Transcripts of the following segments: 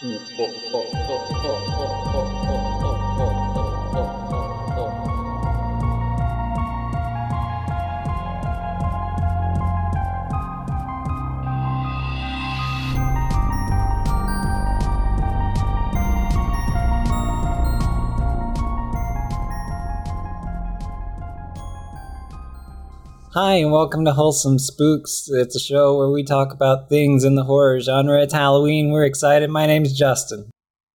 嗯，哦哦哦哦哦哦哦。哦哦哦哦 Hi, and welcome to Wholesome Spooks. It's a show where we talk about things in the horror genre. It's Halloween. We're excited. My name's Justin.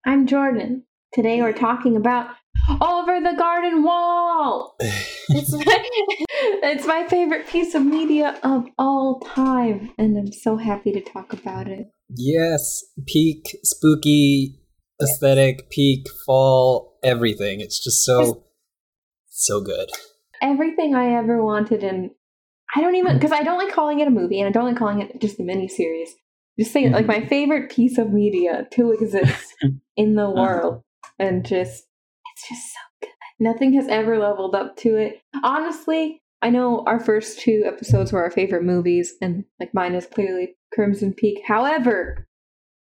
I'm Jordan. Today we're talking about Over the Garden Wall. it's, my, it's my favorite piece of media of all time, and I'm so happy to talk about it. Yes, peak spooky aesthetic, peak fall, everything. It's just so, so good. Everything I ever wanted in I don't even because I don't like calling it a movie and I don't like calling it just a mini series. Just saying, like my favorite piece of media to exist in the Uh-huh. world, and just it's just so good. Nothing has ever leveled up to it. Honestly, I know our first two episodes were our favorite movies, and like mine is clearly Crimson Peak. However,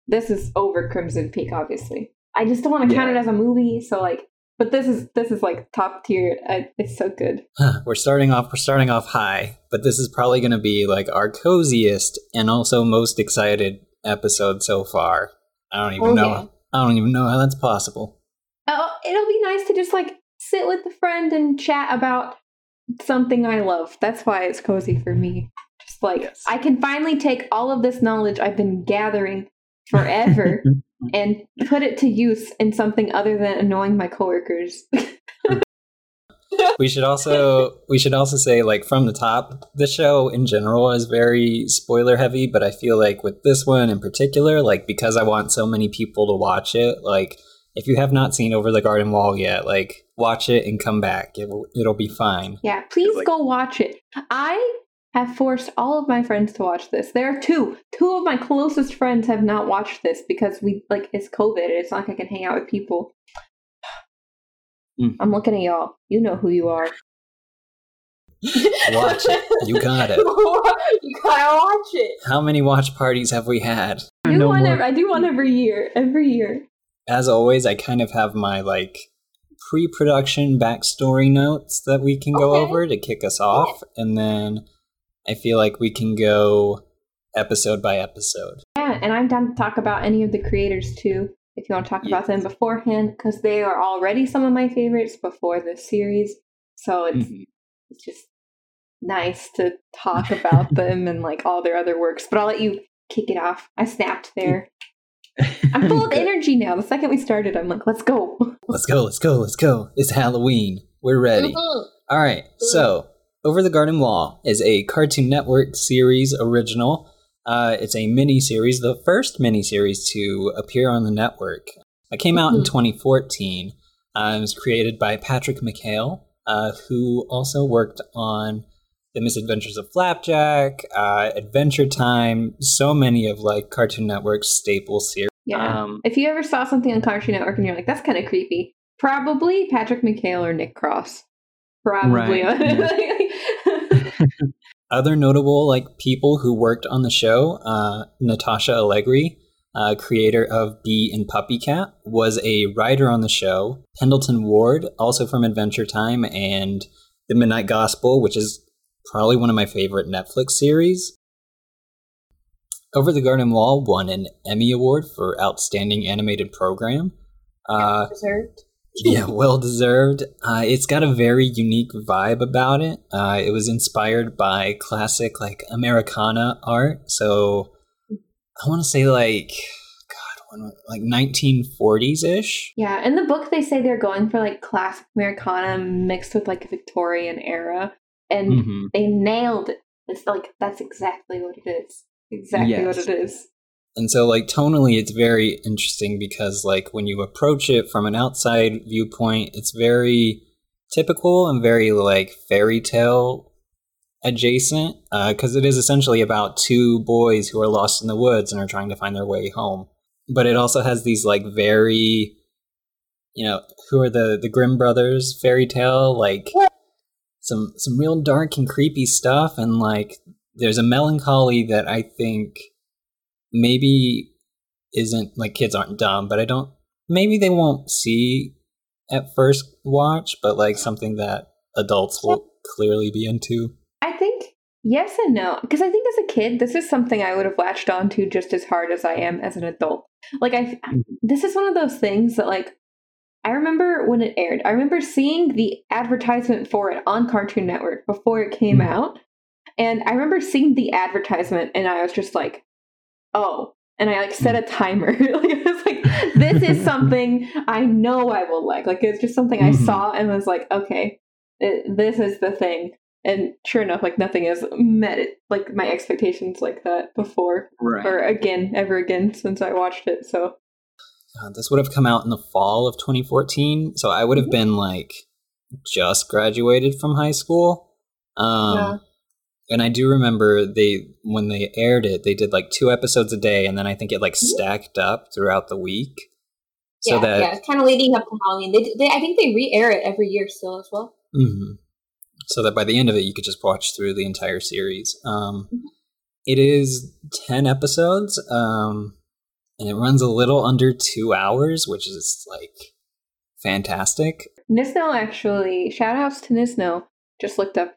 this is over Crimson Peak, obviously. I just don't want to count it as a movie, so like, but this is this is like top tier. It's so good. we're starting off. We're starting off high, but this is probably going to be like our coziest and also most excited episode so far. I don't even Oh, know. yeah. I don't even know how that's possible. Oh, it'll be nice to just like sit with a friend and chat about something I love. That's why it's cozy for me. Just like Yes. I can finally take all of this knowledge I've been gathering forever Mm-hmm. and put it to use in something other than annoying my coworkers. we should also we should also say like from the top the show in general is very spoiler heavy but i feel like with this one in particular like because i want so many people to watch it like if you have not seen over the garden wall yet like watch it and come back it will, it'll be fine yeah, please Like- go watch it. I have forced all of my friends to watch this. There are two. Two of my closest friends have not watched this because we like it's COVID. It's not like I can hang out with people. Mm. I'm looking at y'all. You know who you are. Watch it. You got it. you gotta watch it. how many watch parties have we had I do, No one every, I do one every year. Every year. as always i kind of have my like pre-production backstory notes that we can go Okay. over to kick us off and then i feel like we can go episode by episode Yeah, and I'm down to talk about any of the creators too. If you want to talk about them beforehand, because they are already some of my favorites before this series. So it's Mhm. it's just nice to talk about them and like all their other works. But I'll let you kick it off. I snapped there. I'm full of energy now. The second we started, I'm like, let's go. Let's go, let's go, let's go. It's Halloween. We're ready. All right, so Over the Garden Wall is a Cartoon Network series original. Uh, it's a mini series, the first mini series to appear on the network. It came out in Mhm. 2014. Uh, it was created by Patrick McHale, uh, who also worked on The Misadventures of Flapjack, uh, Adventure Time, so many of like Cartoon Network's staple series. Yeah. Um, if you ever saw something on Cartoon Network and you're like, that's kind of creepy, probably Patrick McHale or Nick Cross. Probably. other notable like people who worked on the show uh, natasha allegri uh, creator of bee and puppy cat was a writer on the show. Pendleton ward also from adventure time and the midnight gospel which is probably one of my favorite netflix series. Over the garden wall won an emmy award for outstanding animated program. Uh, Deserved. Yeah, well deserved. Uh, it's got a very unique vibe about it. Uh, it was inspired by classic like Americana art. So I want to say like God, like 1940s ish. Yeah, in the book they say they're going for like classic Americana mixed with like a Victorian era, and Mm-hmm. they nailed it. It's like that's exactly what it is. Exactly what it is. And so like tonally, it's very interesting because like when you approach it from an outside viewpoint, it's very typical and very like fairy tale adjacent uh, because it is essentially about two boys who are lost in the woods and are trying to find their way home. But it also has these like very, you know, who are the the Grimm brothers fairy tale like some some real dark and creepy stuff and like there's a melancholy that I think maybe isn't like kids aren't dumb, but I don't. Maybe they won't see at first watch, but like something that adults will clearly be into. I think yes and no. Because I think as a kid, this is something I would have latched onto just as hard as I am as an adult. Like I, this is one of those things that like I remember when it aired. I remember seeing the advertisement for it on Cartoon Network before it came Mhm. out. And I remember seeing the advertisement and I was just like, oh. And I like set a timer. like I was like, this is something I know I will like. Like it's just something I Mhm. saw and was like, okay, it, this is the thing. And sure enough, like nothing has met it, like my expectations like that before Right. or again, ever again since I watched it. So Uh, this would have come out in the fall of 2014, so I would have been like just graduated from high school. Um, Yeah. And I do remember they when they aired it, they did like two episodes a day, and then I think it like stacked up throughout the week, so yeah, that yeah, kind of leading up to Halloween. They, they, I think they re-air it every year still as well. Mhm. so that by the end of it, you could just watch through the entire series. Um, it is ten episodes, um, and it runs a little under two hours, which is like fantastic. Nisno actually, shout outs to Nisno, just looked up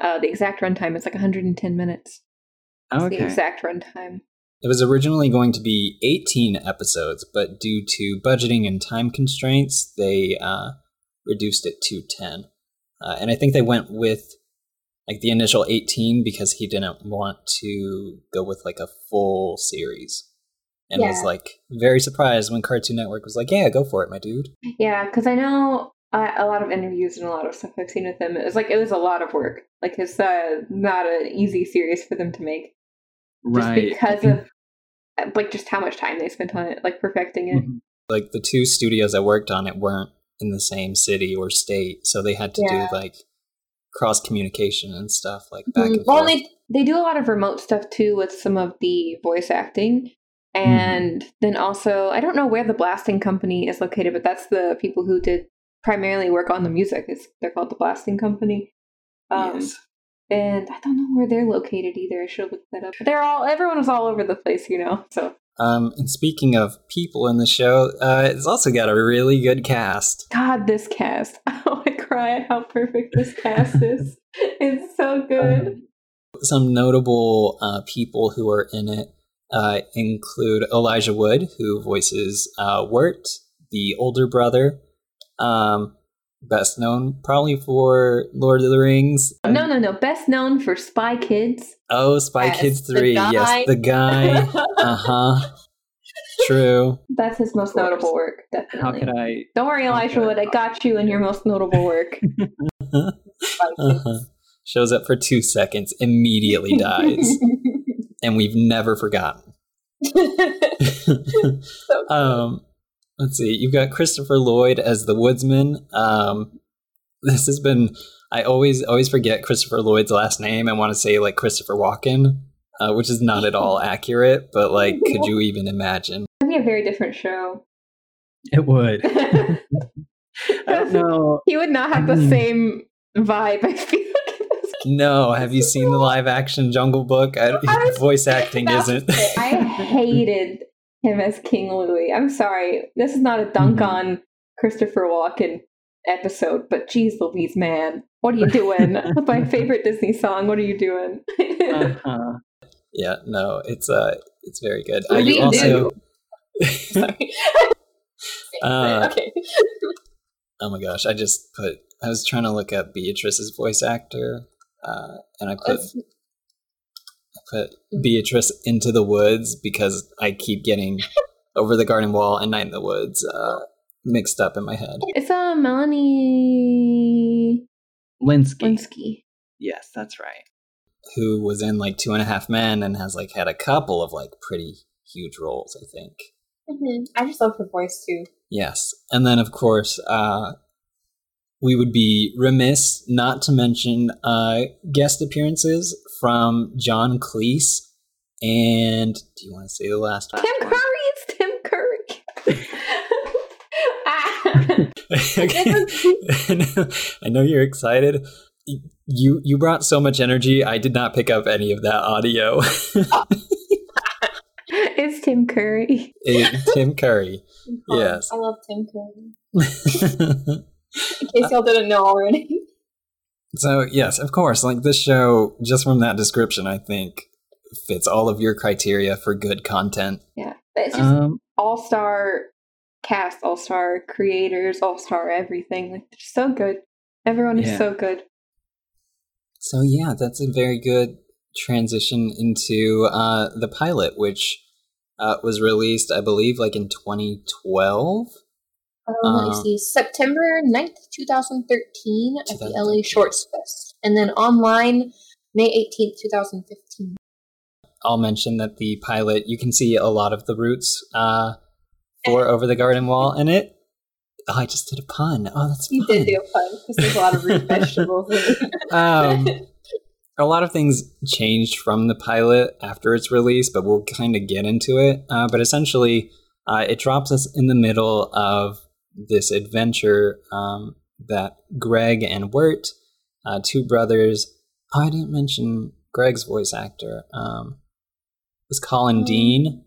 uh, the exact runtime. It's like 110 minutes. It's the exact runtime. It was originally going to be 18 episodes, but due to budgeting and time constraints, they uh, reduced it to 10. Uh, and I think they went with like the initial 18 because he didn't want to go with like a full series. And was like very surprised when Cartoon Network was like, "Yeah, go for it, my dude." Yeah, because I know uh, a lot of interviews and a lot of stuff I've seen with them. It was like it was a lot of work. Like it's uh, not an easy series for them to make, just Right. because of uh, like just how much time they spent on it, like perfecting it. Mhm. Like the two studios that worked on it weren't in the same city or state, so they had to Yeah. do like cross communication and stuff like back Mhm. and Well, forth. they they do a lot of remote stuff too with some of the voice acting. And then also, I don't know where the blasting company is located, but that's the people who did primarily work on the music. It's, they're called the blasting company. Um, yes. And I don't know where they're located either. I should have looked that up. They're all everyone was all over the place, you know. So Um, and speaking of people in the show, uh, it's also got a really good cast. God, this cast! Oh, I cry at how perfect this cast is. It's so good. Some notable uh, people who are in it uh, include Elijah Wood, who voices uh, Wirt, the older brother, um, best known probably for Lord of the Rings. No, no, no. Best known for Spy Kids. Oh, Spy Yes, Kids 3. guy. Yes, the guy. uh huh. True. That's his most notable work, definitely. How could I? Don't worry, Elijah could I Wood. I got you in your most notable work. Uh-huh. Shows up for two seconds, immediately dies, and we've never forgotten. So um, let's see. You've got Christopher Lloyd as the woodsman. Um, this has been. I always always forget Christopher Lloyd's last name. I want to say like Christopher Walken, uh, which is not at all accurate. But like, could you even imagine? It'd be a very different show. It would. I don't know. he would not have the Mm. same vibe. I feel like. in this No, have you seen the live action Jungle Book? I, I was voice acting isn't. I hated him as King Louis. I'm sorry. This is not a dunk Mhm. on Christopher Walken episode, but geez Louise, man. What are you doing? With my favorite Disney song, what are you doing? Uh-huh. yeah, no, it's uh, it's very good. What Uh, do you you also. Sorry. Uh, okay. Oh my gosh, I just put. I was trying to look up Beatrice's voice actor, uh, and I put Let's- I put Beatrice into the woods because I keep getting over the garden wall and Night in the Woods uh, mixed up in my head. it's uh, Melanie Lynskey. Lynskey. Yes, that's right. Who was in like Two and a Half Men and has like had a couple of like pretty huge roles, I think. Mhm. I just love her voice too. Yes, and then of course uh, we would be remiss not to mention uh, guest appearances from John Cleese and do you want to say the last one? Tim Curry. It's Tim Curry. Ah. I know you're excited. You you brought so much energy. I did not pick up any of that audio. it's Tim Curry. It- Tim Curry. Yes. I love Tim Curry. In case y'all didn't know already. so yes, of course, like this show, just from that description, I think fits all of your criteria for good content. Yeah, but it's just Um, all star cast, all star creators, all star everything. Like they're so good. Everyone is Yeah. so good. So yeah, that's a very good transition into uh, the pilot, which uh, was released, I believe, like in 2012. Um, let me see. September 9th, 2013 at the LA Shorts Fest. And then online, May 18th, 2015. I'll mention that the pilot, you can see a lot of the roots uh, for Over the Garden Wall in it. Oh, I just did a pun. Oh, that's You fun. did do a pun because there's a lot of root vegetables in it. um, a lot of things changed from the pilot after its release, but we'll kind of get into it. Uh, but essentially, uh, it drops us in the middle of this adventure um, that Greg and Wirt, uh, two brothers, oh, I didn't mention Greg's voice actor, um, was Colin Oh. Dean.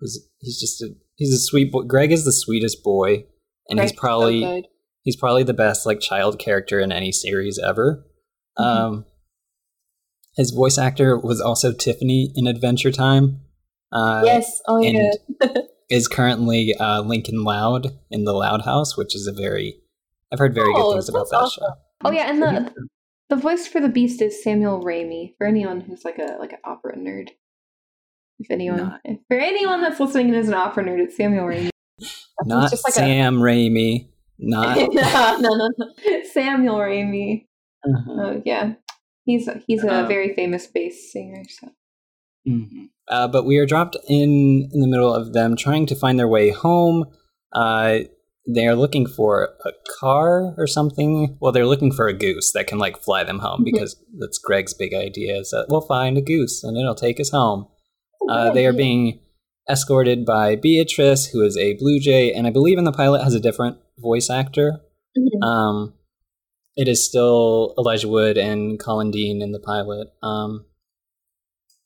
Was he's just a he's a sweet boy. Greg is the sweetest boy, and he's Greg's so probably good. he's probably the best like child character in any series ever. Mhm. Um, his voice actor was also Tiffany in Adventure Time. Uh, yes. Oh, yeah. and is currently uh, Lincoln Loud in the Loud House, which is a very I've heard very Oh, good things about that awesome. show. Oh yeah, and the the voice for the Beast is Samuel Ramey. For anyone who's like a like an opera nerd, if anyone Not- if, for anyone that's listening and is an opera nerd, it's Samuel Ramey. Not just like a- Sam Raimi. Not no, no, no, no. Samuel Ramey. uh-huh. Oh yeah, he's he's a Um, very famous bass singer. So Mhm. Uh, but we are dropped in in the middle of them trying to find their way home. Uh, they are looking for a car or something. Well, they're looking for a goose that can like fly them home Mhm. because that's Greg's big idea. Is that we'll find a goose and it'll take us home. Uh, they are being escorted by Beatrice, who is a blue jay, and I believe in the pilot has a different voice actor. Mhm. Um, it is still Elijah Wood and Colin Dean in the pilot. Um,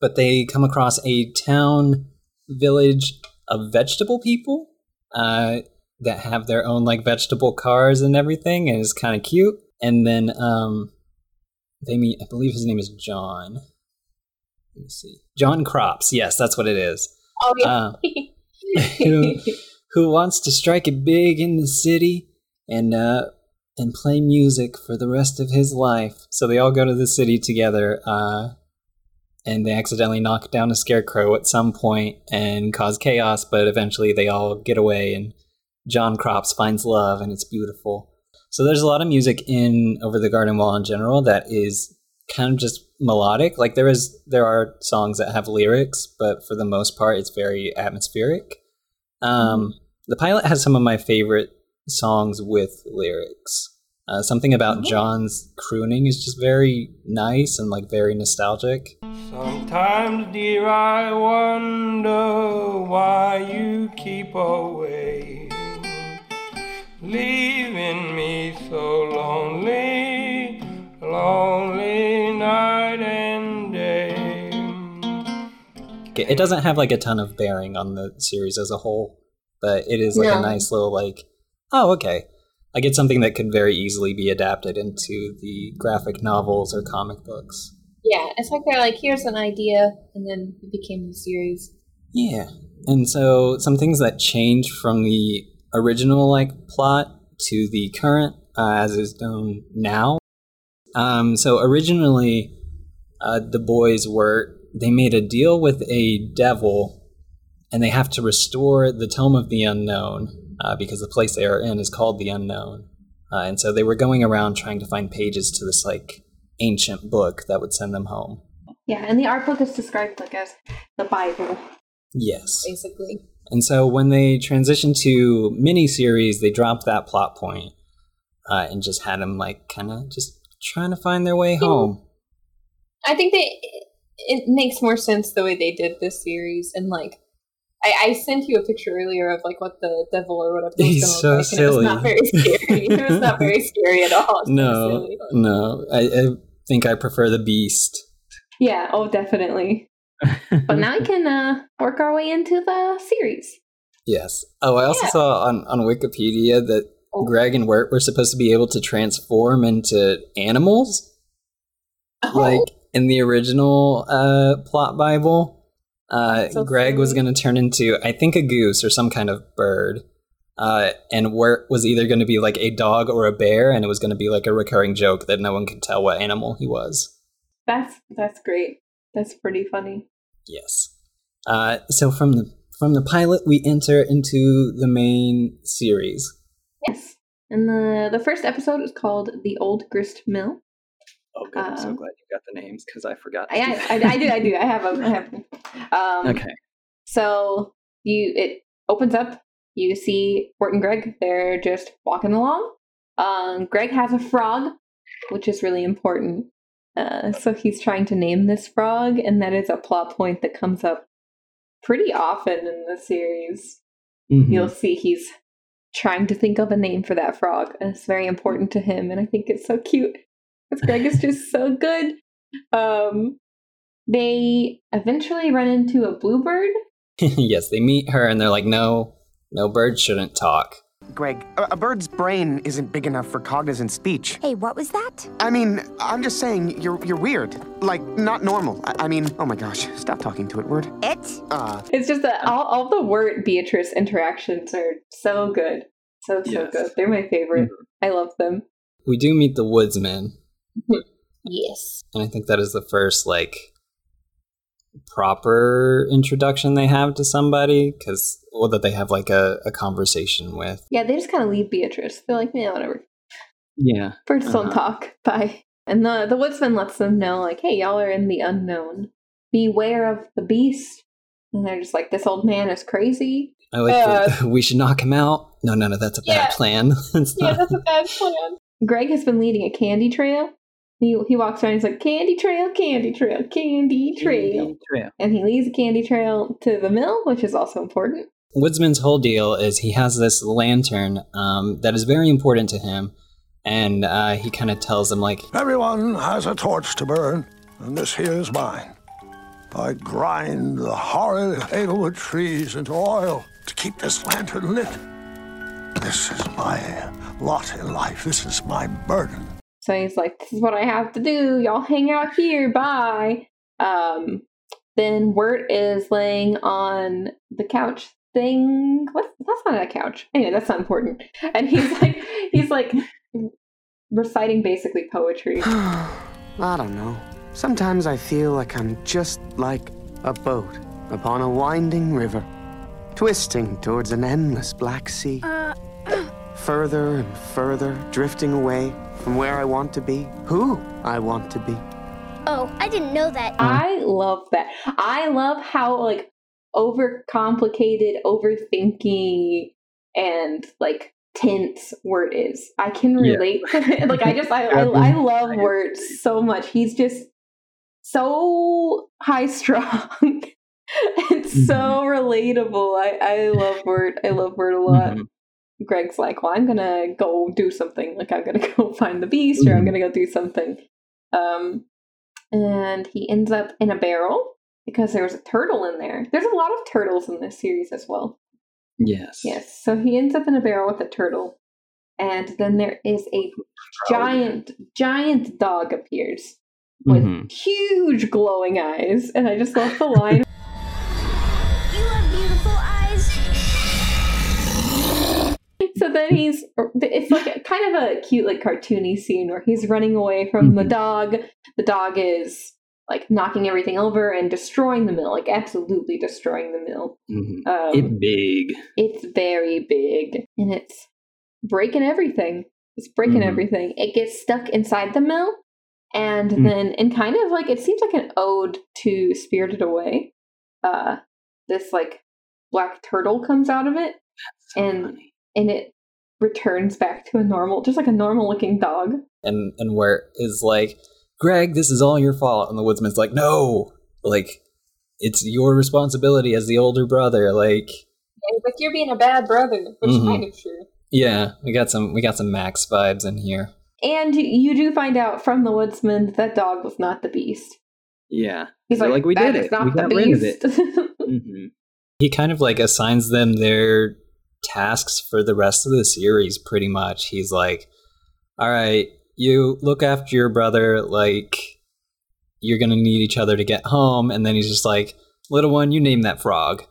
but they come across a town village of vegetable people uh, that have their own like vegetable cars and everything, and it's kind of cute. And then um, they meet, I believe his name is John. Let me see, John Crops. Yes, that's what it is. Oh, yeah. Uh, who, who wants to strike it big in the city and uh, and play music for the rest of his life. So they all go to the city together, uh, and they accidentally knock down a scarecrow at some point and cause chaos. But eventually, they all get away, and John Crops finds love, and it's beautiful. So there's a lot of music in Over the Garden Wall in general that is kind of just melodic. Like there is there are songs that have lyrics, but for the most part it's very atmospheric. Um, the pilot has some of my favorite songs with lyrics. Uh, something about Mhm. John's crooning is just very nice and like very nostalgic. Sometimes, dear, I wonder why you keep away, leaving me so lonely, lonely night and day. It doesn't have like a ton of bearing on the series as a whole, but it is like a nice little like, oh okay, like get something that could very easily be adapted into the graphic novels or comic books. yeah, it's like they're like, here's an idea, and then it became a series. Yeah. And so some things that change from the original like plot to the current uh, as is known now. Um, so originally, uh, the boys were they made a deal with a devil, and they have to restore the Tome of the Unknown uh, because the place they are in is called the Unknown. Uh, and so they were going around trying to find pages to this like ancient book that would send them home. yeah, and the art book is described like as the Bible. Yes. Basically, And so when they transitioned to miniseries, they dropped that plot point uh, and just had them like kind of just trying to find their way home. I think they it makes more sense the way they did this series, and like. I, I sent you a picture earlier of like what the devil or whatever was He's gonna so look like, and it was not very scary. it was not very scary at all. It No, silly. no, I, I think I prefer the Beast. Yeah, oh definitely. But now we can uh, work our way into the series. Yes. Oh, I also Yeah. saw on, on Wikipedia that Oh. Greg and Wirt were supposed to be able to transform into animals. Oh. Like in the original uh, plot Bible, uh, So Greg was going to turn into, I think, a goose or some kind of bird. Uh, and Wirt was either going to be like a dog or a bear, and it was going to be like a recurring joke that no one could tell what animal he was. That's that's great. That's pretty funny. Yes. Uh, so from the from the pilot, we enter into the main series. Yes. And the the first episode is called "The Old Grist Mill." Oh, good. I'm so Um, glad you got the names because I forgot. to I, do I. I, do, I do, I have them. I have. Um, okay. So you it opens up. You see Wirt and Greg. They're just walking along. Um, Greg has a frog, which is really important. Uh, so he's trying to name this frog, and that is a plot point that comes up pretty often in the series. Mhm. You'll see he's trying to think of a name for that frog, and it's very important to him. And I think it's so cute because Greg is just so good. Um, they eventually run into a bluebird yes, they meet her and they're like, no, no bird shouldn't talk. Greg, a, a bird's brain isn't big enough for cognizant speech. Hey, what was that? I mean, I'm just saying you're you're weird, like not normal. I, I mean, oh my gosh, stop talking to it, Wirt. It? Uh, It's just that all, all the Wirt Beatrice interactions are so good. So, so Yes. good. They're my favorite. I love them. We do meet the woodsman, Yes. and I think that is the first like proper introduction they have to somebody because well that they have like a, a conversation with. Yeah, they just kind of leave Beatrice. They're like, yeah, whatever. Yeah. Birds don't Uh-huh. talk. Bye. And the, the woodsman lets them know, like, hey, y'all are in the unknown. Beware of the beast. And they're just like, this old man is crazy. I like the, we should knock him out. No, no, no, that's a Yeah. bad plan. It's Yeah, not- that's a bad plan. Greg has been leading a candy trail. He, he walks around, he's like, candy trail, candy trail, candy trail. Trail. And he leads a candy trail to the mill, which is also important. Woodsman's whole deal is he has this lantern um, that is very important to him, and uh, he kind of tells them like, Everyone has a torch to burn, and this here is mine. I grind the horrid hazelwood trees into oil to keep this lantern lit. This is my lot in life. This is my burden. So he's like, "This is what I have to do. Y'all hang out here. Bye." Um, then Wirt is laying on the couch thing. What? That's not a couch. Anyway, that's not important. And he's like, he's like reciting basically poetry. I don't know. Sometimes I feel like I'm just like a boat upon a winding river, twisting towards an endless black sea. Further and further, drifting away from where I want to be, who I want to be. Oh, I didn't know that. I love that. I love how like overcomplicated, overthinking, and like tense Wirt is. I can relate to it. Like I just I I, I love Wirt so much. He's just so high strung. it's so relatable. I I love Wirt. I love Wirt a lot. Mhm. Greg's like, well, I'm gonna go do something. Like, I'm gonna go find the beast, or I'm Mhm. gonna go do something. Um, and he ends up in a barrel because there was a turtle in there. There's a lot of turtles in this series as well. Yes. Yes, so he ends up in a barrel with a turtle, and then there is a giant, giant dog appears with Mhm. huge glowing eyes, and I just love the line. so then he's it's like a, kind of a cute like cartoony scene where he's running away from the Mhm. dog the dog is like knocking everything over and destroying the mill like absolutely destroying the mill Mhm. um, It big. it's very big and it's breaking everything it's breaking Mhm. everything it gets stuck inside the mill and Mm. then and kind of like it seems like an ode to spirited away uh this like black turtle comes out of it So and- funny. And it returns back to a normal, just like a normal looking dog. and and Wirt is like, Greg, this is all your fault, and the woodsman's like, no, like, it's your responsibility as the older brother. Like, It's like you're being a bad brother, which Mhm. kind of true. yeah, we got some we got some Max vibes in here. And you do find out from the woodsman that that dog was not the beast. Yeah. He's like, like, we did it. We the got rid of it. beast." hmm he kind of like assigns them their tasks for the rest of the series pretty much. He's like all right you look after your brother like you're gonna need each other to get home. And then he's just like little one you name that frog.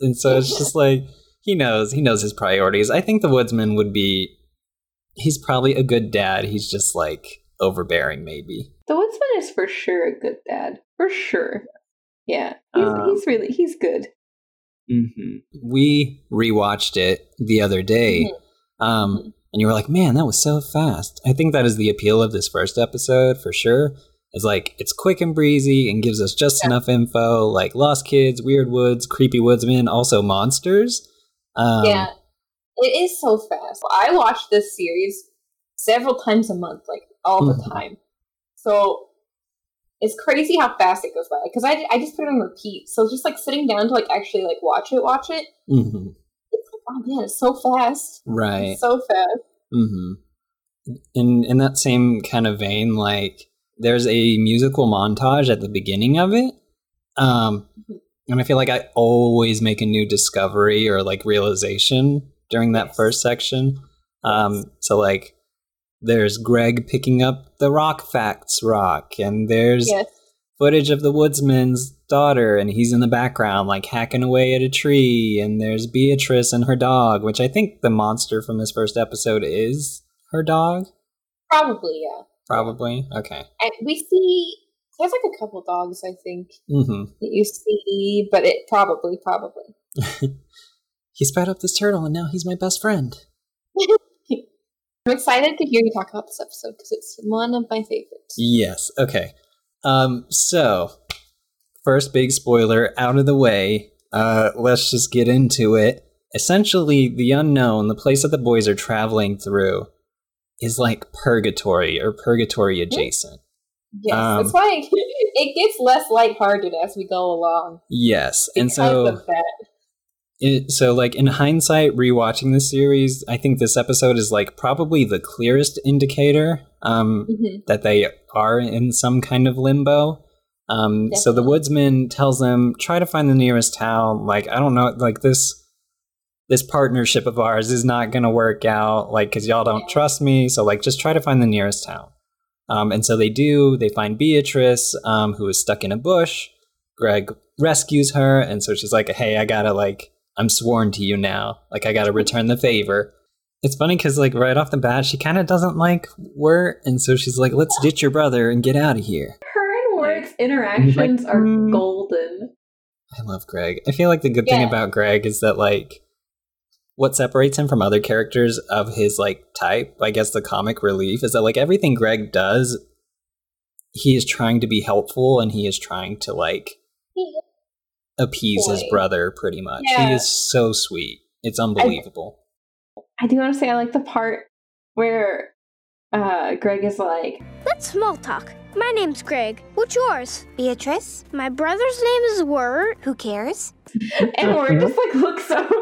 And so it's just like he knows he knows his priorities. I think the woodsman would be he's probably a good dad. He's just like overbearing maybe. The woodsman is for sure a good dad, for sure. Yeah, he's, Um, he's really he's good. Hmm we rewatched it the other day um and you were like man that was so fast. I think that is the appeal of this first episode for sure. Is like it's quick and breezy and gives us just enough info like lost kids weird woods creepy woodsmen also monsters. Um yeah, it is so fast. I watch this series several times a month, like all the Mhm. time. So it's crazy how fast it goes by. Because I, I just put it on repeat, so just like sitting down to like actually like watch it, watch it. mhm, It's like oh man, it's so fast, right it's so fast. hmm In in that same kind of vein, like there's a musical montage at the beginning of it, um, and I feel like I always make a new discovery or like realization during that first section. Um, so like there's Greg picking up the rock facts rock, and there's Yes, footage of the woodsman's daughter and he's in the background like hacking away at a tree and there's beatrice and her dog which i think the monster from this first episode is her dog? Probably yeah. probably? Okay. And we see there's like a couple dogs I think hmm that you see, but it probably probably. he spat up this turtle and now he's my best friend I'm excited to hear you talk about this episode because it's one of my favorites. yes okay um so first big spoiler out of the way uh let's just get into it essentially the unknown the place that the boys are traveling through is like purgatory or purgatory adjacent Yes, Um, that's why it gets less lighthearted as we go along. Yes, and so. It, so like in hindsight, rewatching the series, I think this episode is like probably the clearest indicator um, Mhm. that they are in some kind of limbo. Um, so the woodsman tells them try to find the nearest town. Like I don't know, like this this partnership of ours is not going to work out. Like because y'all don't trust me, so like just try to find the nearest town. Um, and so they do. They find Beatrice, um, who is stuck in a bush. Greg rescues her, and so she's like, "Hey, I gotta like, I'm sworn to you now. Like, I gotta return the favor." It's funny because like right off the bat, she kind of doesn't like Wirt, and so she's like, "Let's ditch your brother and get out of here." Her and Wirt's interactions are "Mm." golden. I love Greg. I feel like the good thing about Greg is that like what separates him from other characters of his like type, I guess the comic relief is that like everything Greg does he is trying to be helpful and he is trying to like appease his brother pretty much. He is so sweet. It's unbelievable. I do want to say I like the part where uh, Greg is like, Let's small talk. My name's Greg. What's yours? Beatrice. My brother's name is Wirt. Who cares? and Wirt just like looks over.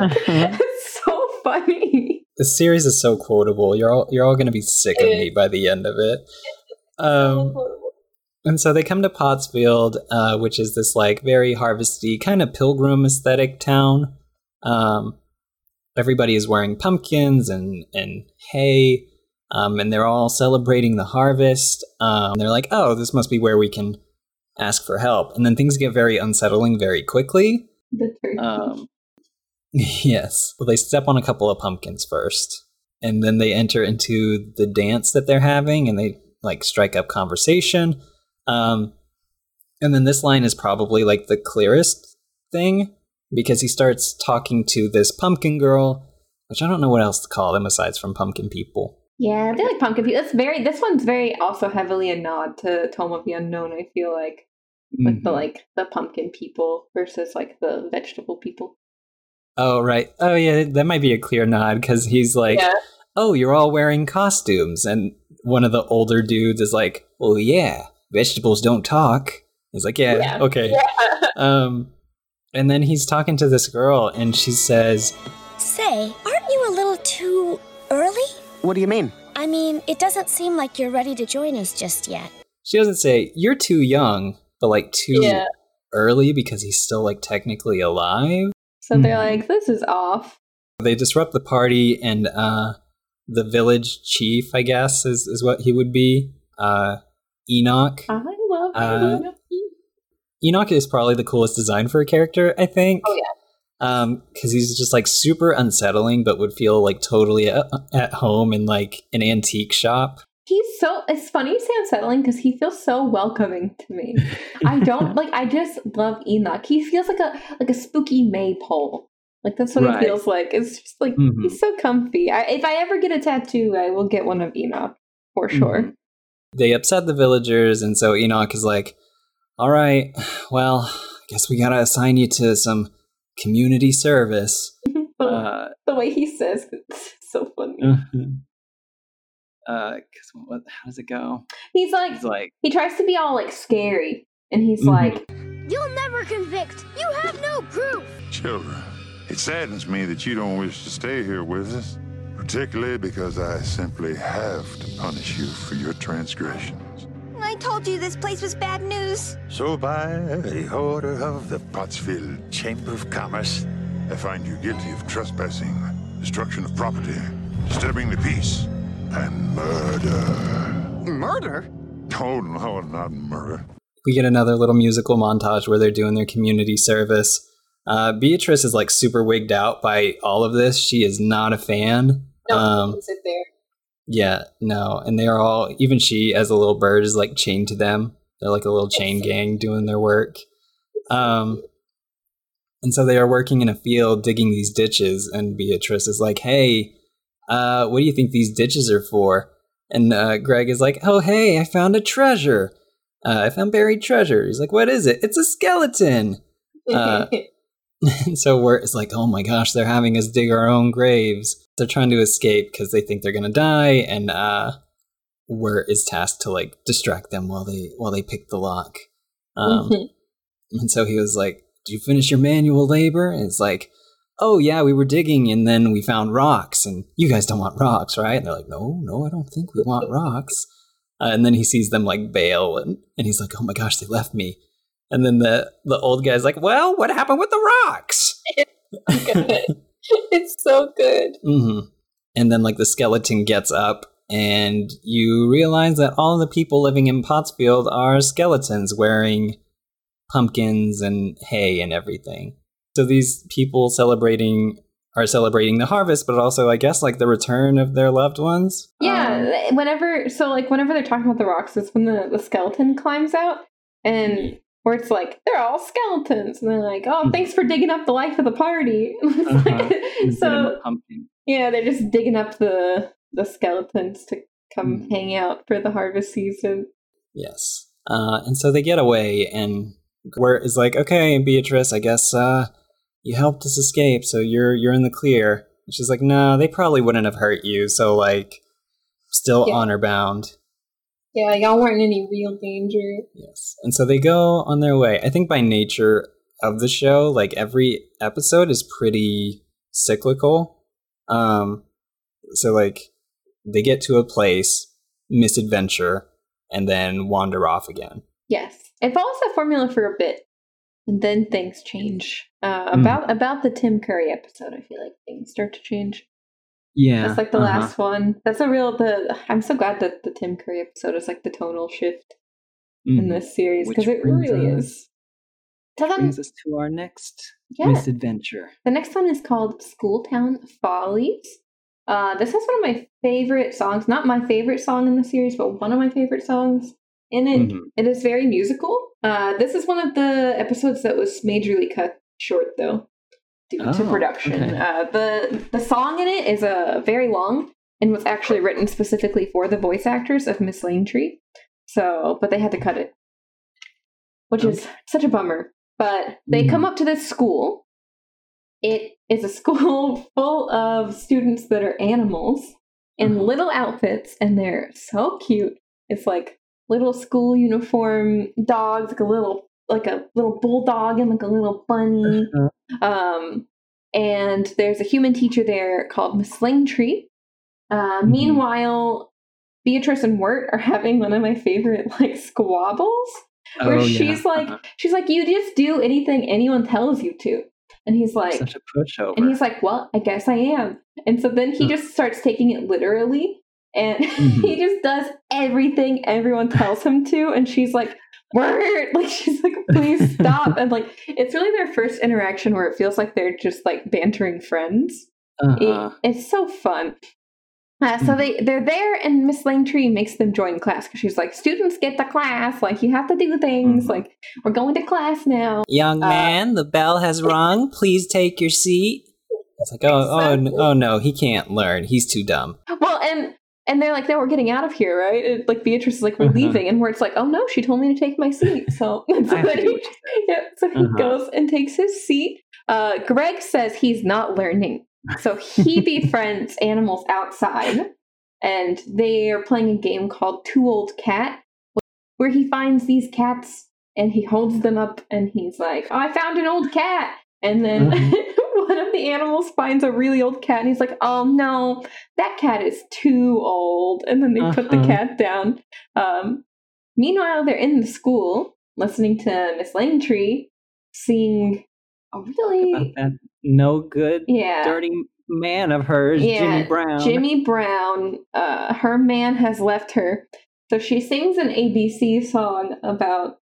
it's so funny. the series is so quotable. You're all you're all gonna be sick of me by the end of it. Um And so they come to Pottsfield, uh, which is this like very harvesty kind of pilgrim aesthetic town. Um, everybody is wearing pumpkins and and hay, um, and they're all celebrating the harvest. Um, they're like, "Oh, this must be where we can ask for help." And then things get very unsettling very quickly. Um, yes. Well, they step on a couple of pumpkins first, and then they enter into the dance that they're having, and they like strike up conversation. Um, and then this line is probably like the clearest thing because he starts talking to this pumpkin girl, which I don't know what else to call them aside from pumpkin people. yeah, they like pumpkin people. It's very. This one's very also heavily a nod to Tome of the Unknown. I feel like with the Mhm. like the pumpkin people versus like the vegetable people. Oh right. Oh yeah, that might be a clear nod because he's like, Yeah. "Oh, you're all wearing costumes," and one of the older dudes is like, "Well, yeah, vegetables don't talk." He's like, "Yeah, Yeah. okay." Yeah. Um, and then he's talking to this girl, and she says, Say, aren't you a little too early? What do you mean? I mean, it doesn't seem like you're ready to join us just yet. she doesn't say you're too young, but like too Yeah. early because he's still like technically alive. So they're Mhm. like, this is off. They disrupt the party, and uh, the village chief, I guess, is is what he would be. Uh, Enoch. I love Uh, it. Enoch is probably the coolest design for a character, I think. Oh, yeah. Um, because he's just like super unsettling, but would feel like totally at, at home in like an antique shop. He's so. It's funny you say unsettling because he feels so welcoming to me. I don't like. I just love Enoch. He feels like a like a spooky maypole. Like that's what Right. he feels like. It's just like Mhm. he's so comfy. I, if I ever get a tattoo, I will get one of Enoch for sure. Mhm. They upset the villagers, and so Enoch is like, "All right, well, I guess we gotta assign you to some community service." But Uh, the way he says it's so funny. mhm. uh, 'cause what? How does it go? He's like He's like, he tries to be all like scary, and he's Mhm. like, You'll never convict. You have no proof. Children, it saddens me that you don't wish to stay here with us, particularly because I simply have to punish you for your transgressions. I told you this place was bad news. So, by the order of the Pottsfield Chamber of Commerce, I find you guilty of trespassing, destruction of property, disturbing the peace, and murder. Murder? Oh, no, not murder. we get another little musical montage where they're doing their community service. Uh, Beatrice is like super wigged out by all of this. She is not a fan. No, Um, sit there. Yeah, no, and they're all even she as a little bird is like chained to them. They're like a little chain gang doing their work. Um, and so they are working in a field digging these ditches, and Beatrice is like, "Hey, uh, what do you think these ditches are for?" And uh, Greg is like, "Oh, hey, I found a treasure. Uh, I found buried treasure." He's like, "What is it? It's a skeleton." And so we're it's like, oh my gosh, they're having us dig our own graves. They're trying to escape because they think they're gonna die, and uh, Wirt is tasked to like distract them while they while they pick the lock. Um, Mhm. and so he was like, "Did you finish your manual labor?" And it's like, "Oh yeah, we were digging, and then we found rocks, and you guys don't want rocks, right?" And they're like, "No, no, I don't think we want rocks." Uh, and then he sees them like bail, and, and he's like, "Oh my gosh, they left me." And then the the old guy's like, "Well, what happened with the rocks?" good. it's so good. hmm And then like the skeleton gets up, and you realize that all the people living in Pottsfield are skeletons wearing pumpkins and hay and everything. So these people celebrating are celebrating the harvest, but also I guess like the return of their loved ones. Yeah, Um, whenever so like whenever they're talking about the rocks, it's when the, the skeleton climbs out and where it's like they're all skeletons, and they're like, "Oh, thanks for digging up the life of the party." It's Uh-huh. so yeah, they're just digging up the the skeletons to come Mhm. hang out for the harvest season. Yes. Uh, and so they get away, and Wirt is like, "Okay, Beatrice, I guess uh, you helped us escape, so you're you're in the clear." And she's like, "No, they probably wouldn't have hurt you, so like, still Yeah. honor bound." Yeah, y'all weren't in any real danger. Yes. And so they go on their way. I think by nature of the show, like every episode is pretty cyclical. Um, so like they get to a place, misadventure, and then wander off again. Yes, it follows that formula for a bit, and then things change. Uh, Mm. about about the Tim Curry episode, I feel like things start to change. Yeah. That's like the uh-huh. last one. That's a real the. I'm so glad that the Tim Curry episode is like the tonal shift in Mhm. this series because it really us- is. Then, Brings us to our next yeah, misadventure. the next one is called Schooltown Follies. Uh, this has one of my favorite songs. Not my favorite song in the series, but one of my favorite songs in it. Mhm. It is very musical. Uh, this is one of the episodes that was majorly cut short, though, due to Oh, production. okay. Uh, the the song in it is uh, very long and was actually written specifically for the voice actors of Miss Langtree. So, but they had to cut it, which is such a bummer. But they Mhm. come up to this school. It is a school full of students that are animals in Uh-huh. little outfits, and they're so cute. It's like little school uniform dogs, like a little like a little bulldog and like a little bunny. Uh-huh. Um, and there's a human teacher there called Miss Langtree. Uh, Meanwhile, Beatrice and Wirt are having one of my favorite like squabbles where Oh, yeah. she's like Uh-huh. she's like you just do anything anyone tells you to and he's like Such a pushover. and he's like well i guess i am and so then he just starts taking it literally and Mhm. he just does everything everyone tells him to and she's like word like she's like please stop and like it's really their first interaction where it feels like they're just like bantering friends uh-huh. it's so fun. Uh, so Mhm. they they're there, and Miss Langtree makes them join class because she's like, "Students get the class. Like you have to do things. Mhm. Like we're going to class now." Young Uh, man, the bell has rung. Please take your seat. It's like, oh, oh, n- oh no, he can't learn. He's too dumb. Well, and and they're like, "No, we're getting out of here, right?" And, like Beatrice is like, "We're Uh-huh. leaving," and where it's like, "Oh no, she told me to take my seat." So, so then he, yeah, so Uh-huh. goes and takes his seat. Uh, Greg says he's not learning, so he befriends animals outside, and they are playing a game called Two Old Cat, where he finds these cats and he holds them up, and he's like, "Oh, I found an old cat." And then one of the animals finds a really old cat, and he's like, "Oh no, that cat is too old." And then they put the Uh-huh. cat down. Um, meanwhile, they're in the school listening to Miss Langtree sing a really that no good, yeah dirty man of hers, Yeah, Jimmy Brown. Jimmy Brown. Uh, her man has left her, so she sings an ABC song about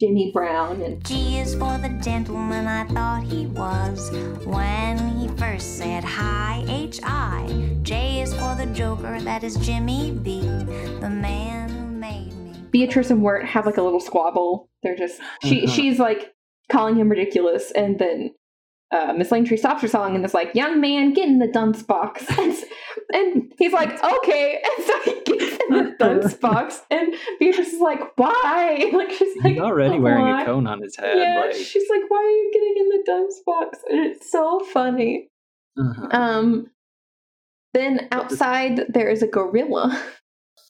Jimmy Brown and G is for the gentleman I thought he was when he first said hi, H I. J is for the joker, that is Jimmy B, the man who made me. Beatrice and Wirt have like a little squabble. They're just she Uh-huh. she's like calling him ridiculous, and then uh, Miss Langtree stops her song and is like, "Young man, get in the dunce box." And, and he's like, "Okay," and so he gets in the dunce box, and Beatrice is like, "Why?" Like she's like, He's already wearing "Why?" a cone on his head. Yeah, like, she's like, "Why are you getting in the dunce box?" And it's so funny. uh-huh. Um, then outside there is a gorilla.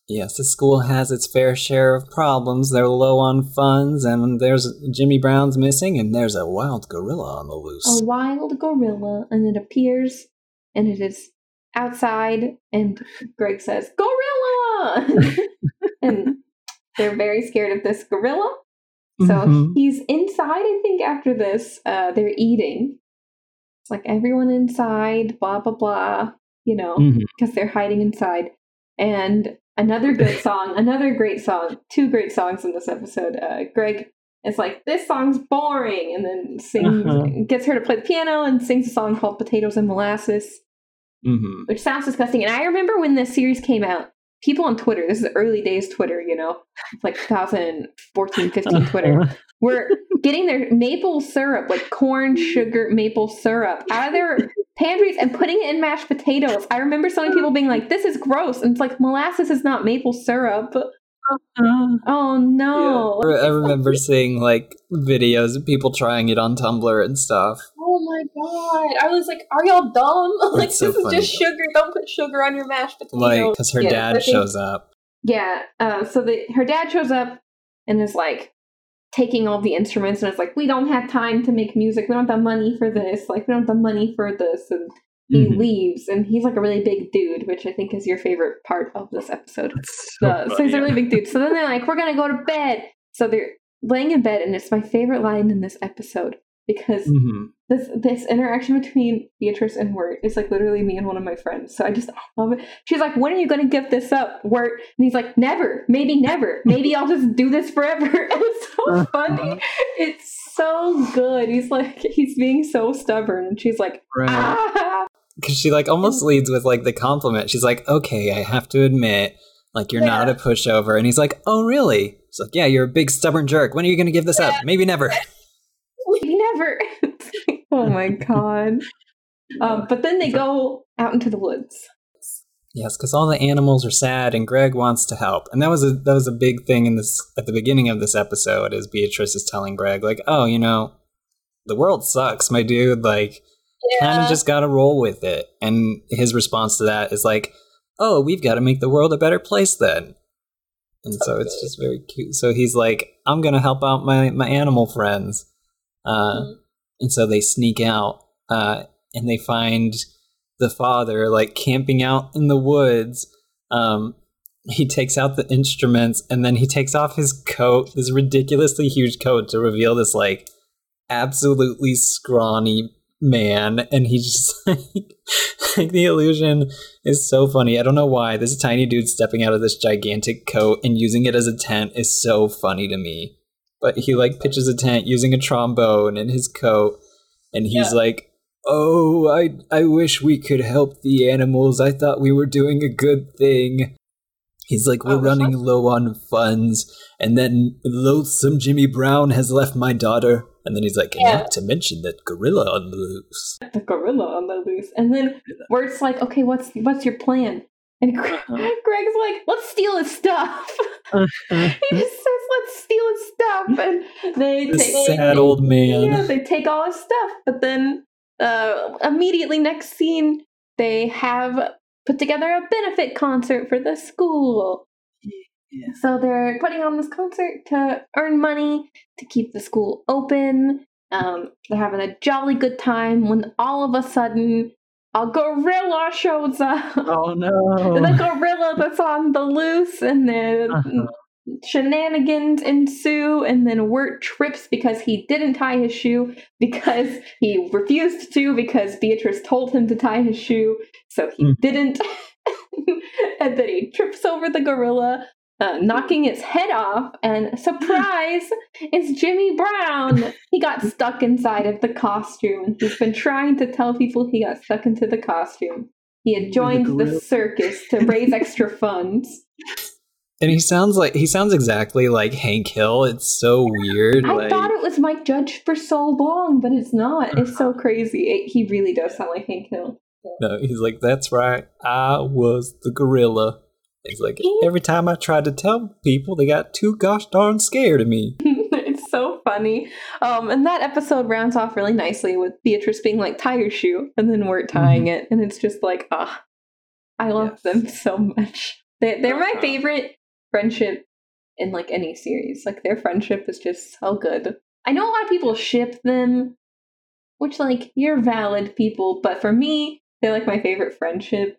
Yes, the school has its fair share of problems. They're low on funds, and there's Jimmy Brown's missing, and there's a wild gorilla on the loose. a wild gorilla and it appears and it is outside and greg says gorilla and they're very scared of this gorilla so Mhm. he's inside i think after this uh, they're eating it's like everyone inside blah blah blah you know because they're hiding inside and another good song another great song two great songs in this episode uh, greg is like this song's boring and then sings Uh-huh. gets her to play the piano and sings a song called potatoes and molasses hmm which sounds disgusting and i remember when this series came out people on twitter this is early days twitter you know like 2014 15 twitter Uh-huh. were getting their maple syrup, like corn sugar maple syrup, out of their pantries and putting it in mashed potatoes. I remember so many people being like, "This is gross," and it's like molasses is not maple syrup. Oh no! I I remember seeing like videos of people trying it on Tumblr and stuff. Oh my god! I was like, "Are y'all dumb? like so this is just sugar. Don't put sugar on your mashed potatoes." Like, because her Yeah, dad shows up. Yeah. Uh, so the her dad shows up and is like taking all the instruments and it's like, "We don't have time to make music. We don't have the money for this. Like, we don't have the money for this." And he Mhm. leaves, and he's like a really big dude, which I think is your favorite part of this episode. So Uh, so he's a really big dude. So then they're like, we're gonna go to bed. So they're laying in bed, and it's my favorite line in this episode because Mhm. This this interaction between Beatrice and Wirt is like literally me and one of my friends. So I just love it. She's like, "When are you gonna give this up, Wirt?" And he's like, "Never. Maybe never. Maybe I'll just do this forever." It's so funny. It's so good. He's like, he's being so stubborn, and she's like, Right. "Ah." Because she like almost leads with like the compliment. She's like, "Okay, I have to admit, like you're not a pushover." And he's like, "Oh, really?" She's like, "Yeah, you're a big stubborn jerk. When are you gonna give this up? Maybe never." Maybe never. Oh my god. Um, but then they go out into the woods. Yes, because all the animals are sad, and Greg wants to help, and that was a that was a big thing in this at the beginning of this episode. Is Beatrice is telling Greg, like, "Oh, you know, the world sucks, my dude. Like, kind of just gotta roll with it." And his response to that is like, "Oh, we've got to make the world a better place then." And so it's just very cute. So he's like, "I'm gonna help out my my animal friends," uh, and so they sneak out, uh, and they find the father like camping out in the woods um he takes out the instruments and then he takes off his coat, this ridiculously huge coat, to reveal this like absolutely scrawny man. And he's just like, like the illusion is so funny. I don't know why this tiny dude stepping out of this gigantic coat and using it as a tent is so funny to me. But he like pitches a tent using a trombone in his coat, and he's Yeah. like, "Oh, I I wish we could help the animals. I thought we were doing a good thing." He's like, "We're Oh, running low on funds," and then loathsome Jimmy Brown has left my daughter. And then he's like, Yeah. not to mention that gorilla on the loose. the gorilla on the loose. And then Wirt's like, okay, what's what's your plan? And Greg, Uh-huh. Greg's like, let's steal his stuff. he just says, let's steal his stuff. And they The take sad old man. Yeah, they take all his stuff. But then uh, immediately next scene, they have put together a benefit concert for the school. Yeah. So they're putting on this concert to earn money to keep the school open. Um, they're having a jolly good time when all of a sudden a gorilla shows up. Oh no. the gorilla that's on the loose, and then Uh-huh. shenanigans ensue. And then Wirt trips because he didn't tie his shoe because he refused to because Beatrice told him to tie his shoe, so he Mm. didn't. and then he trips over the gorilla. Uh, knocking its head off, and surprise, it's Jimmy Brown. He got stuck inside of the costume. He's been trying to tell people he got stuck into the costume. He had joined the gorilla. circus to raise extra funds. And he sounds like he sounds exactly like Hank Hill. It's so weird. I like, thought it was Mike Judge for so long, but it's not. It's so crazy. It, he really does sound like Hank Hill. No, he's like, that's right. I was the gorilla. He's like, every time I tried to tell people, they got too gosh darn scared of me. it's so funny. Um, and that episode rounds off really nicely with Beatrice being like, tie your shoe, and then we're tying it. And it's just like, ah, I love Yes. them so much. They, they're my Uh-huh. favorite friendship in like any series. Like their friendship is just so good. I know a lot of people ship them, which like you're valid people, but for me, they're like my favorite friendship.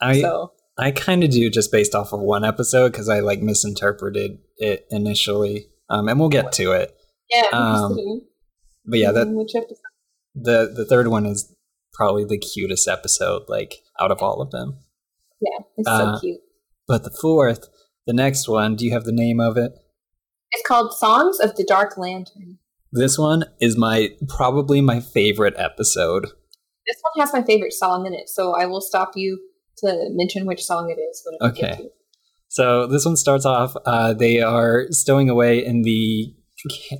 I so I kind of do just based off of one episode because I like misinterpreted it initially. Um, and we'll get to it. Yeah, Um, But yeah, that which episode. the the third one is probably the cutest episode, like out of all of them. Yeah, it's uh, so cute. But the fourth, the next one, do you have the name of it? It's called Songs of the Dark Lantern. This one is my probably my favorite episode. This one has my favorite song in it, so I will stop you to mention which song it is. Whenever we get Okay. So this one starts off. Uh, they are stowing away in the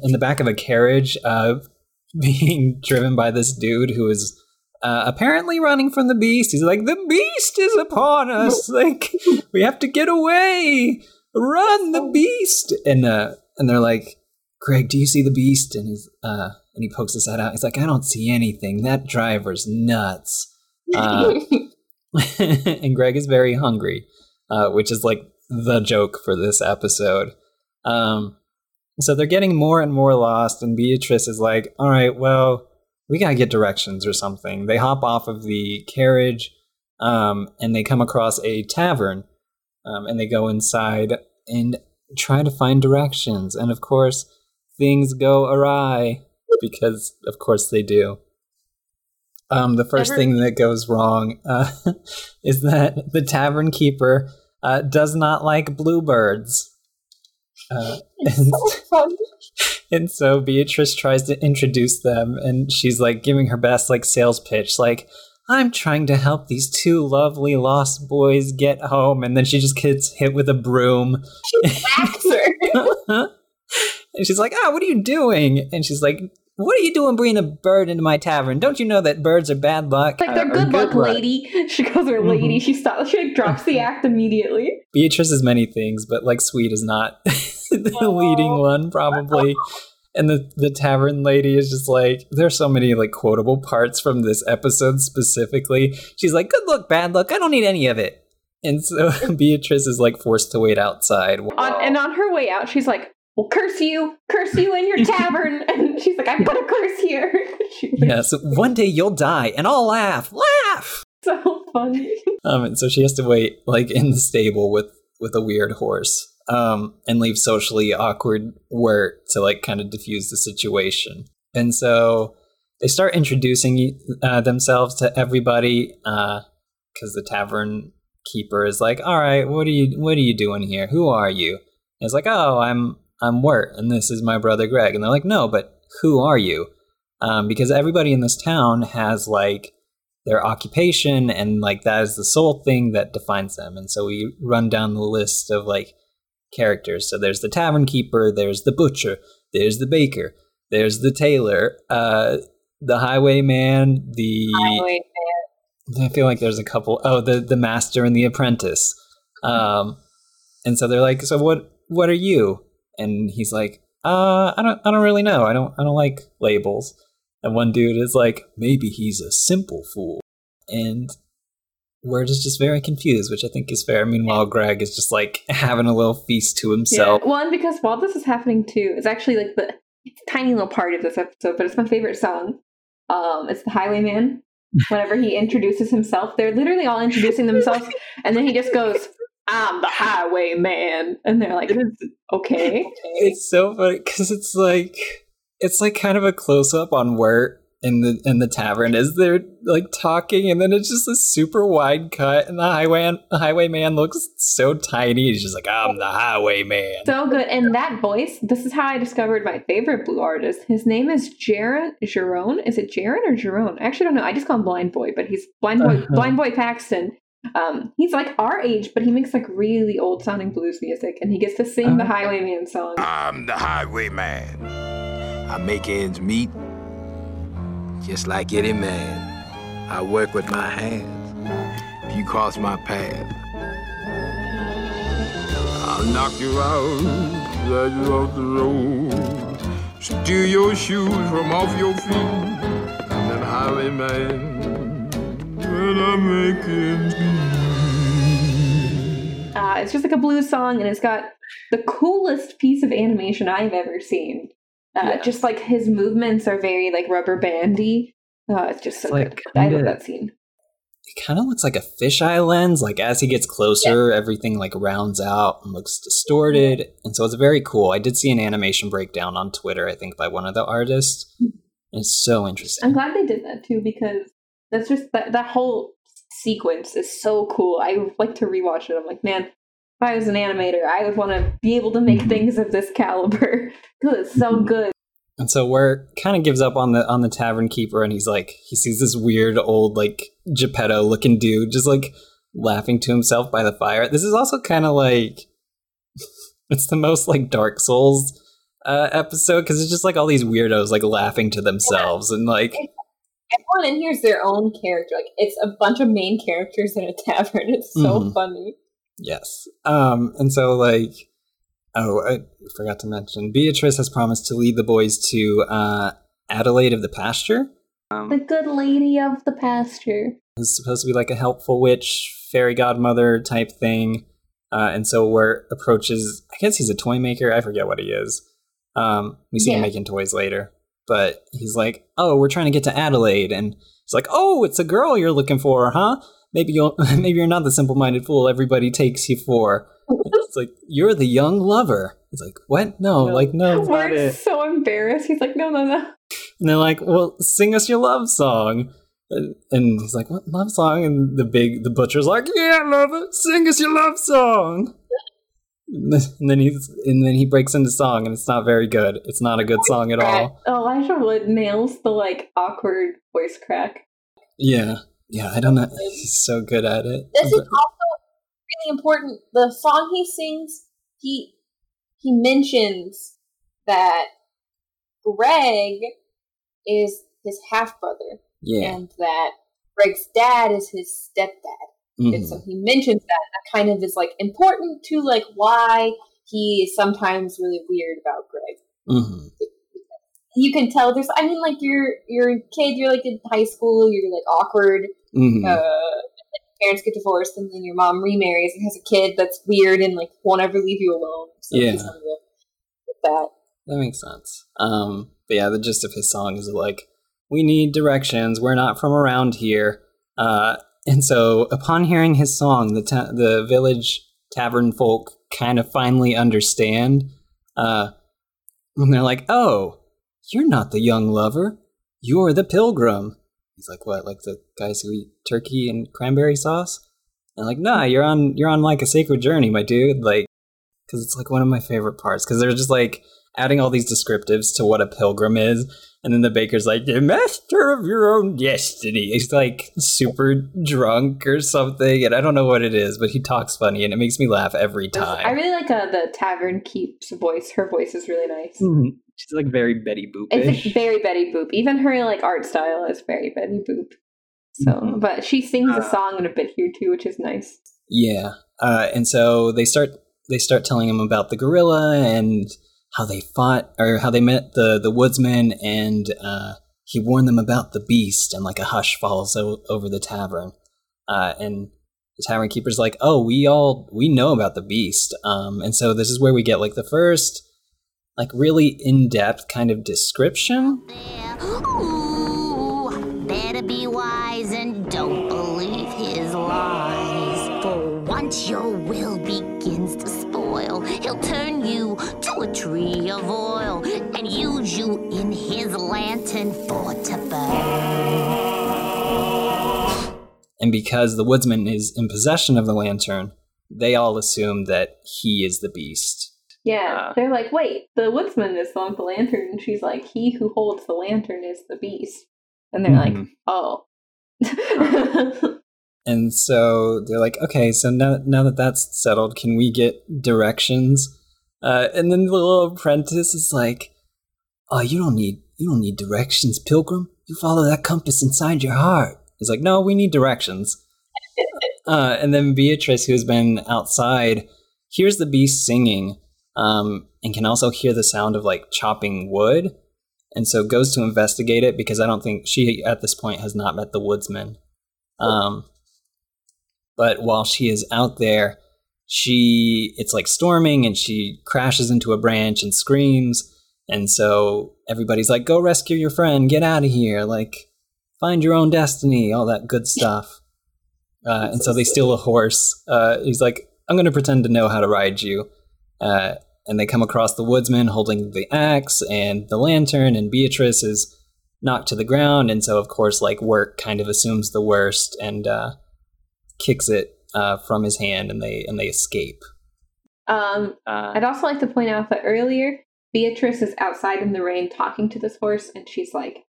in the back of a carriage, uh, being driven by this dude who is uh, apparently running from the beast. He's like, "The beast is upon us! Like, we have to get away! Run, the beast!" And uh, and they're like, "Greg, do you see the beast?" And he's uh, and he pokes his head out. He's like, "I don't see anything. That driver's nuts." Uh, and Greg is very hungry, uh, which is like the joke for this episode. Um, so they're getting more and more lost, and Beatrice is like, "All right, well, we gotta get directions or something." They hop off of the carriage, um, and they come across a tavern, um, and they go inside and try to find directions. And of course, things go awry because, of course, they do. Um, the first Never- thing that goes wrong uh, is that the tavern keeper uh, does not like bluebirds. Uh, and, so and so Beatrice tries to introduce them, and she's like giving her best like sales pitch, like I'm trying to help these two lovely lost boys get home, and then she just gets hit with a broom. Whacks her. and she's like, "Ah, what are you doing?" And she's like, "What are you doing bringing a bird into my tavern? Don't you know that birds are bad luck?" Like they're Uh, good, good luck, luck. lady. She calls her lady. Mhm. She stops. She like, drops the act immediately. Beatrice is many things, but like sweet is not the leading one, probably. And the, the tavern lady is just like, there's so many like quotable parts from this episode specifically. She's like, good luck, bad luck. I don't need any of it. And so Beatrice is like forced to wait outside. On, and on her way out, she's like, "Well, curse you, curse you in your tavern." and she's like, "I put a curse here." She was Yes, one day you'll die and I'll laugh. Laugh! so funny. Um, and so she has to wait like in the stable with with a weird horse. Um, and leave socially awkward Wirt to like kind of diffuse the situation. And so they start introducing uh, themselves to everybody because the tavern keeper is like, "All right, what are you what are you doing here? Who are you?" And it's like, "Oh, I'm I'm Wirt, and this is my brother Greg." And they're like, "No, but who are you?" Um, because everybody in this town has like their occupation, and like that is the sole thing that defines them. And so we run down the list of like characters. So there's the tavern keeper, there's the butcher, there's the baker, there's the tailor, uh, the highwayman, the Highway I feel like there's a couple. Oh, the the master and the apprentice. Um, and so they're like, "So what? What are you?" And he's like, "Uh, I don't, I don't really know. I don't, I don't like labels." And one dude is like, "Maybe he's a simple fool," and Wirt is just very confused, which I think is fair. Meanwhile, Greg is just like having a little feast to himself. Yeah. Well, and because while this is happening too, it's actually like the tiny little part of this episode, but it's my favorite song. Um, it's the Highwayman. Whenever he introduces himself, they're literally all introducing themselves, and then he just goes, "I'm the Highwayman," and they're like, "Okay." It's so funny because it's like it's like kind of a close up on where in the in the tavern as they're like talking, and then it's just a super wide cut, and the highway the highwayman looks so tiny. He's just like, "I'm the highwayman." So good. And that voice, this is how I discovered my favorite blue artist. His name is Jerron Jerome. Is it Jerron or Jerome? I actually don't know. I just call him Blind Boy, but he's Blind Boy Uh-huh. Blind Boy Paxton. Um, he's like our age, but he makes like really old sounding blues music and he gets to sing the Highwayman song. I'm the highwayman. I make ends meet just like any man. I work with my hands. If you cross my path, I'll knock you out, drag you off the road, steal your shoes from off your feet. I'm that highwayman. Uh, it's just like a blues song and it's got the coolest piece of animation I've ever seen. Uh, Yeah. Just like his movements are very like rubber bandy. Uh, it's just so It's like good. I love that scene. It kind of looks like a fisheye lens. Like as he gets closer, everything like rounds out and looks distorted, and so it's very cool. I did see an animation breakdown on Twitter, I think, by one of the artists. It's so interesting. I'm glad they did that too because that's just that that whole sequence is so cool. I like to rewatch it. I'm like, man, if I was an animator, I would want to be able to make things of this caliber because it's so good. And so Wirt kind of gives up on the on the tavern keeper, and he's like, he sees this weird old like Geppetto looking dude just like laughing to himself by the fire. This is also kind of like it's the most like Dark Souls uh, episode because it's just like all these weirdos like laughing to themselves and like Everyone in here is their own character. Like it's a bunch of main characters in a tavern. It's so Mhm. funny. Yes. Um, and so like, oh, I forgot to mention, Beatrice has promised to lead the boys to uh, Adelaide of the Pasture. The good lady of the pasture. Who's supposed to be like a helpful witch, fairy godmother type thing. Uh, and so Wirt approaches, I guess he's a toy maker. I forget what he is. Um, we see him making toys later. But he's like, oh, we're trying to get to Adelaide. And he's like, oh, it's a girl you're looking for, huh? Maybe you'll, maybe you're not the simple-minded fool everybody takes you for. It's like you're the young lover. It's like what? No, like no, We're so embarrassed. He's like, no, no, no. And they're like, well, sing us your love song. And and he's like, what love song? And the big the butcher's like, yeah, lover, sing us your love song. And then- he's and then he breaks into song, and it's not very good. It's not a good song at all. Elijah Wood nails the like awkward voice crack. Yeah, yeah, I don't know. He's so good at it. This is also really important. The song he sings, he he mentions that Greg is his half brother, yeah, and that Greg's dad is his stepdad. Mhm. And so he mentions that. That kind of is like important to like why he is sometimes really weird about Greg. Mhm. You can tell there's. I mean, like you're you're a kid. You're like in high school. You're like awkward. Mhm. Uh, parents get divorced, and then your mom remarries and has a kid that's weird and like won't ever leave you alone. So Yeah. that. That makes sense. Um, but yeah, the gist of his song is like, we need directions. We're not from around here. Uh, and so upon hearing his song, the ta- the village tavern folk kind of finally understand. Uh, and they're like, "Oh, you're not the young lover. You're the pilgrim." He's like, "What? Like the guys who eat turkey and cranberry sauce?" And like, "Nah, you're on you're on like a sacred journey, my dude." Like, because it's like one of my favorite parts because they're just like adding all these descriptives to what a pilgrim is. And then the baker's like, "The master of your own destiny." He's like super drunk or something, and I don't know what it is, but he talks funny, and it makes me laugh every time. I really like uh, the tavern keeps voice. Her voice is really nice. Mhm. She's like very Betty Boopish. It's like very Betty Boop. Even her like art style is very Betty Boop. So, Mm-hmm. but she sings Uh, a song in a bit here too, which is nice. Yeah, uh, and so they start they start telling him about the gorilla and how they fought or how they met the the woodsman, and uh, he warned them about the beast, and like a hush falls o- over the tavern, uh, and the tavern keeper's like, "Oh, we all we know about the beast," um, and so this is where we get like the first like really in depth kind of description. Better be wise and don't believe his lies. For once your will to spoil, he'll turn you to a tree of oil and use you in his lantern for to burn. And because the woodsman is in possession of the lantern, they all assume that he is the beast. Yeah, they're like, wait, the woodsman is the one with the lantern, and she's like, he who holds the lantern is the beast, and they're like, Mhm. oh, And so they're like, okay, so now, now that that's settled, can we get directions? Uh, and then the little apprentice is like, oh, you don't need you don't need directions, pilgrim. You follow that compass inside your heart. He's like, no, we need directions. uh, and then Beatrice, who's been outside, hears the beast singing, um, and can also hear the sound of like chopping wood, and so goes to investigate it because I don't think she at this point has not met the woodsman. Um, but while she is out there, she it's like storming and she crashes into a branch and screams. And so everybody's like, "Go rescue your friend! Get out of here! Like, find your own destiny! All that good stuff." Uh, and so they steal a horse. Uh, he's like, "I'm going to pretend to know how to ride you." Uh, and they come across the woodsman holding the axe and the lantern, and Beatrice is knocked to the ground. And so, of course, like Wirt kind of assumes the worst and uh, kicks it uh, from his hand, and they and they escape. Um, Uh, I'd also like to point out that earlier, Beatrice is outside in the rain talking to this horse, and she's like,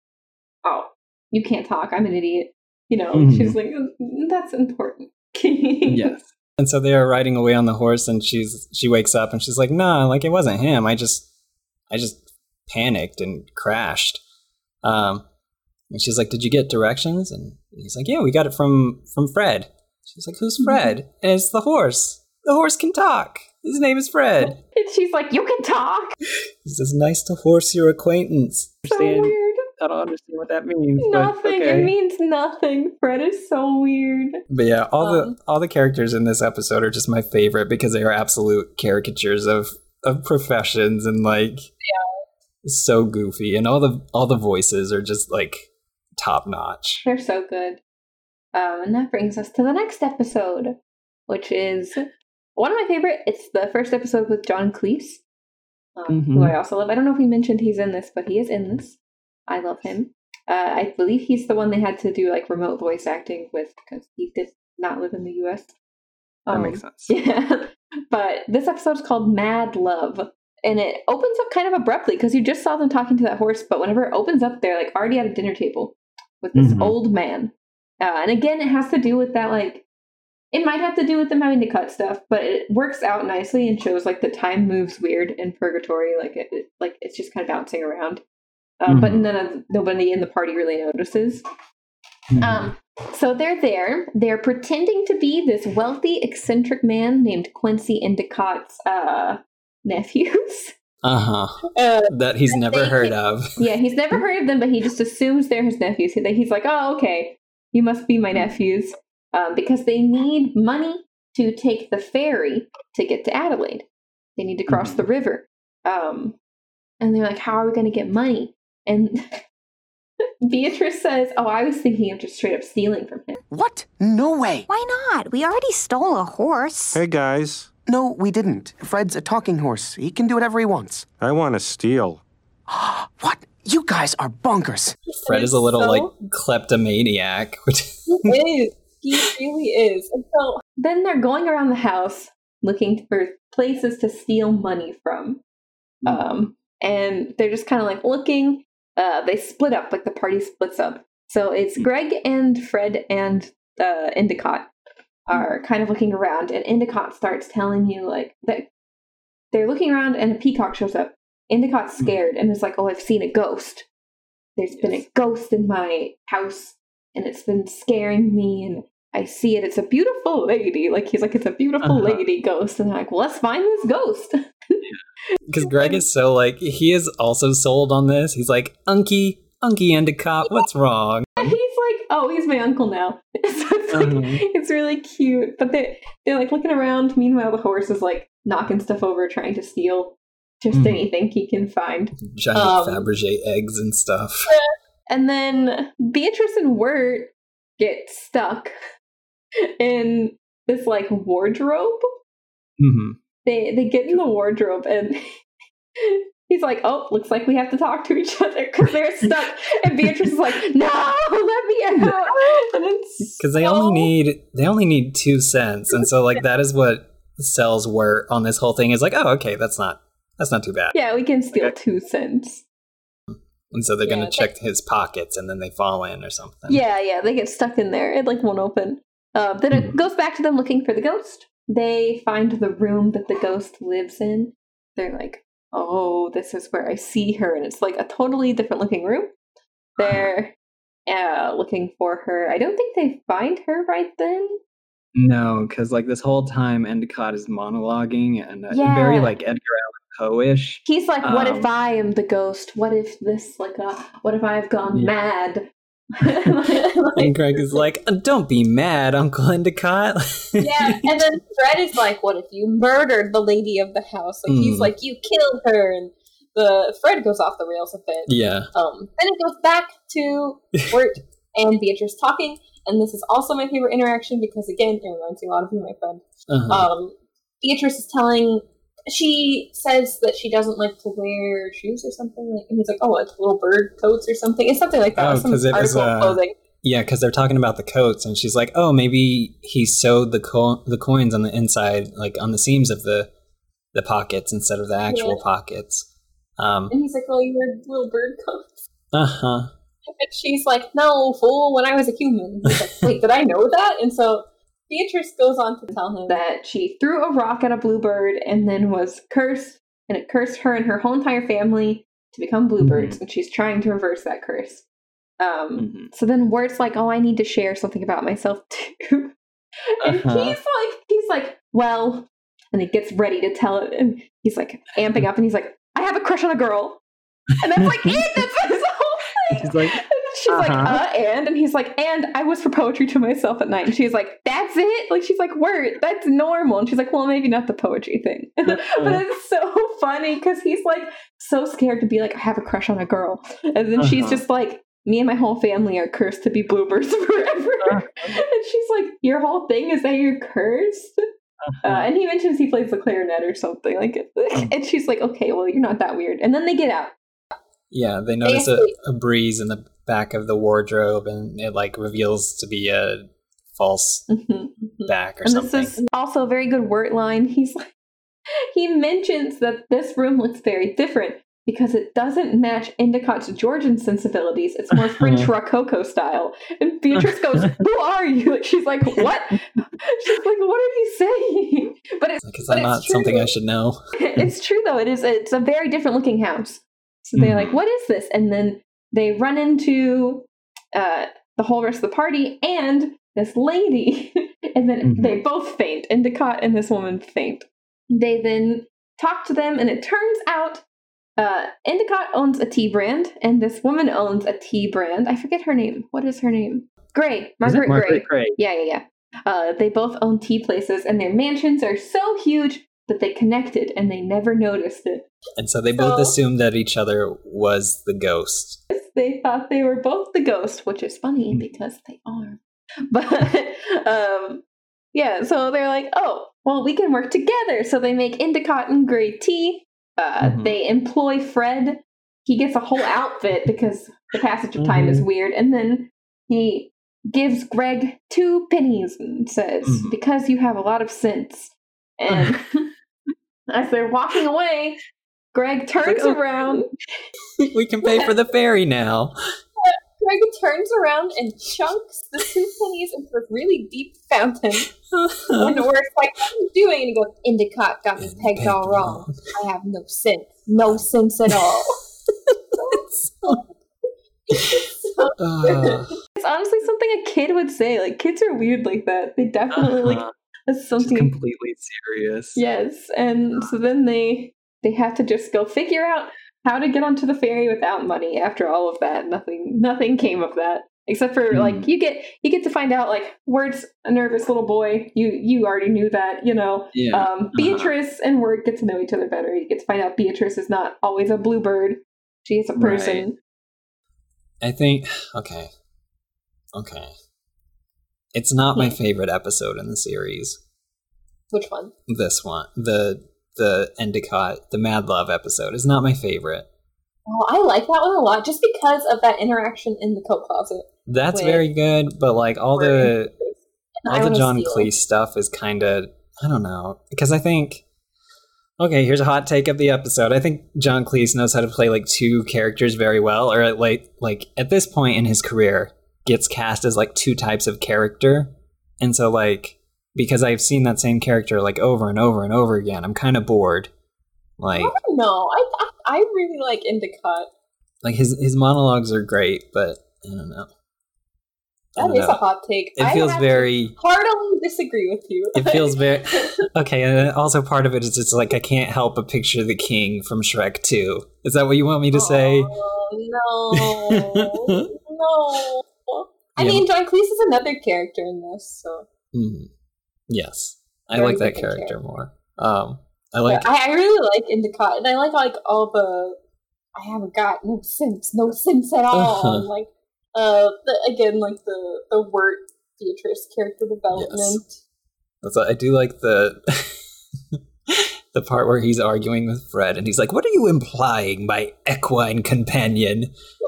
"Oh, you can't talk. I'm an idiot." You know, Mhm. she's like, "Mm, "That's important." yes. And so they are riding away on the horse, and she's she wakes up and she's like, "Nah, like it wasn't him. I just, I just panicked and crashed." Um, and she's like, "Did you get directions?" And he's like, "Yeah, we got it from from Fred." She's like, "Who's Fred?" And it's the horse. The horse can talk. His name is Fred. And she's like, "You can talk." He says, "Nice to horse your acquaintance." So weird. I don't understand what that means. but Nothing. okay. It means nothing. Fred is so weird. But yeah, all Um, the all the characters in this episode are just my favorite because they are absolute caricatures of of professions and like yeah. so goofy and all the all the voices are just like top notch. They're so good. Um, and that brings us to the next episode, which is one of my favorite. It's the first episode with John Cleese, um, who Mhm. I also love. I don't know if we mentioned he's in this, but he is in this. I love him. Uh, I believe he's the one they had to do like remote voice acting with because he did not live in the U.S. That Um, makes sense. Yeah, but this episode is called Mad Love, and it opens up kind of abruptly because you just saw them talking to that horse. But whenever it opens up, they're like already at a dinner table with this Mhm. old man, uh, and again, it has to do with that like. It might have to do with them having to cut stuff, but it works out nicely and shows like the time moves weird in purgatory. Like it, it- like it's just kind of bouncing around, uh, but Mhm. none of nobody in the party really notices. Mm-hmm. Um, so they're there. They're pretending to be this wealthy, eccentric man named Quincy Endicott's uh, nephews. Uh-huh. Uh, That he's never heard of. yeah, he's never heard of them, but he just assumes they're his nephews. He- He's like, oh, okay, you must be my nephews. Um, because they need money to take the ferry to get to Adelaide. They need to cross the river. Um, and they're like, how are we going to get money? And Beatrice says, "Oh, I was thinking of just straight up stealing from him." What? No way. Why not? We already stole a horse. Hey guys, No, we didn't. Fred's a talking horse. He can do whatever he wants. I want to steal. What? You guys are bonkers. Fred is a little so- like kleptomaniac, which He is. He really is. And so Then they're going around the house looking for places to steal money from. Um, and they're just kind of like looking. Uh, they split up, like the party splits up. So it's Greg and Fred and uh, Endicott are kind of looking around, and Endicott starts telling you like that they're looking around, and a peacock shows up. Endicott's scared and is like, "Oh, I've seen a ghost. There's been a ghost in my house, and it's been scaring me, and I see it. It's a beautiful lady. Like he's like, it's a beautiful Uh-huh. lady ghost, and they're like, well, let's find this ghost. because Greg is so like he is also sold on this. He's like Unky, Unky Endicott, what's wrong? And he's like, oh, he's my uncle now. so it's like, Mhm. it's really cute. But they they're like looking around. Meanwhile, the horse is like knocking stuff over, trying to steal just Mhm. anything he can find. Giant Um, Fabergé eggs and stuff. And then Beatrice and Wirt get stuck in this like wardrobe. hmm They they get in the wardrobe and he's like, "Oh, looks like we have to talk to each other because they're stuck." and Beatrice is like, "No, let me out!" Because they only need they only need two cents, and so like that is what sells Wirt on this whole thing is like, oh, okay, that's not that's not too bad. yeah, we can steal two cents. And so they're Yeah, gonna they- check his pockets, and then they fall in or something. Yeah, yeah, they get stuck in there. It like won't open. Uh, then it goes back to them looking for the ghost. They find the room that the ghost lives in. They're like, "Oh, this is where I see her," and it's like a totally different looking room. They're uh, looking for her. I don't think they find her right then. No, because like this whole time Endicott is monologuing and uh, Yeah. very like Edgar Allan Poe-ish. He's like, "What if Um, I am the ghost? What if this like uh, what if I've gone Yeah. mad?" And Greg is like, "Uh, "Don't be mad, Uncle Endicott." yeah, and then Fred is like, "What if you murdered the lady of the house?" Like he's Mm. like, "You killed her," and the Fred goes off the rails a bit. yeah. Um, then it goes back to Wirt and Beatrice talking, and this is also my favorite interaction because again, it reminds me a lot of you, my friend. Uh-huh. Um, Beatrice is telling. She says that she doesn't like to wear shoes or something. Like, and he's like, "Oh, like little bird coats or something." It's something like that. Oh, some 'cause it uh, clothing. Yeah, because they're talking about the coats, and she's like, "Oh, maybe he sewed the co- the coins on the inside, like on the seams of the the pockets instead of the actual Yeah. pockets." Um, And he's like, "Well, you wear little bird coats." uh huh. And she's like, "No, fool! When I was a human." Like, "Wait, did I know that?" And so Beatrice goes on to tell him that she threw a rock at a bluebird and then was cursed, and it cursed her and her whole entire family to become bluebirds, and she's trying to reverse that curse. Um, So then Wirt's like, "Oh, I need to share something about myself too," and Uh-huh. he's like, "He's like, well," and he gets ready to tell it, and he's like amping up, and he's like, "I have a crush on a girl," and that's like it. That's his whole thing. He's like, She's like, Uh-huh. uh, and? And he's like, and I was for poetry to myself at night. And she's like, that's it? Like, she's like, Wirt, that's normal. And she's like, well, maybe not the poetry thing. but it's so funny because he's like so scared to be like, I have a crush on a girl. And then she's Uh-huh. just like, me and my whole family are cursed to be bluebirds forever. and she's like, your whole thing is that you're cursed? Uh, and he mentions he plays the clarinet or something like, and she's like, "Okay, well, you're not that weird." And then they get out. Yeah, they notice a, a breeze in the back of the wardrobe, and it like reveals to be a false mm-hmm, mm-hmm. back or and something. this is also a very good Wirt line. He's like, he mentions that this room looks very different because it doesn't match Endicott's Georgian sensibilities. It's more French Rococo style. And Beatrice goes, "Who are you?" She's like, "What?" She's like, "What are you saying?" But it's Because I'm not true. something I should know. it's true though. It is. It's a very different looking house. So they're hmm. like, "What is this?" And then they run into uh, the whole rest of the party and this lady, and then they both faint. Endicott and this woman faint. They then talk to them, and it turns out uh, Endicott owns a tea brand, and this woman owns a tea brand. I forget her name. What is her name? Gray. Margaret, Margaret Gray. Gray? Yeah, yeah, yeah. Uh, they both own tea places, and their mansions are so huge that they connected, and they never noticed it. And so they both assumed that each other was the ghost. They thought they were both the ghost, which is funny because they are. But um, yeah, so they're like, oh, well, we can work together. So they make Endicott and Gray tea. Uh, Mhm. They employ Fred. He gets a whole outfit because the passage of time is Mhm. weird. And then he gives Greg two pennies and says, Mhm. because you have a lot of sense. And as they're walking away, Greg turns "Oh." around. we can pay for the ferry now. Greg turns around and chunks the two pennies into a really deep fountain. and we're like, what are you doing? And he goes, Endicott got me pegged all wrong. I have no sense. No sense at all. Uh, It's honestly something a kid would say. Like kids are weird like that. They definitely like Uh-huh. that's Just something. completely serious. Yes, and so then they they have to just go figure out how to get onto the ferry without money. After all of that, nothing nothing came of that except for hmm. like you get you get to find out like Wirt's a nervous little boy. You you already knew that, you know. Yeah. Um, uh-huh. Beatrice and Word get to know each other better. You get to find out Beatrice is not always a bluebird. She is a person. I think okay, okay. It's not my hmm. favorite episode in the series. Which one? This one, the the Endicott, the Mad Love episode, is not my favorite. Oh, I like that one a lot just because of that interaction in the coat closet. That's very good, but like all the all the John. Cleese stuff is kind of I don't know because I think okay, here's a hot take of the episode. I think John Cleese knows how to play like two characters very well, or at, like like at this point in his career gets cast as like two types of character, and so like because I've seen that same character like over and over and over again, I'm kind of bored. Like I don't know. I, I really like Endicott. like his his monologues are great, but I don't know. I That don't is know. a hot take. It I feels very heartily disagree with you. It feels very okay, and also part of it is just like I can't help but picture the king from Shrek 2. Is that what you want me to say? Oh, no, no. I Yeah. mean, John Cleese is another character in this, so Mhm. Yes, I Very like that different character more. Um, I like But I, I really like Endicott, and I like like all the. I haven't got no sense, no sense at all. Uh-huh. like, uh, the, again, like the the Wirt Beatrice character development. that's I do like the the part where he's arguing with Fred, and he's like, "What are you implying, my equine companion?"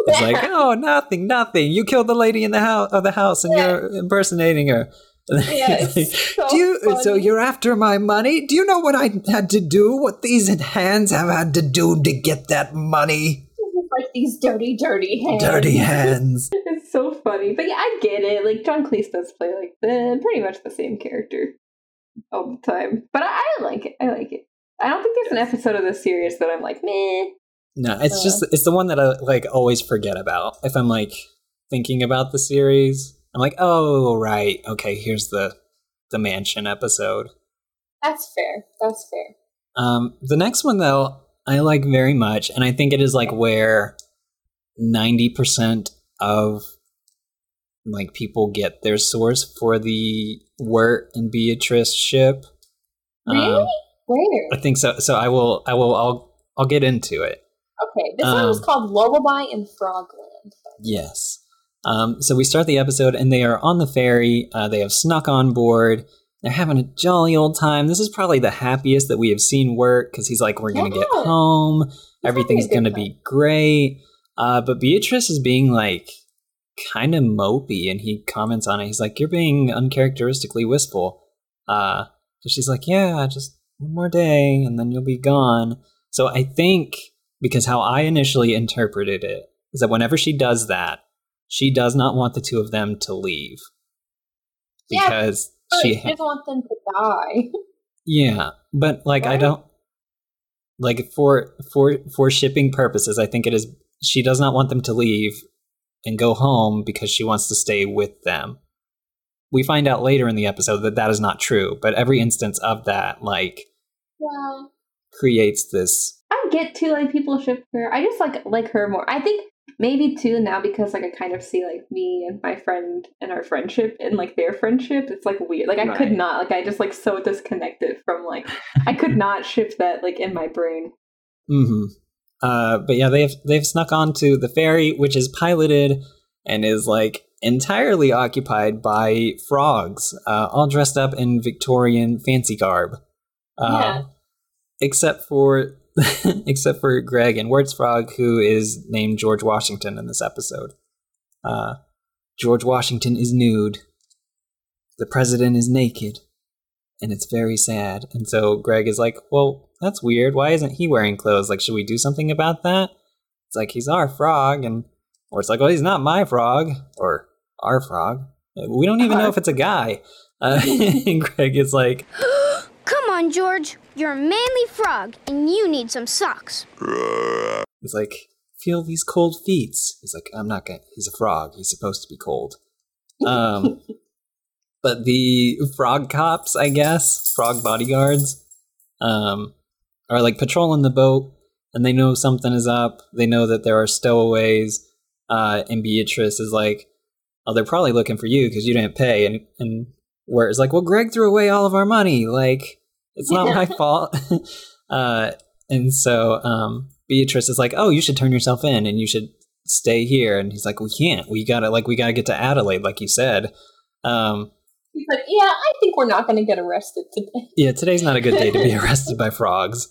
It's like, "Oh, nothing, nothing. You killed the lady in the house of the house, and you're impersonating her." Yeah, so do you so you're after my money? Do you know what I had to do? What these hands have had to do to get that money? like these dirty, dirty hands. Dirty hands. It's so funny. But yeah, I get it. Like John Cleese does play like the pretty much the same character all the time. But I, I like it. I like it. I don't think there's an episode of this series that I'm like, meh. No, it's Uh. just it's the one that I like always forget about. If I'm like thinking about the series, I'm like, oh right, okay, here's the the mansion episode. That's fair. That's fair. Um, the next one though, I like very much, and I think it is like where ninety percent of like people get their source for the Wirt and Beatrice ship. Really? Um, Where? I think so. So I will. I will. I'll. I'll get into it. Okay, this one was um, called Lullaby in Frogland. Yes. Um, so we start the episode, and they are on the ferry. Uh, they have snuck on board. They're having a jolly old time. This is probably the happiest that we have seen Wirt because he's like, "We're gonna get Yeah. home. Everything's gonna be great." Uh, but Beatrice is being like kind of mopey, and he comments on it. He's like, "You're being uncharacteristically wistful." Uh, so she's like, "Yeah, just one more day, and then you'll be gone." So I think because how I initially interpreted it is that whenever she does that, she does not want the two of them to leave because But she, she doesn't want them to die. yeah, but like I don't like for for for shipping purposes, I think it is she does not want them to leave and go home because she wants to stay with them. We find out later in the episode that that is not true, but every instance of that like Yeah. creates this I get to like people ship her. I just like like her more. I think maybe too now because like I kind of see like me and my friend and our friendship and like their friendship. It's like weird. Like I could not. Like I just like so disconnected from like I could not shift that like in my brain. Mhm. Uh, but yeah, they've they've snuck onto the ferry, which is piloted and is like entirely occupied by frogs, uh, all dressed up in Victorian fancy garb. Uh, Yeah. Except for except for Greg and Wirt's Frog, who is named George Washington in this episode. Uh, George Washington is nude. The president is naked. And it's very sad. And so Greg is like, Well, that's weird. Why isn't he wearing clothes? Like, should we do something about that? It's like, He's our frog. And, or it's like, Well, he's not my frog. Or our frog. We don't even know if it's a guy. Uh, and Greg is like, on, George. You're a manly frog, and you need some socks. He's like, feel these cold feet. He's like, I'm not gonna. He's a frog. He's supposed to be cold. Um, but the frog cops, I guess, frog bodyguards, um, are like patrolling the boat, and they know something is up. They know that there are stowaways, uh, and Beatrice is like, oh, they're probably looking for you because you didn't pay, and and Wirt's like, well, Greg threw away all of our money. Like, it's not my fault. uh, and so um, Beatrice is like, "Oh, you should turn yourself in, and you should stay here." And he's like, "We can't. We gotta like we gotta get to Adelaide, like you said." Um, He's like, yeah, I think we're not going to get arrested today. yeah, today's not a good day to be arrested by frogs.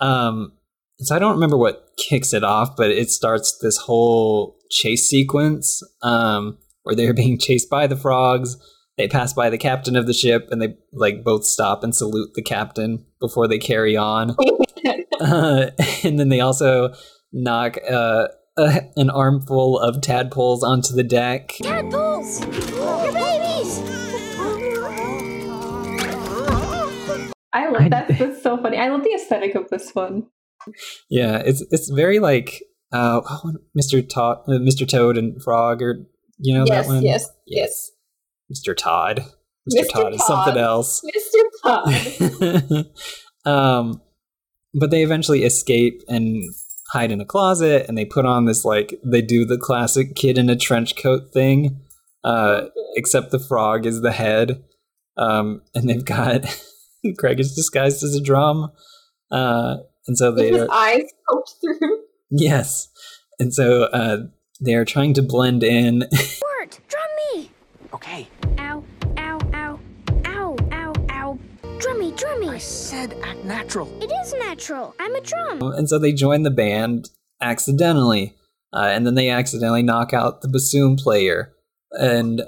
Um, so I don't remember what kicks it off, but it starts this whole chase sequence um, where they're being chased by the frogs. They pass by the captain of the ship, and they like both stop and salute the captain before they carry on. Uh, and then they also knock uh, uh, an armful of tadpoles onto the deck. Tadpoles! Your babies! I love that. that's so funny. I love the aesthetic of this one. Yeah, it's it's very like uh, oh, Mr. Todd, Mr. Toad and Frog, or you know yes, that one. yes, yes. Mr. Todd. Mr. Mr. Todd is something else. Mr. Todd. um, but they eventually escape and hide in a closet, and they put on this like they do the classic kid in a trench coat thing, uh, except the frog is the head, um, and they've got Greg is disguised as a drum, uh, and so they're his eyes poked through. yes, and so uh, they are trying to blend in. Wirt, drum me! Okay. Ow, ow, ow, ow, ow, ow. Drummy, drummy. I said act natural. It is natural. I'm a drum. and so they join the band accidentally, uh, and then they accidentally knock out the bassoon player, and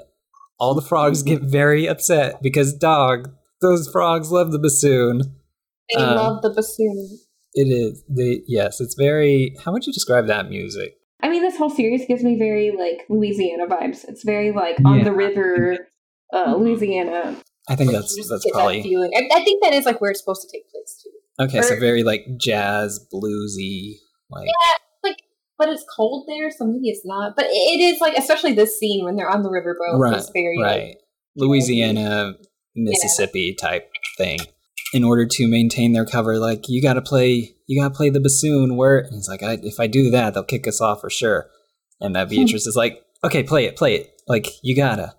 all the frogs get very upset because dog, those frogs love the bassoon. They Um, love the bassoon. It is they yes, it's very. How would you describe that music? I mean, this whole series gives me very like Louisiana vibes. It's very like on Yeah. the river, uh, Louisiana. I think that's that's that probably feeling. I, I think that is like where it's supposed to take place too. okay. So very like jazz, bluesy, like Yeah, like, but it's cold there, so maybe it's not. But it is like, especially this scene when they're on the riverboat. right, It's very like, right, Louisiana, Mississippi type thing. In order to maintain their cover, like you got to play, you got to play the bassoon. Wirt and he's like, I, if I do that, they'll kick us off for sure. And that Beatrice is like, okay, play it, play it. Like you gotta.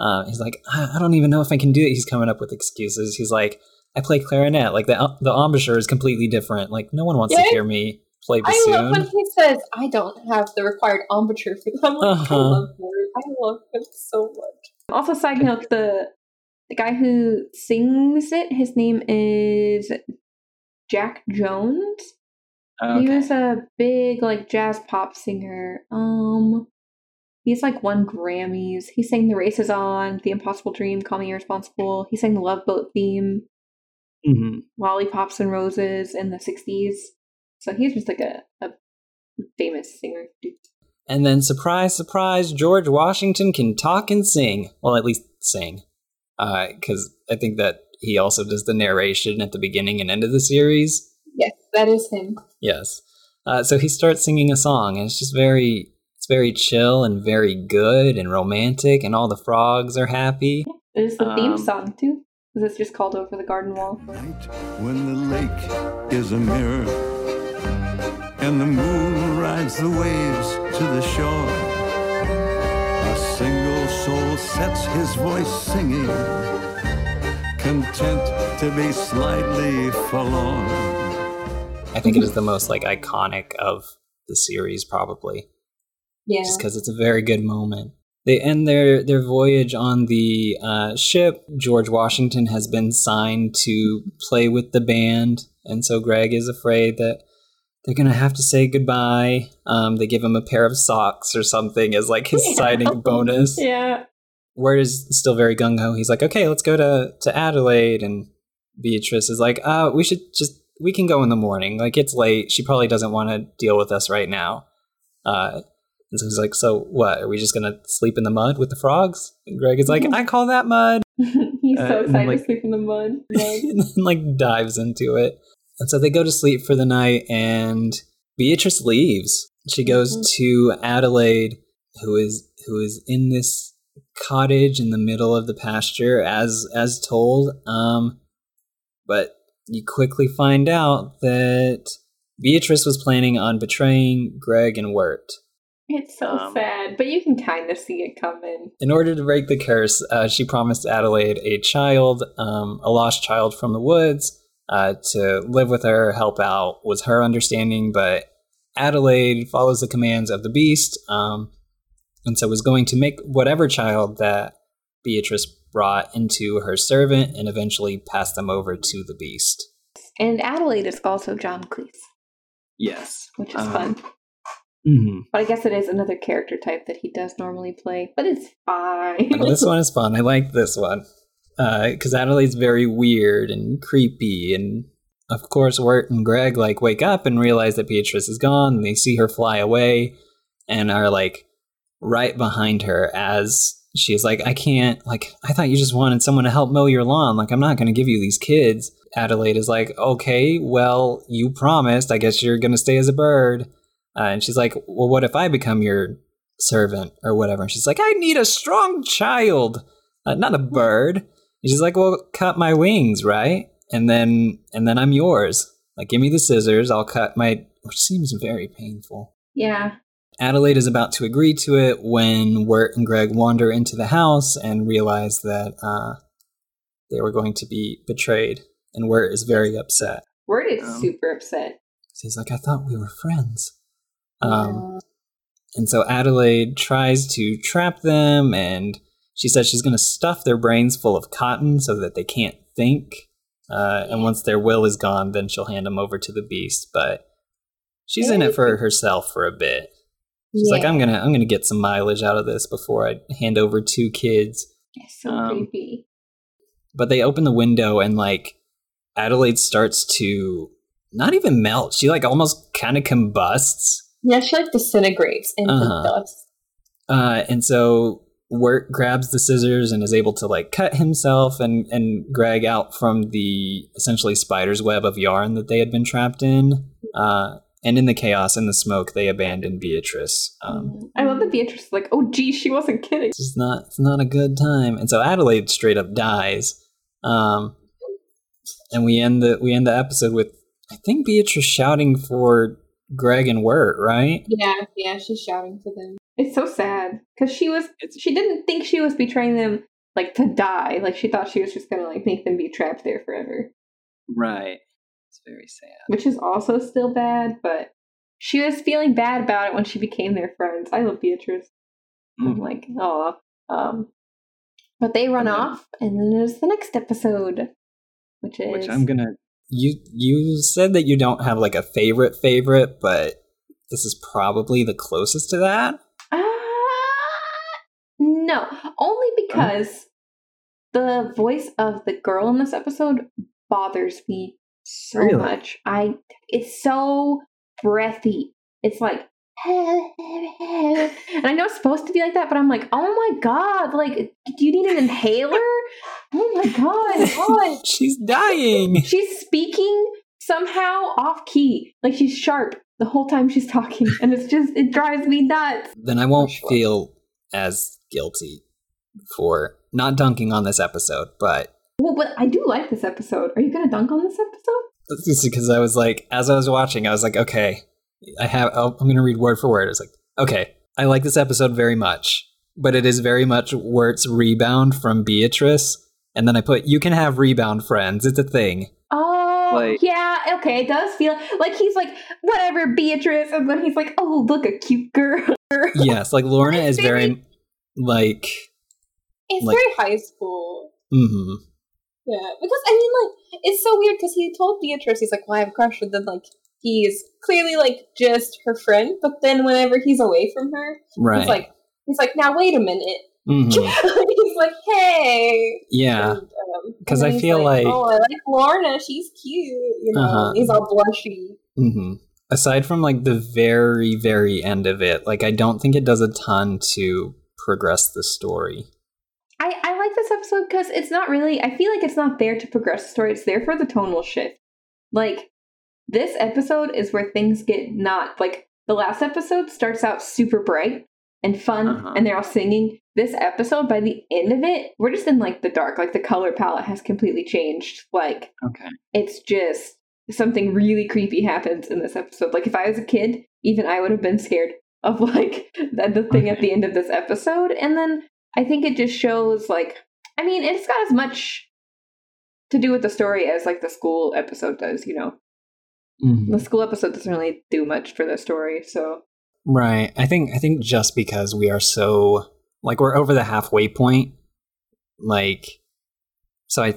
Uh, he's like, I, I don't even know if I can do it. He's coming up with excuses. He's like, I play clarinet. Like the the embouchure is completely different. Like no one wants to hear me play bassoon I love when he says, "I don't have the required embouchure for them." I'm like, Uh-huh. love him. I love him so much. Also, side note: the the guy who sings it, his name is Jack Jones. He was a big like jazz pop singer. Um, he's like won Grammys. He sang "The Race Is On," "The Impossible Dream," "Call Me Irresponsible." He sang the Love Boat theme, Mhm. "Lollipops and Roses" in the '60s. So he's just like a, a famous singer. dude. And then, surprise, surprise, George Washington can talk and sing. Well, at least sing. Because I think that he also does the narration at the beginning and end of the series. Yes, that is him. Yes. Uh, so he starts singing a song, and it's just very, it's very chill and very good and romantic, and all the frogs are happy. It is the theme Um, song too, because it's just called "Over the Garden Wall." when the lake is a mirror and the moon rides the waves to the shore. A single soul sets his voice singing, content to be slightly forlorn. I think it is the most like iconic of the series, probably. Yeah. just because it's a very good moment. They end their their voyage on the uh, ship. George Washington has been signed to play with the band, and so Greg is afraid that they're gonna have to say goodbye. Um, they give him a pair of socks or something as like his signing bonus. Yeah. Wirt is still very gung ho. He's like, okay, let's go to to Adelaide, and Beatrice is like, uh, we should just we can go in the morning. Like it's late. She probably doesn't want to deal with us right now. Uh, and so he's like, so what? Are we just gonna sleep in the mud with the frogs? And Greg is like, I call that mud. He's Uh, so excited like- to sleep in the mud. mud. and then like dives into it. And so they go to sleep for the night, and Beatrice leaves. She goes to Adelaide, who is who is in this cottage in the middle of the pasture, as as told. Um, but you quickly find out that Beatrice was planning on betraying Greg and Wirt. It's so Um, sad, but you can kind of see it coming. In order to break the curse, uh, she promised Adelaide a child, um, a lost child from the woods, uh, to live with her, help out, was her understanding. But Adelaide follows the commands of the beast, um, and so was going to make whatever child that Beatrice brought into her servant and eventually pass them over to the beast. And Adelaide is also John Cleese, Yes. which is Um, fun. mhm. But I guess it is another character type that he does normally play, but it's fine. This one is fun. I like this one because Adelaide's very weird and creepy, and of course, Wirt and Greg like wake up and realize that Beatrice is gone. And they see her fly away, and are like right behind her as she's like, "I can't. Like, I thought you just wanted someone to help mow your lawn. Like, I'm not going to give you these kids." Adelaide is like, "Okay, well, you promised. I guess you're going to stay as a bird." Uh, and she's like, "Well, what if I become your servant or whatever?" And she's like, "I need a strong child, uh, not a bird." And she's like, "Well, cut my wings, right? And then and then I'm yours. Like, give me the scissors. I'll cut my." Which seems very painful. yeah. Adelaide is about to agree to it when Wirt and Greg wander into the house and realize that uh, they were going to be betrayed. And Wirt is very upset. Wirt is Um, super upset. So he's like, I thought we were friends. Um, and so Adelaide tries to trap them, and she says she's going to stuff their brains full of cotton so that they can't think. Uh, and once their will is gone, then she'll hand them over to the beast. But she's in it for herself for a bit. She's like, I'm gonna, I'm gonna get some mileage out of this before I hand over two kids. It's so um, creepy. But they open the window, and like Adelaide starts to not even melt. She like almost kind of combusts. Yeah, she like disintegrates into Uh-huh. dust. Uh, and so Wirt grabs the scissors and is able to like cut himself and and Greg out from the essentially spider's web of yarn that they had been trapped in. Uh, and in the chaos and the smoke, they abandon Beatrice. Um, I love that Beatrice is like, oh, gee, she wasn't kidding. it's not it's not a good time. And so Adelaide straight up dies. Um, and we end the we end the episode with I think Beatrice shouting for Greg and Wirt, right? Yeah, yeah, she's shouting for them. It's so sad because she was she didn't think she was betraying them like to die. Like she thought she was just gonna like make them be trapped there forever, Right. It's very sad. which is also still bad. But she was feeling bad about it when she became their friends. I love Beatrice. I'm like, oh, um, but they run off, and then there's the next episode, which is Which I'm gonna. You you said that you don't have like a favorite favorite, but this is probably the closest to that. No, only because the voice of the girl in this episode bothers me so Really? much. I it's so breathy. It's like and I know it's supposed to be like that, but I'm like, oh my god, like do you need an inhaler? Oh my god, god. She's dying. She's speaking somehow off key. Like she's sharp the whole time she's talking. And it's just it drives me nuts. Then I won't feel as guilty for not dunking on this episode, but Well, but I do like this episode. Are you gonna dunk on this episode? That's just because I was like, as I was watching, I was like, okay, I have, I'll, I'm going to read word for word. I was like, okay, I like this episode very much, but it is very much Wirt's rebound from Beatrice. And then I put, you can have rebound friends. It's a thing. Oh, Oh, Like- yeah, okay, it does feel like he's like, whatever, Beatrice, and then he's like, oh, look, a cute girl. yes, like Lorna is very like It's Like- very high school. mhm. Yeah, because I mean, like, it's so weird because he told Beatrice, he's like, "Well, I have a crush," and then like he's clearly like just her friend. But then whenever he's away from her, Right. he's like, he's like, "Now wait a minute." Mhm. he's like, "Hey." Yeah. Because um, I feel like- "Oh, I like Lorna. She's cute." You know, Uh-huh. he's all blushy. hmm Aside from like the very, very end of it, like I don't think it does a ton to progress the story. I, I like this episode because it's not really, I feel like it's not there to progress the story, it's there for the tonal shift. Like, this episode is where things get not, like, the last episode starts out super bright and fun, Uh-huh. and they're all singing. This episode, by the end of it, we're just in, like, the dark. Like, the color palette has completely changed. Like, Okay. it's just something really creepy happens in this episode. Like if I was a kid, even I would have been scared of like the, the thing at the end of this episode. And then I think it just shows like I mean, it's got as much to do with the story as like the school episode does, you know. Mhm. The school episode doesn't really do much for the story, so Right. I think I think just because we are so like we're over the halfway point, like so I, I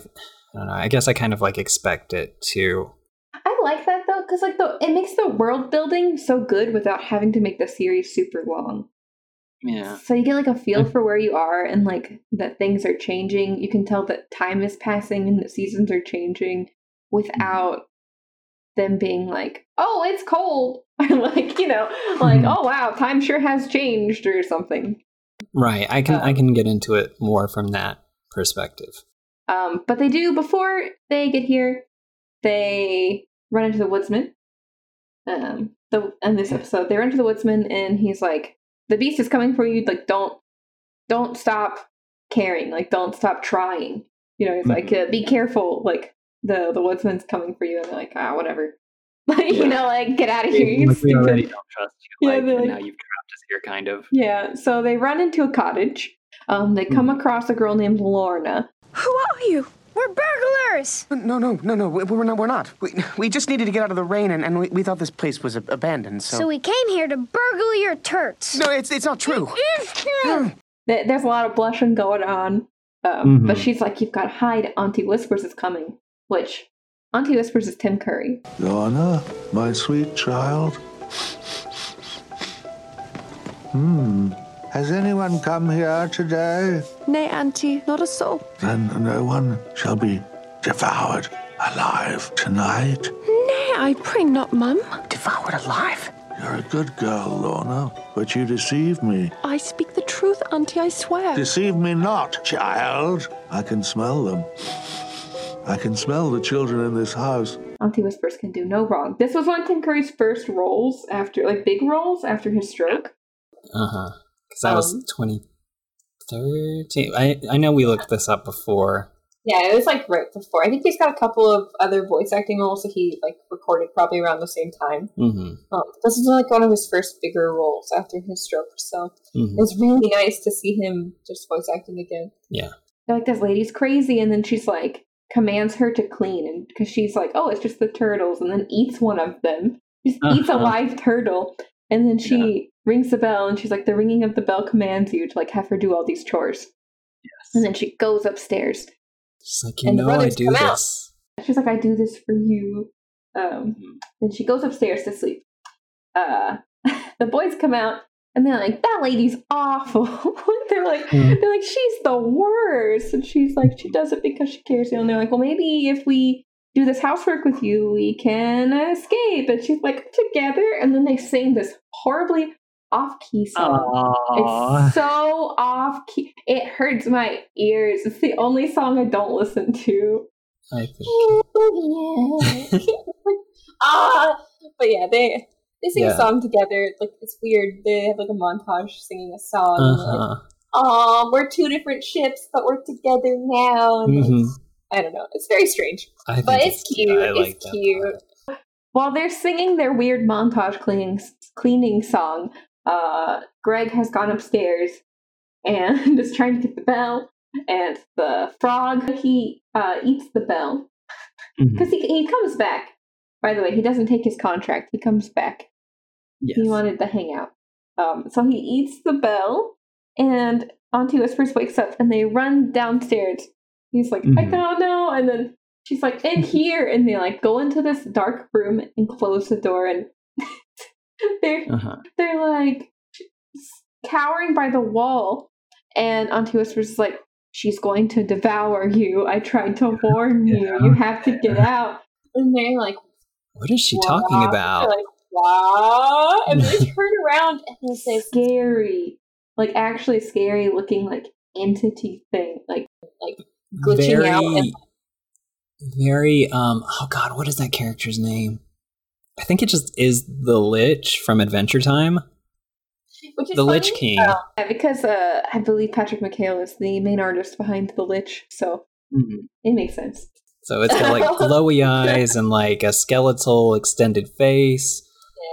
don't know. I guess I kind of like expect it to. I like that though, because like the it makes the world building so good without having to make the series super long. Yeah. So you get like a feel mm. for where you are and like that things are changing. You can tell that time is passing and the seasons are changing without mm. them being like, "Oh, it's cold." like, you know, like, mm-hmm. "Oh, wow, time sure has changed" or something. Right. I can I um can get into it more from that perspective. Um, but they do before they get here, they run into the woodsman. Um, the in this episode, they run into the woodsman, and he's like, "The beast is coming for you. Like, don't, don't stop caring. Like, don't stop trying." You know, he's like, uh, "Be careful. Like, the the woodsman's coming for you." And they're like, "Ah, whatever." Like, you know, like, get out of here. you Like, we already don't trust you. Yeah, Like, they're like- now you've trapped us here, kind of. Yeah, so they run into a cottage. Um, they come across a girl named Lorna. Who are you? We're burglars. No, no, no, no. we- We're not. We're not. We, we just needed to get out of the rain, and, and we, we thought this place was abandoned. So. So we came here to burgle your turts. no, it's it's not true. It is true. There's a lot of blushing going on. Um, But Mhm. she's like, you've got to hide. Auntie Whispers is coming. Which, Auntie Whispers is Tim Curry. Lorna, my sweet child. Hmm. Has anyone come here today? Nay, Auntie, not a soul. Then no one shall be devoured alive tonight. Nay, I pray not, Mum. Devoured alive. You're a good girl, Lorna, but you deceive me. I speak the truth, Auntie, I swear. Deceive me not, child. I can smell them. I can smell the children in this house. Auntie Whispers can do no wrong. This was one of Tim Curry's first roles after, like, big roles after his stroke. Uh huh. Because that was Um, 2013. I I know we looked this up before. Yeah, it was like right before. I think he's got a couple of other voice acting roles that he like recorded probably around the same time. hmm Um, this is like one of his first bigger roles after his stroke, so Mhm. it's really nice to see him just voice acting again. Yeah. They're like, this lady's crazy. And then she's like, commands her to clean. And because she's like, oh, it's just the turtles. And then eats one of them. Just eats a Uh-huh. live turtle. And then she rings the bell. And she's like, the ringing of the bell commands you to like have her do all these chores. Yes. And then she goes upstairs. She's like, you And know, I do come out. this. She's like, I do this for you. Um, then she goes upstairs to sleep. Uh, the boys come out and they're like, that lady's awful. they're like, Mm. they're like, she's the worst. And she's like, she does it because she cares. And they're like, well, maybe if we do this housework with you, we can escape. And she's like, together. And then they sing this horribly off key song. Aww. It's so off key. It hurts my ears. It's the only song I don't listen to. I think. ah, but yeah, they they sing Yeah. a song together. Like it's weird. They have like a montage singing a song. and they're like, Uh-huh. Oh, we're two different ships, but we're together now. And Mhm. it's, I don't know. It's very strange, I but it's, cute. I like it's that cute. While they're singing their weird montage cleaning cleaning song, uh, Greg has gone upstairs and is trying to get the bell. And the frog he uh, eats the bell. Because he he comes back. By the way, he doesn't take his contract. He comes back. Yes. He wanted to hang out. Um, so he eats the bell, and Auntie Whispers wakes up, and they run downstairs. He's like, I Mhm. don't know, and then she's like, in here, and they like go into this dark room and close the door, and they're Uh-huh. they're like cowering by the wall, and Auntie Whispers is like, she's going to devour you. I tried to warn you. You have to get out. And they're like, What is she talking about? Like, what? And they turn around and they say, scary, like actually scary looking like entity thing, like like glitching out. very, And, very. Um. Oh God, what is that character's name? I think it just is the Lich from Adventure Time. which is The Lich. King. Uh, Yeah, because uh, I believe Patrick McHale is the main artist behind The Lich, so Mhm. it makes sense. So it's got like glowy eyes and like a skeletal extended face.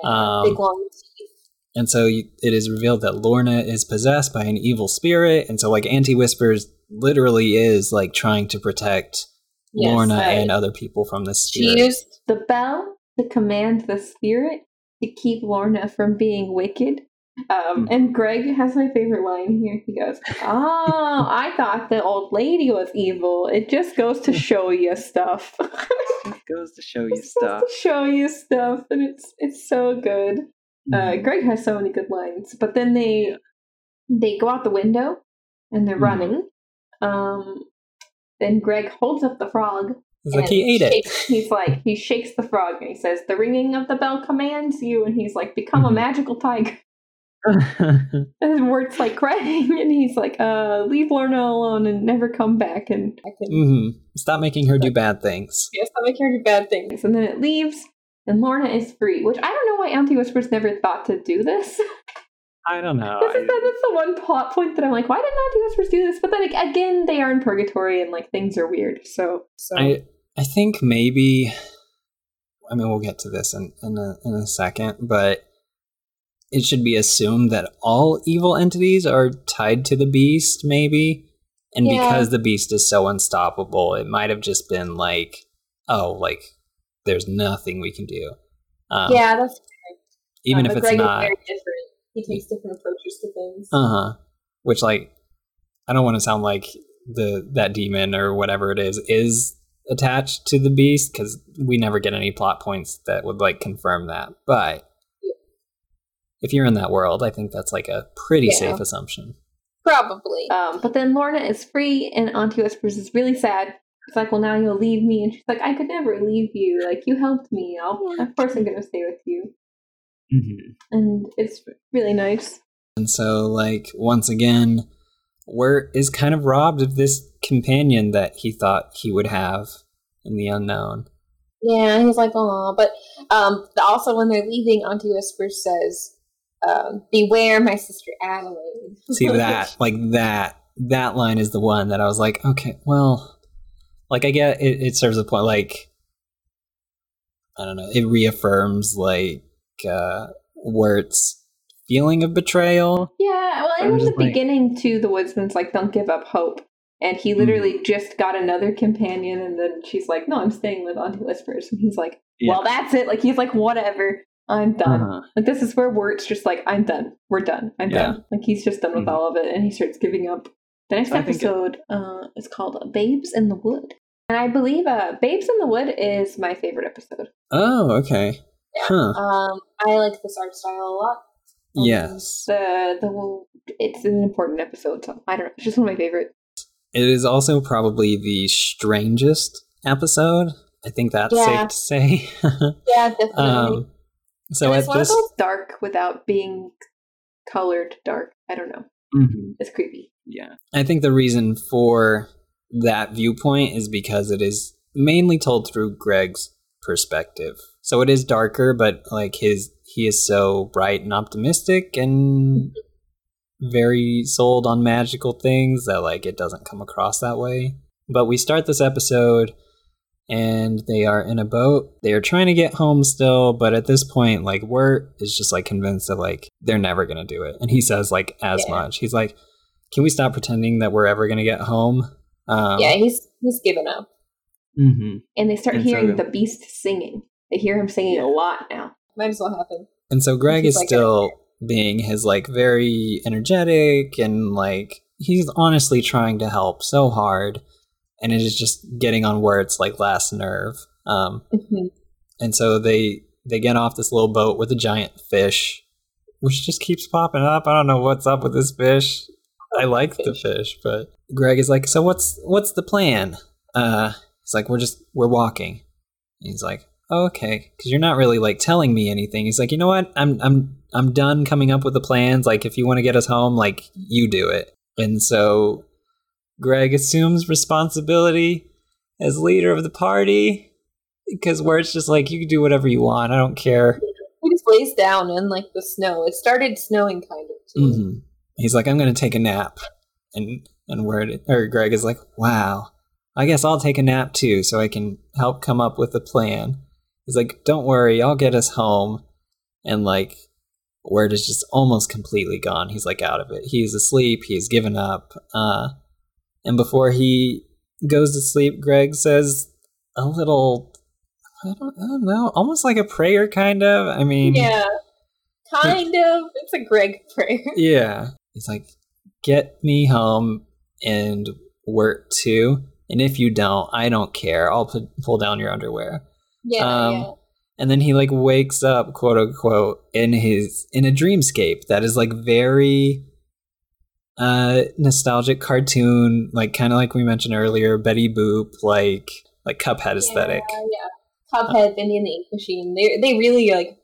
Um, big long teeth. And so you, it is revealed that Lorna is possessed by an evil spirit. And so, like, Auntie Whispers literally is like trying to protect Yes, Lorna I- and other people from this She used the bell to command the spirit to keep Lorna from being wicked. Um, and Greg has my favorite line here. He goes, "Oh, I thought the old lady was evil. It just goes to show you stuff. it goes to show you stuff. show you stuff, and it's it's so good. Uh, Greg has so many good lines, but then they they go out the window and they're Mhm. running. Um, then Greg holds up the frog. He's like, "He ate it." He's like, he shakes the frog and he says, "The ringing of the bell commands you." And he's like, "Become Mm-hmm. a magical tiger." And Wirt's like crying, and he's like, "Uh, leave Lorna alone and never come back." And I can hmm Stop making her do bad things. yes, stop making her do bad things. and then it leaves, and Lorna is free. Which I don't know why Auntie Whispers never thought to do this. I don't know. This is the, that's the one plot point that I'm like, why did Auntie Whispers do this? But then like, again, they are in purgatory and like things are weird. So, so I I think maybe. I mean, we'll get to this in in a, in a second, but it should be assumed that all evil entities are tied to the beast, maybe. And Yeah. because the beast is so unstoppable, it might have just been like, oh, like there's nothing we can do. Um, yeah, that's even uh, if it's Greg not. Is very different. He takes different approaches to things. Uh huh. Which like, I don't want to sound like the that demon or whatever it is is attached to the beast because we never get any plot points that would like confirm that. But if you're in that world, I think that's like a pretty Yeah. safe assumption. Probably. Um, but then Lorna is free, and Auntie Whispers is really sad. It's like, well, now you'll leave me, and she's like, I could never leave you. Like, you helped me. I'll, of course, I'm gonna stay with you. Mhm. And it's really nice. And so like once again, Wirt is kind of robbed of this companion that he thought he would have in the unknown. Yeah, he's like, oh, but um, also when they're leaving, Auntie Whispers says, um, "Beware, my sister Adelaide." See that, like that, that line is the one that I was like, okay, well, like I get it. It serves a point. Like I don't know. It reaffirms like uh Wirt's feeling of betrayal. Yeah, well, and in the like- beginning, too, the woodsman's like, don't give up hope. And he literally just got another companion, and then she's like, no, I'm staying with Auntie Whispers. And he's like, well, that's it. Like, he's like, whatever. I'm done. Uh-huh. Like, this is where Wirt's just like, I'm done. We're done. I'm Yeah. done. Like, he's just done with Mhm. all of it, and he starts giving up. The next I think it- episode uh, is called Babes in the Wood. And I believe uh, Babes in the Wood is my favorite episode. Oh, okay. Huh. Um, I like this art style a lot. Yes. The the it's an important episode, so I don't know. It's just one of my favorite. It is also probably the strangest episode. I think that's Yeah. safe to say. Yeah, definitely. um, so And it's one this, of those dark without being colored dark. I don't know. Mhm. It's creepy. Yeah. I think the reason for that viewpoint is because it is mainly told through Greg's perspective. So it is darker, but like his he is so bright and optimistic and very sold on magical things that like it doesn't come across that way. But we start this episode and they are in a boat. They are trying to get home still, but at this point, like Wirt is just like convinced that like they're never gonna do it. And he says like as Yeah. much. He's like, Can we stop pretending that we're ever gonna get home? Um yeah, he's he's given up. Mm-hmm. and they start And so- hearing the beast singing. They hear him singing a lot now. Might as well happen. And so Greg is like- still being his like very energetic and like he's honestly trying to help so hard and it is just getting on Wirt's like last nerve. Um Mhm. and so they they get off this little boat with a giant fish which just keeps popping up. I don't know what's up with this fish. I like the fish, but Greg is like, "So what's what's the plan?" Uh he's like, "We're just we're walking." He's like, oh, "Okay, cuz you're not really like telling me anything." He's like, "You know what? I'm I'm I'm done coming up with the plans. Like if you want to get us home, like you do it." And so Greg assumes responsibility as leader of the party because Wirt's just like you can do whatever you want. I don't care. He just lays down in like the snow. It started snowing kind of too. hmm He's like, I'm gonna take a nap, and and Wirt, or Greg is like, Wow, I guess I'll take a nap too, so I can help come up with a plan. He's like, Don't worry, I'll get us home, and like, Wirt is just almost completely gone. He's like out of it. He's asleep. He's given up. Uh, and before he goes to sleep, Greg says a little, I don't, I don't know, almost like a prayer, kind of. I mean, Yeah. Kind of. It's a Greg prayer. yeah. He's like, get me home and Wirt too. And if you don't, I don't care. I'll put, pull down your underwear. Yeah, Um, yeah. And then he like wakes up, quote unquote, in his in a dreamscape that is like very uh nostalgic cartoon, like kind of like we mentioned earlier, Betty Boop, like like Cuphead aesthetic. Yeah, yeah. Cuphead, Bendy and the Ink Machine. They they really like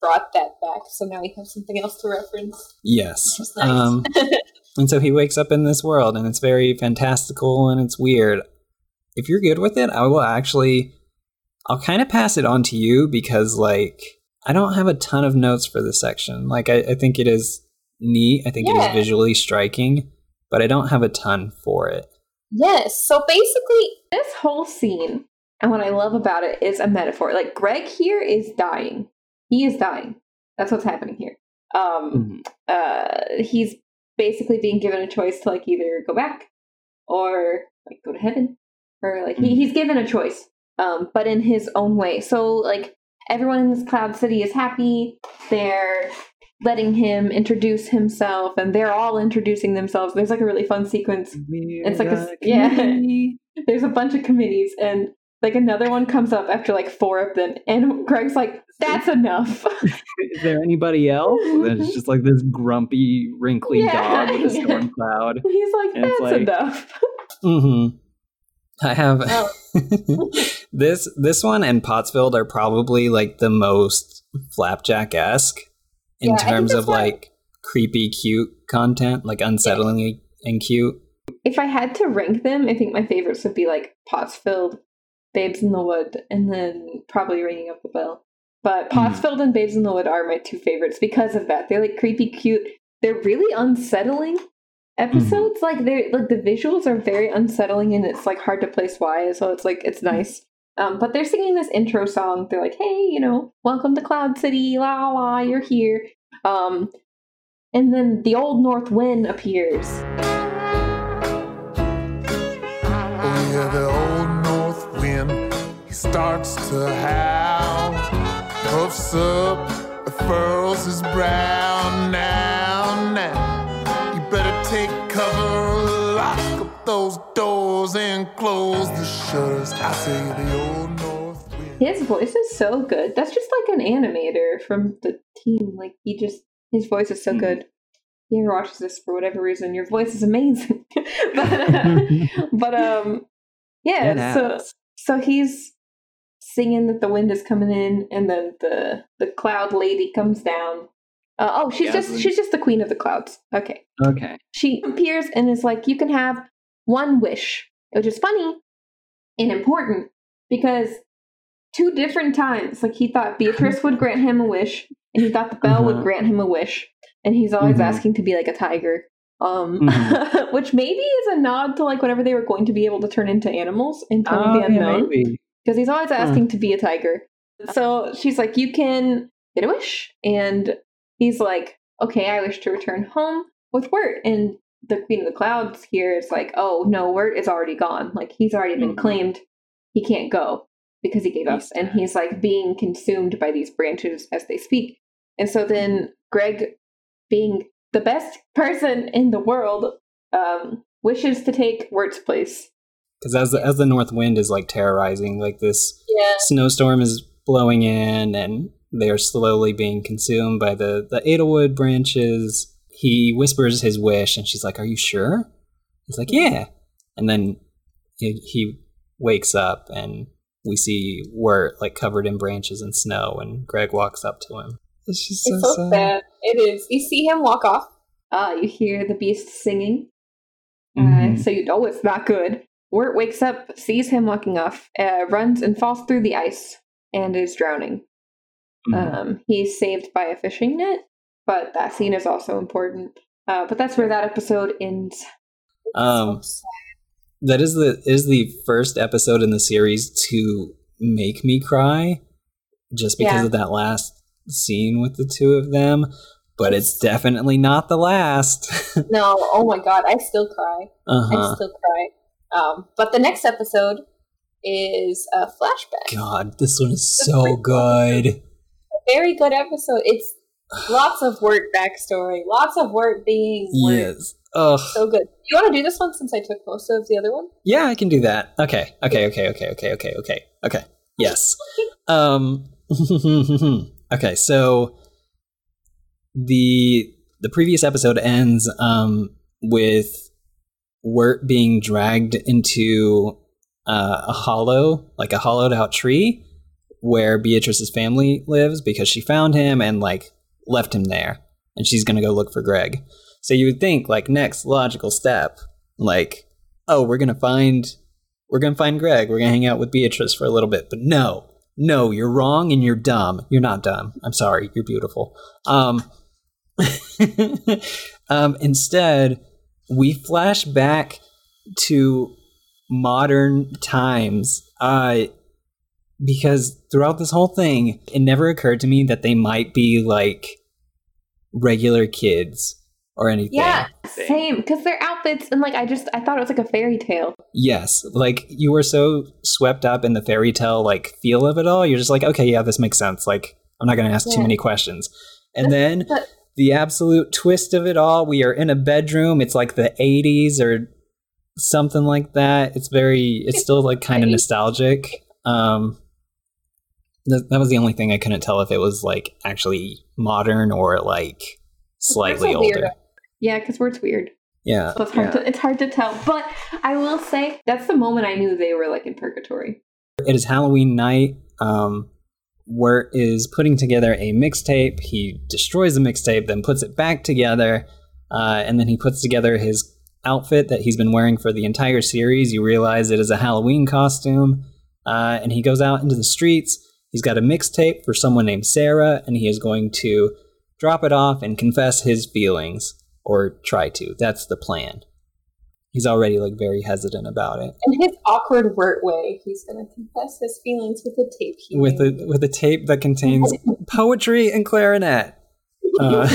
brought that back. So now we have something else to reference. Yes. Nice. Um, and so he wakes up in this world, and it's very fantastical and it's weird. If you're good with it, I will actually, I'll kind of pass it on to you because, like, I don't have a ton of notes for this section. Like, I, I think it is neat. I think it Yeah. is visually striking, but I don't have a ton for it. Yes. So basically, This whole scene, and what I love about it is a metaphor. Like Greg here is dying. He is dying. That's what's happening here. Um, uh, he's basically being given a choice to like either go back or like go to heaven, or like he, he's given a choice, um, but in his own way. So like everyone in this cloud city is happy. They're letting him introduce himself, and they're all introducing themselves. There's like a really fun sequence. It's like a yeah. There's a bunch of committees, and like another one comes up after like four of them, and Greg's like, "That's enough." Is there anybody else? And it's just like this grumpy, wrinkly Yeah, dog with a yeah. storm cloud. He's like, And "That's like- enough." Mm-hmm. I have Oh. this this one and Pottsfield are probably like the most flapjack esque in Yeah, terms of why- like creepy cute content, like unsettlingly and cute. If I had to rank them, I think my favorites would be like Pottsfield, Babes in the Wood, and then probably Ringing of the Bell. But hmm. Pottsfield and Babes in the Wood are my two favorites because of that. They're like creepy, cute. They're really unsettling episodes. Like they're like the visuals are very unsettling, and it's like hard to place why. So it's like it's nice. Um, but they're singing this intro song. They're like, "Hey, you know, welcome to Cloud City, la la, la, you're here." Um, and then the old North Wind appears. Oh yeah, the old north wind, he starts to howl. Puffs up, furls his brow those doors and close the shutters. I say the old north wind. His voice is so good. That's just like an animator from the team. Like he just his voice is so good. He ever watches this for whatever reason, your voice is amazing. but uh, but um yeah, It so has. so he's singing that the wind is coming in and then the the cloud lady comes down. Uh, oh, she's just she's just the queen of the clouds. Okay. Okay. She appears and is like, You can have one wish, which is funny and important because two different times, like he thought Beatrice would grant him a wish, and he thought the bell would Uh-huh. grant him a wish, and he's always Mhm. asking to be like a tiger. Um, Mhm. which maybe is a nod to like whenever they were going to be able to turn into animals in Tome Oh, the yeah, Unknown maybe. because he's always asking to be a tiger. So she's like, "You can get a wish," and he's like, "Okay, I wish to return home with Wirt." And the Queen of the Clouds here is like, "Oh no, Wirt is already gone. Like he's already been Mhm. claimed." he can't go because he gave up, and he's like being consumed by these branches as they speak. And so then Greg, being the best person in the world, um, wishes to take Wirt's place. Because as the, as the north wind is like terrorizing, like this Yeah. snowstorm is blowing in, and they are slowly being consumed by the the Edelwood branches. He whispers his wish, and she's like, "Are you sure?" He's like, "Yeah." And then he, he wakes up, and we see Wirt like covered in branches and snow, and Greg walks up to him. It's just so, It's so sad. sad. It is. You see him walk off. Uh, you hear the beast singing, uh, Mhm. so you know it's not good. Wirt wakes up, sees him walking off, uh, runs and falls through the ice, and is drowning. Um, he's saved by a fishing net, but that scene is also important. Uh, but that's where that episode ends. Um, that is the is the first episode in the series to make me cry, just because Yeah. of that last scene with the two of them. But it's definitely not the last. No, oh my god, I still cry. Uh-huh. I still cry. Um, but the next episode is a flashback. God, this one is so good. A very good episode. It's lots of Wirt backstory, lots of Wirt being. Yes. Ugh. So good. You want to do this one since I took most of the other one? Yeah, I can do that. Okay. Okay. Okay. Okay. Okay. Okay. Okay. Okay. Yes. Um. okay. So the the previous episode ends um with Wirt being dragged into uh, a hollow, like a hollowed out tree, where Beatrice's family lives because she found him and like left him there, and she's gonna go look for Greg. So you would think like next logical step, like oh we're gonna find we're gonna find Greg, we're gonna hang out with Beatrice for a little bit, but no, no, you're wrong and you're dumb. You're not dumb. I'm sorry, you're beautiful. Um, um, instead, we flash back to modern times. Uh, because throughout this whole thing, it never occurred to me that they might be like regular kids or anything. Yeah, same. Because their outfits and like I just I thought it was like a fairy tale. Yes, like you were so swept up in the fairy tale like feel of it all. You're just like, okay, yeah, this makes sense. Like I'm not going to ask too many questions. And then the absolute twist of it all, we are in a bedroom. It's like the 80s or something like that. It's very it's still like kind of nostalgic. Um th- that was the only thing I couldn't tell if it was like actually modern or like slightly a weird- older. Yeah, because Wirt's weird. Yeah. So it's hard to it's hard to tell. But I will say that's the moment I knew they were like in purgatory. It is Halloween night. Um, Wirt is putting together a mixtape. He destroys the mixtape, then puts it back together, uh, and then he puts together his outfit that he's been wearing for the entire series. You realize it is a Halloween costume, uh, and he goes out into the streets. He's got a mixtape for someone named Sarah, and he is going to drop it off and confess his feelings, or try to. That's the plan. He's already like very hesitant about it. In his awkward Wirt way, he's going to confess his feelings with a tape he with made. a with a tape that contains poetry and clarinet. Uh,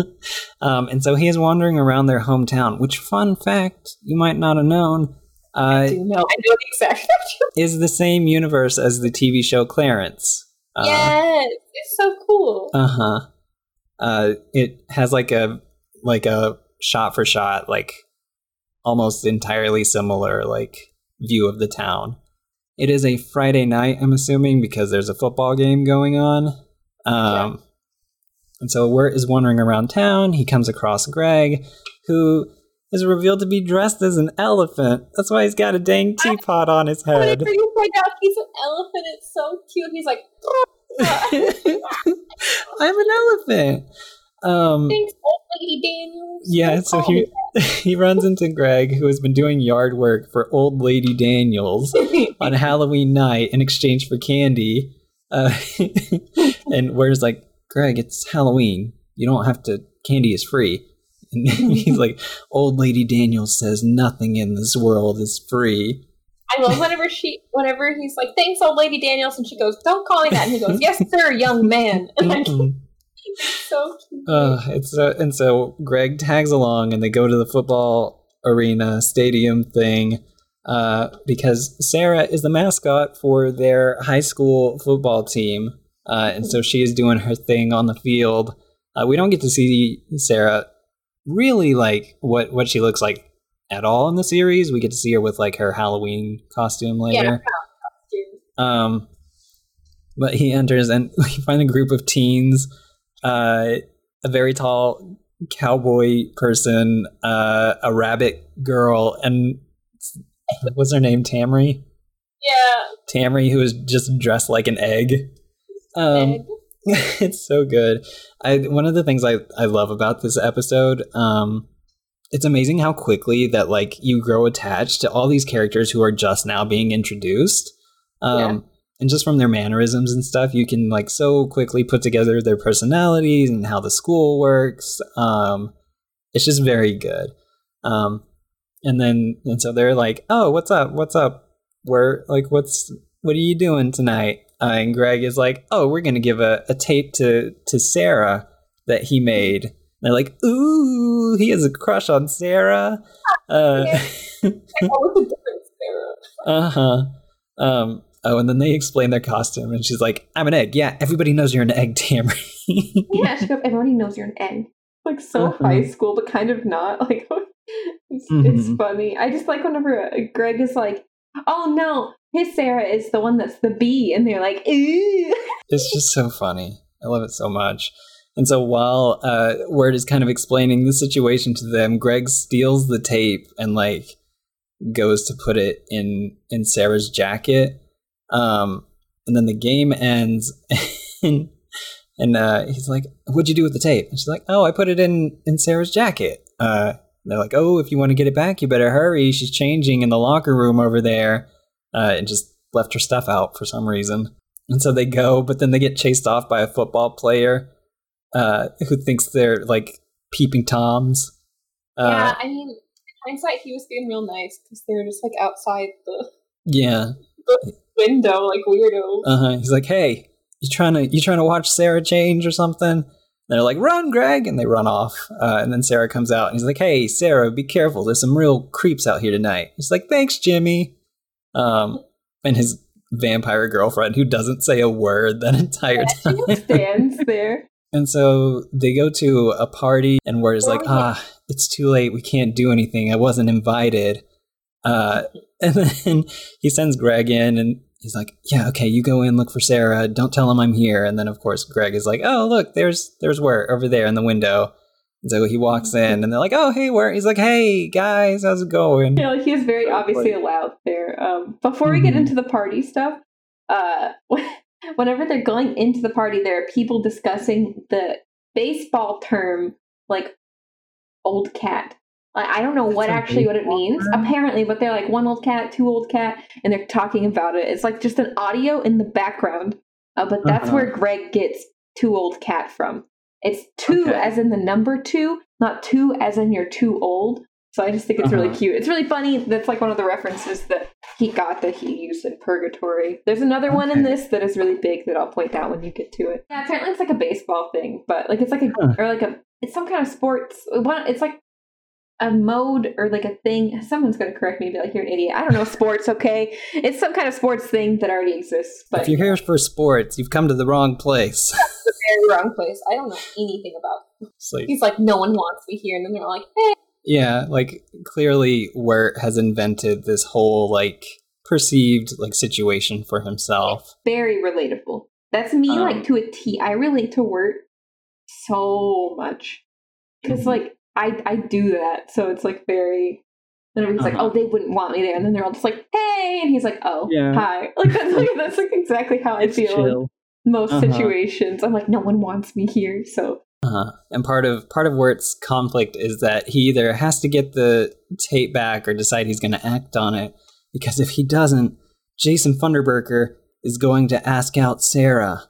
um, and so he is wandering around their hometown. Which, fun fact, you might not have known, uh, No, I know the exact. is the same universe as the TV show Clarence. Uh, yes, it's so cool. Uh huh. Uh, it has like a like a shot for shot, like almost entirely similar like view of the town. It is a Friday night, I'm assuming, because there's a football game going on. Um, and so Wirt is wandering around town. He comes across Greg, who is revealed to be dressed as an elephant. That's why he's got a dang teapot on his head. Whenever you find out he's an elephant, it's so cute. He's like, I'm an elephant. Um, thanks, old lady Daniels. Yeah, so he he runs into Greg, who has been doing yard work for Old Lady Daniels on Halloween night in exchange for candy. Uh, and Wirt's like, Greg, it's Halloween. You don't have to. Candy is free. And he's like, Old Lady Daniels says nothing in this world is free. I love whenever she, whenever he's like, "Thanks, old lady Daniels," and she goes, "Don't call me that," and he goes, "Yes, sir, young man." And so cute. Uh, it's uh, and so Greg tags along, and they go to the football arena stadium thing. uh, because Sarah is the mascot for their high school football team, uh, and so she is doing her thing on the field. Uh, we don't get to see Sarah really like what what she looks like at all in the series. We get to see her with like her Halloween costume later. Yeah, costume. Um, but he enters and we find a group of teens, uh, a very tall cowboy person, uh, a rabbit girl, and what's her name? Tamry. Yeah. Tamry, who is just dressed like an egg. Um, it's so good. I one of the things I I love about this episode. Um, it's amazing how quickly that like you grow attached to all these characters who are just now being introduced. Um, and just from their mannerisms and stuff, you can like so quickly put together their personalities and how the school works. Um, it's just very good. Um, and then and so they're like, "Oh, what's up? What's up? We're like, what's what are you doing tonight?" Uh, and Greg is like, "Oh, we're gonna give a, a tape to to Sarah that he made." And they're like, "Ooh, he has a crush on Sarah." Uh, uh huh. Um, oh, and then they explain their costume, and she's like, "I'm an egg. Yeah, everybody knows you're an egg, Tammy." yeah, she goes, everybody knows you're an egg. Like so Uh-huh. high school, but kind of not. Like it's, it's Mhm. funny. I just like whenever uh, Greg is like, "Oh no, his Sarah is the one that's the bee," and they're like, "Ooh." it's just so funny. I love it so much. And so while uh, Wirt is kind of explaining the situation to them, Greg steals the tape and like goes to put it in in Sarah's jacket. Um, and then the game ends, and and uh, he's like, "What'd you do with the tape?" And she's like, "Oh, I put it in in Sarah's jacket." Uh, they're like, "Oh, if you want to get it back, you better hurry. She's changing in the locker room over there." Uh, and just left her stuff out for some reason. And so they go, but then they get chased off by a football player uh, who thinks they're like peeping toms. Uh, yeah, I mean, in hindsight, he was being real nice because they were just like outside the, yeah. the window, like weirdos. Uh huh. He's like, "Hey, you trying to you trying to watch Sarah change or something?" And they're like, "Run, Greg!" And they run off. Uh, and then Sarah comes out, and he's like, "Hey, Sarah, be careful. There's some real creeps out here tonight." He's like, "Thanks, Jimmy." Um, and his vampire girlfriend, who doesn't say a word that entire time, stands there. And so they go to a party, and Wirt is like, ah, it's too late. We can't do anything. I wasn't invited. Uh, and then he sends Greg in, and he's like, yeah, okay, you go in, look for Sarah. Don't tell him I'm here. And then, of course, Greg is like, oh, look, there's there's Wirt over there in the window. And so he walks in, and they're like, oh, hey, Wirt?" He's like, hey, guys, how's it going? You know, he is very obviously allowed there. Um, before we get Mhm. into the party stuff, uh, whenever they're going into the party, there are people discussing the baseball term like old cat. Like, I don't know what actually what it means, term? apparently, but they're like one old cat, two old cat, and they're talking about it. It's like just an audio in the background, uh, but that's Uh-huh. where Greg gets two old cat from. It's two Okay. as in the number two, not two as in you're too old. So I just think it's really Uh-huh. cute. It's really funny. That's like one of the references that he got that he used in Purgatory. There's another one in this that is really big that I'll point out when you get to it. Yeah, apparently it's like a baseball thing, but like it's like a Huh. or like a it's some kind of sports. One, it's like a mode or like a thing. Someone's gonna correct me and be like, "You're an idiot." I don't know sports. Okay, it's some kind of sports thing that already exists. But If you're here for sports, you've come to the wrong place. the very wrong place. I don't know anything about. Like, He's like, no one wants me here, and then they're like, hey, Yeah, like clearly Wirt has invented this whole like perceived like situation for himself. very relatable. That's me, Um, like to a T. I relate to Wirt so much because, Mhm. like, I I do that. So it's like very. Whenever he's like, Uh-huh. "Oh, they wouldn't want me there," and then they're all just like, "Hey," and he's like, "Oh, Yeah. hi." Like that's like that's like exactly how I It's feel in chill. most Uh-huh. situations. I'm like, no one wants me here, so Uh-huh. And part of part of Wirt's conflict is that he either has to get the tape back or decide he's going to act on it because if he doesn't, Jason Funderburker is going to ask out Sarah,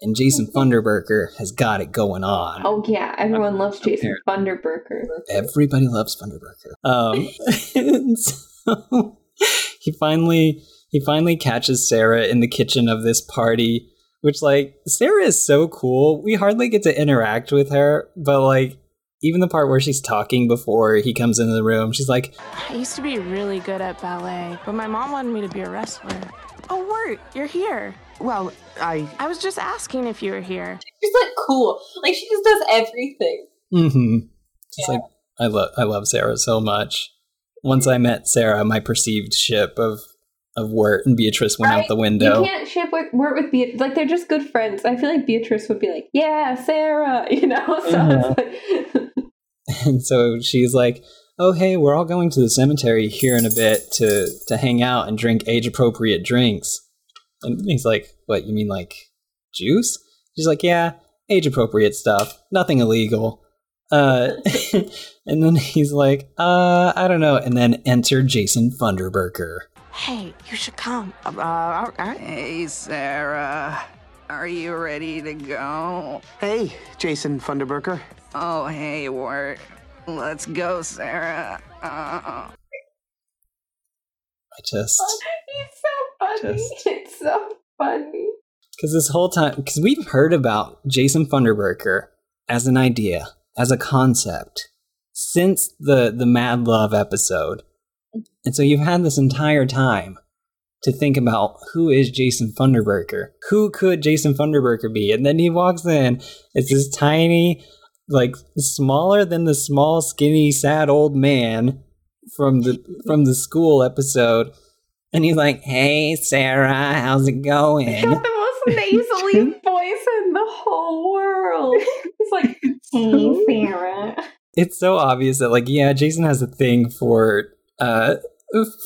and Jason Funderburker has got it going on. oh yeah, everyone loves Jason Funderburker. Everybody loves Funderburker. Um, so he finally he finally catches Sarah in the kitchen of this party, which like Sarah is so cool. We hardly get to interact with her, but like even the part where she's talking before he comes into the room, she's like, I used to be really good at ballet, but my mom wanted me to be a wrestler. Oh, Wirt, you're here. Well, I. I was just asking if you were here. She's like cool. Like she just does everything. mm-hmm. It's like I love I love Sarah so much. Once I met Sarah, my perceived ship of of Wirt and Beatrice went out the window. You can't ship with, Wirt with Beatrice. Like they're just good friends. I feel like Beatrice would be like, "Yeah, Sarah," you know. So it's like, And so she's like, "Oh, hey, we're all going to the cemetery here in a bit to to hang out and drink age appropriate drinks." And he's like, "What? You mean like juice?" She's like, "Yeah, age appropriate stuff, nothing illegal." Uh, and then he's like, "Uh, I don't know." And then enter Jason Funderburker. Hey, you should come. Uh, all right. Hey, Sarah. Are you ready to go? Hey, Jason Funderburker. Oh, hey, Wart. Let's go, Sarah. Uh, I just it's so funny. It's so funny. because this whole time, because we've heard about Jason Funderburker as an idea, as a concept, since the the Mad Love episode, and so you've had this entire time to think about who is Jason Funderburker, who could Jason Funderburker be, and then he walks in. It's this tiny, like smaller than the small, skinny, sad old man from the from the school episode. And he's like, "Hey, Sarah, how's it going?" He's got the most nasally voice in the whole world. He's like, "Hey, Sarah." it's so obvious that like yeah jason has a thing for uh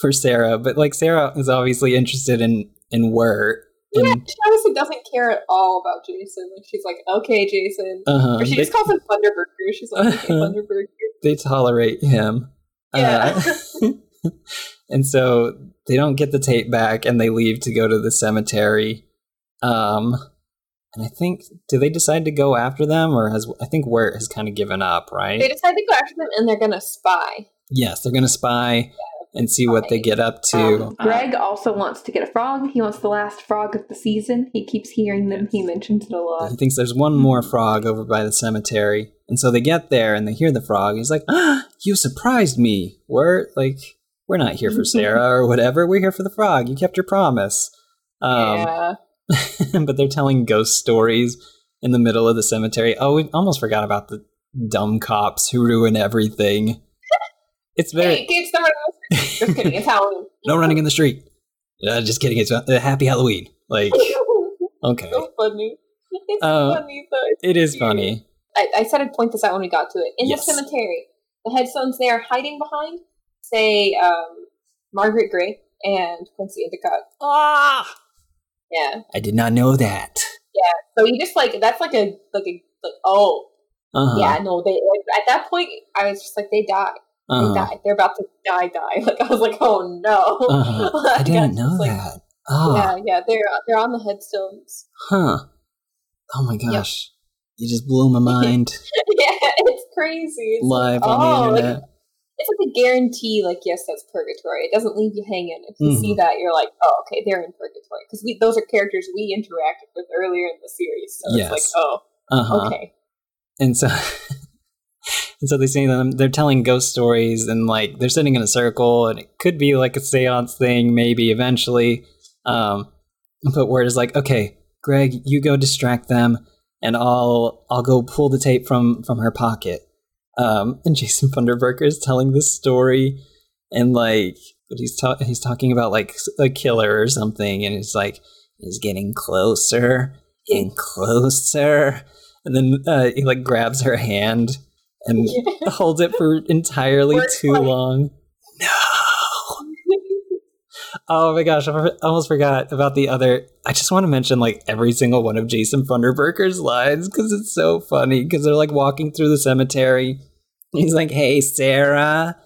for sarah but like sarah is obviously interested in in Wirt. and Yeah, she honestly doesn't care at all about Jason. Like she's like, okay, Jason. Uh-huh. Or she just They- calls him Funderburker. She's like, okay, Uh-huh. Funderburker. they tolerate him Yeah. Uh, and so they don't get the tape back and they leave to go to the cemetery um and i think do they decide to go after them or has i think Wirt has kind of given up right They decide to go after them and they're gonna spy. yes they're gonna spy and see what they get up to Um, Greg also wants to get a frog. He wants the last frog of the season. He keeps hearing them. He mentions it a lot. He thinks there's one more frog over by the cemetery. And so they get there and they hear the frog. He's like, ah, you surprised me. We're like, we're not here for Sarah or whatever. We're here for the frog. You kept your promise. Um, yeah. but they're telling ghost stories in the middle of the cemetery. Oh, we almost forgot about the dumb cops who ruin everything. It's very Hey, don't run in. Just kidding. It's Halloween. no running in the street. Uh, just kidding. It's uh, happy Halloween. Like, okay, so funny. It's Uh, funny, though. it is funny. I, I said I'd point this out when we got to it. In Yes. the cemetery, the headstones they are hiding behind say um, Margaret Gray and Quincy Endicott. Ah! Yeah, I did not know that. yeah. So you just like that's like a like a like oh Uh-huh. yeah no they like, at that point I was just like they die Uh-huh. they die they're about to die die like I was like oh no Uh-huh. I didn't know that. Oh, yeah yeah they're they're on the headstones huh. Oh my gosh. You just blew my mind yeah it's crazy it's live like, on the oh, like, internet. it's like a guarantee like yes that's purgatory it doesn't leave you hanging if you Mhm. see that you're like oh okay they're in purgatory because we those are characters we interacted with earlier in the series so Yes. it's like oh Uh-huh. okay And so and so they say them they're telling ghost stories and like they're sitting in a circle and it could be like a seance thing maybe eventually. Um but where it's like, okay, Greg, you go distract them and I'll I'll go pull the tape from from her pocket. Um and Jason Funderburker is telling this story and like but he's ta- he's talking about like a killer or something and it's like he's getting closer and closer and then uh, he like grabs her hand and holds it for entirely too long. No. Oh my gosh, I almost forgot about the other. I just want to mention like every single one of Jason Funderburker's lines because it's so funny because they're like walking through the cemetery. He's like, "Hey, Sarah,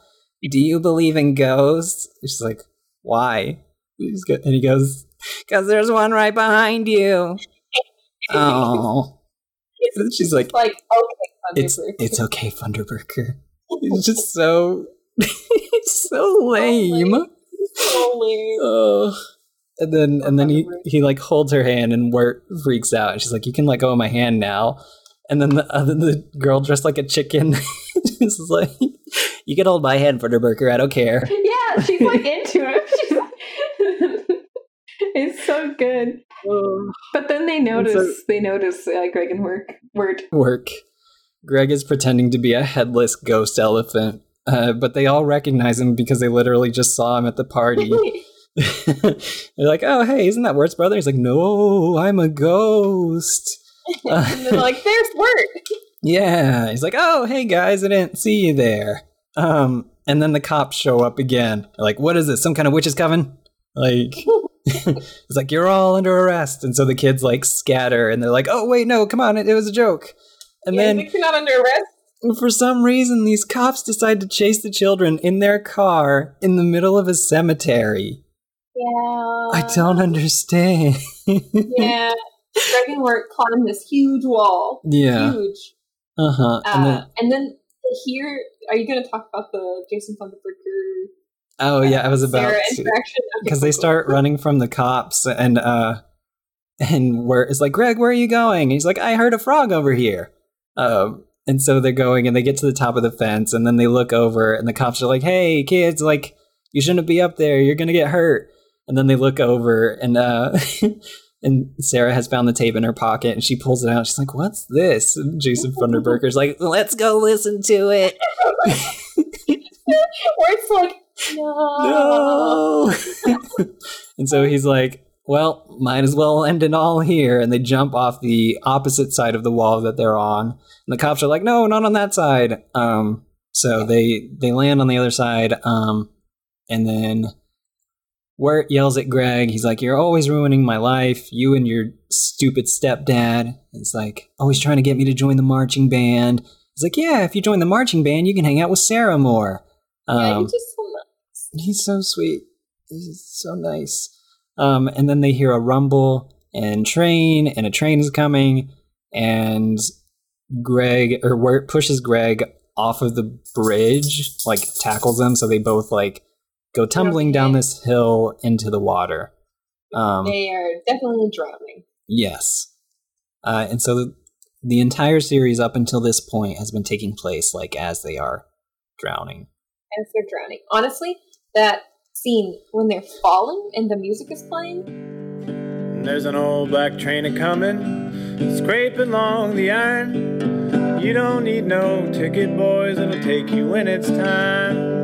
do you believe in ghosts?" She's like, "Why?" And he goes, "Cause there's one right behind you." oh, she's like, like okay "It's it's okay, Funderburker." It's just so, it's so lame. Slowly. Oh. And then and then he, he like holds her hand and Wirt freaks out. And she's like, You can let go of my hand now. And then the other the girl dressed like a chicken is like, "You can hold my hand, Funderburker. I don't care." Yeah, she's like into it. She's like- it's so good. But then they notice so- they notice uh, Greg and work word. Work. Greg is pretending to be a headless ghost elephant, uh, but they all recognize him because they literally just saw him at the party. They're like, "Oh, hey, isn't that Wirt's brother?" He's like, "No, I'm a ghost." Uh, and they're like, "There's Wirt." Yeah, he's like, "Oh, hey guys, I didn't see you there." Um, and then the cops show up again. They're like, "What is this? Some kind of witch's coven?" Like, it's like you're all under arrest, and so the kids like scatter, and they're like, "Oh, wait, no, come on, it, it was a joke." And Yeah, then you're not under arrest. for some reason, these cops decide to chase the children in their car in the middle of a cemetery. Yeah. I don't understand. Yeah. Greg and Wirt this huge wall. Yeah. Huge. Uh huh. Uh, And then, and then here, are you going to talk about the Jason Funderburker oh yeah, I was about to. because they start running from the cops and uh and where it's like greg where are you going? And he's like i heard a frog over here. Um and so they're going and they get to the top of the fence and then they look over and the cops are like hey kids like you shouldn't be up there. You're gonna get hurt. And then they look over and uh and sarah has found the tape in her pocket and she pulls it out. She's like what's this? And jason funderburker's like let's go listen to it. Where it's like, no. no. and so he's like, well, might as well end it all here. And they jump off the opposite side of the wall that they're on. And the cops are like, no, not on that side. Um, so they they land on the other side. Um, and then Wirt yells at Greg. He's like, you're always ruining my life. You and your stupid stepdad. It's like, always trying to get me to join the marching band. He's like, yeah, if you join the marching band, you can hang out with Sarah more. yeah, Um, he's just so nice. He's so sweet. He's so nice. Um, and then they hear a rumble and train, and a train is coming, and Greg or Wirt pushes Greg off of the bridge, like tackles them, so they both like go tumbling down this hill into the water. Um, They are definitely drowning. yes, uh, and so the, the entire series up until this point has been taking place like as they are drowning. as they're drowning. Honestly, that scene when they're falling and the music is playing, There's an old black train a coming, scraping along the iron. You don't need no ticket, boys, it'll take you when it's time.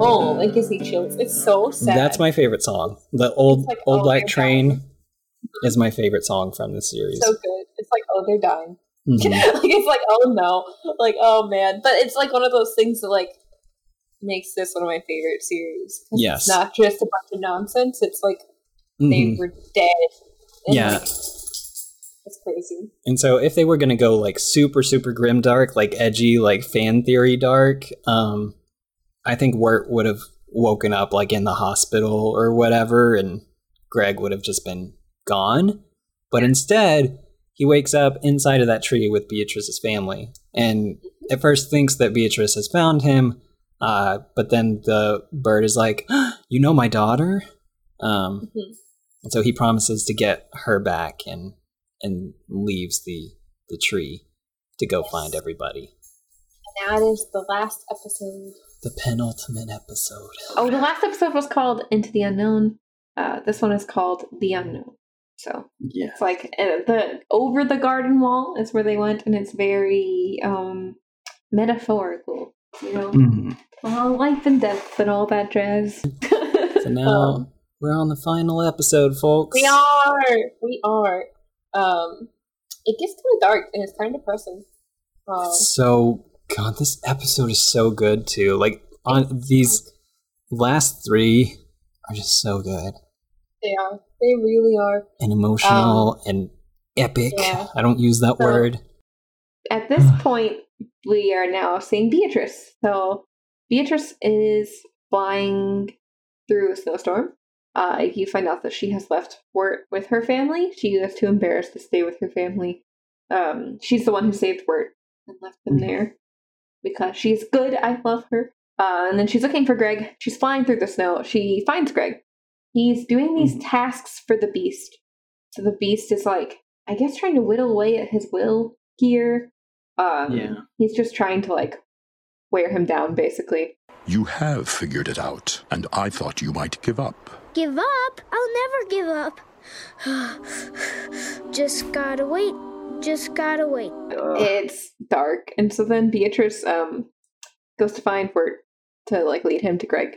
oh, it gives me chills. It's so sad. That's my favorite song. The old like, old oh, black they're train is my favorite song from the series. so good. It's like, oh, they're dying. Mhm. like it's like, oh no, like oh man. But it's like one of those things that like makes this one of my favorite series. Yes. it's not just a bunch of nonsense. It's like they Mhm. were dead. Yeah. like, it's crazy. And so if they were gonna go like super super grim dark, like edgy, like fan theory dark, um, I think Wirt would have woken up like in the hospital or whatever, and Greg would have just been gone. But instead, he wakes up inside of that tree with Beatrice's family, and at first thinks that Beatrice has found him. Uh, but then the bird is like, "You know my daughter," um, Mhm. and so he promises to get her back and and leaves the the tree to go find everybody. And that is the last episode. The penultimate episode. Oh, the last episode was called Into the Unknown. Uh, this one is called The Unknown. So Yeah. it's like the over the garden wall is where they went, and it's very um metaphorical. You know, Mhm. all life and death and all that jazz. So now we're on the final episode, folks. We are. We are. Um, it gets kind of dark and it's kind of depressing. Um, So God, this episode is so good too. Like on these last three are just so good they are. They really are. and emotional and epic. yeah. I don't use that So- word. At this point, we are now seeing Beatrice. So Beatrice is flying through a snowstorm. Uh, you find out that she has left Wirt with her family. She is too embarrassed to stay with her family. Um, she's the one who saved Wirt and left them there because she's good. I love her. Uh, and then she's looking for Greg. She's flying through the snow. She finds Greg. He's doing these tasks for the beast. So the beast is like, I guess, trying to whittle away at his will here. Um, Yeah. He's just trying to like wear him down, basically. You have figured it out, and I thought you might give up. Give up? I'll never give up. Just gotta wait. Just gotta wait. It's dark, and so then Beatrice um goes to find Wirt to like lead him to Greg.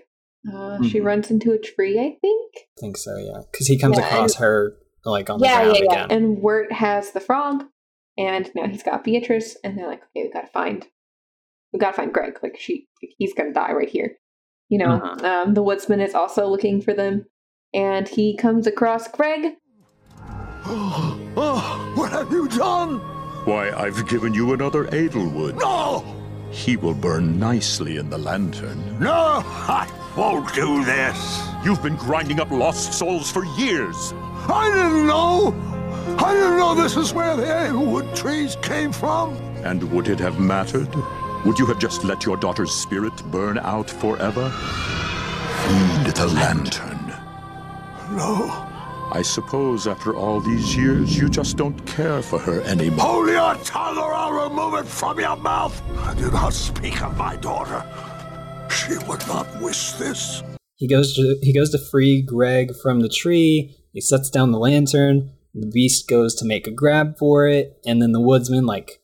Uh, She Mhm. runs into a tree, I think. I think so, yeah. Because he comes Yeah, across and- her like on the ground again. And Wirt has the frog, and now he's got Beatrice, and they're like, okay, we gotta find, we gotta find Greg. Like she, he's gonna die right here. You know, Uh-huh. um, the woodsman is also looking for them, and he comes across Greg. Oh, what have you done? Why, I've given you another Edelwood. No! He will burn nicely in the lantern. No, I won't do this. You've been grinding up lost souls for years. I didn't know. I didn't know this is where the Edelwood trees came from. And would it have mattered? Would you have just let your daughter's spirit burn out forever? Feed the lantern. No. I suppose after all these years, you just don't care for her anymore. Hold your tongue or I'll remove it from your mouth. I do not speak of my daughter. She would not wish this. He goes to he goes to free Greg from the tree. He sets down the lantern. The beast goes to make a grab for it, and then the woodsman like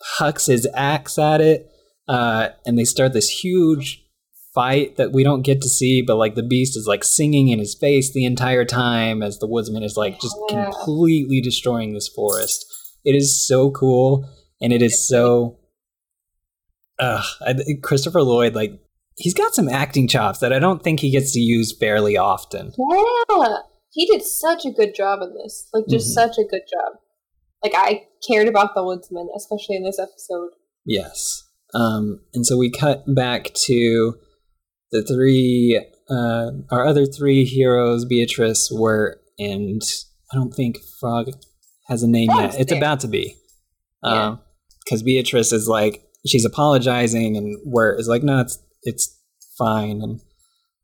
hucks his axe at it, uh, and they start this huge fight that we don't get to see. But like the beast is like singing in his face the entire time as the woodsman is like just Yeah. completely destroying this forest. It is so cool, and it is so. Uh, Christopher Lloyd, like he's got some acting chops that I don't think he gets to use fairly often. Yeah, he did such a good job in this. Like, just Mhm. such a good job. Like, I cared about the woodsman, especially in this episode. Yes. Um, and so we cut back to the three, uh, our other three heroes, Beatrice, Wirt, and I don't think Frog has a name Frog's yet. It's there. about to be. Because Beatrice is like, she's apologizing, and Wirt is like, no, it's, it's fine. And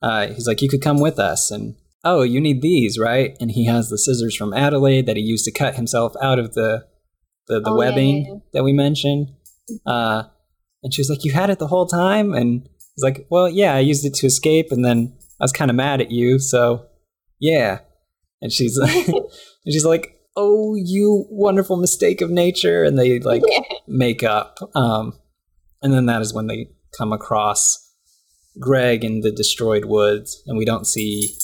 uh, he's like, you could come with us. And oh, you need these, right? And he has the scissors from Adelaide that he used to cut himself out of the the, the Oh, yeah, webbing yeah, yeah. that we mentioned. Uh, and she was like, "You had it the whole time?" And he's like, "Well, yeah, I used it to escape, and then I was kind of mad at you, so yeah." And she's and she's like, "Oh, you wonderful mistake of nature," and they like Yeah. make up. Um, and then that is when they come across Greg in the destroyed woods, and we don't see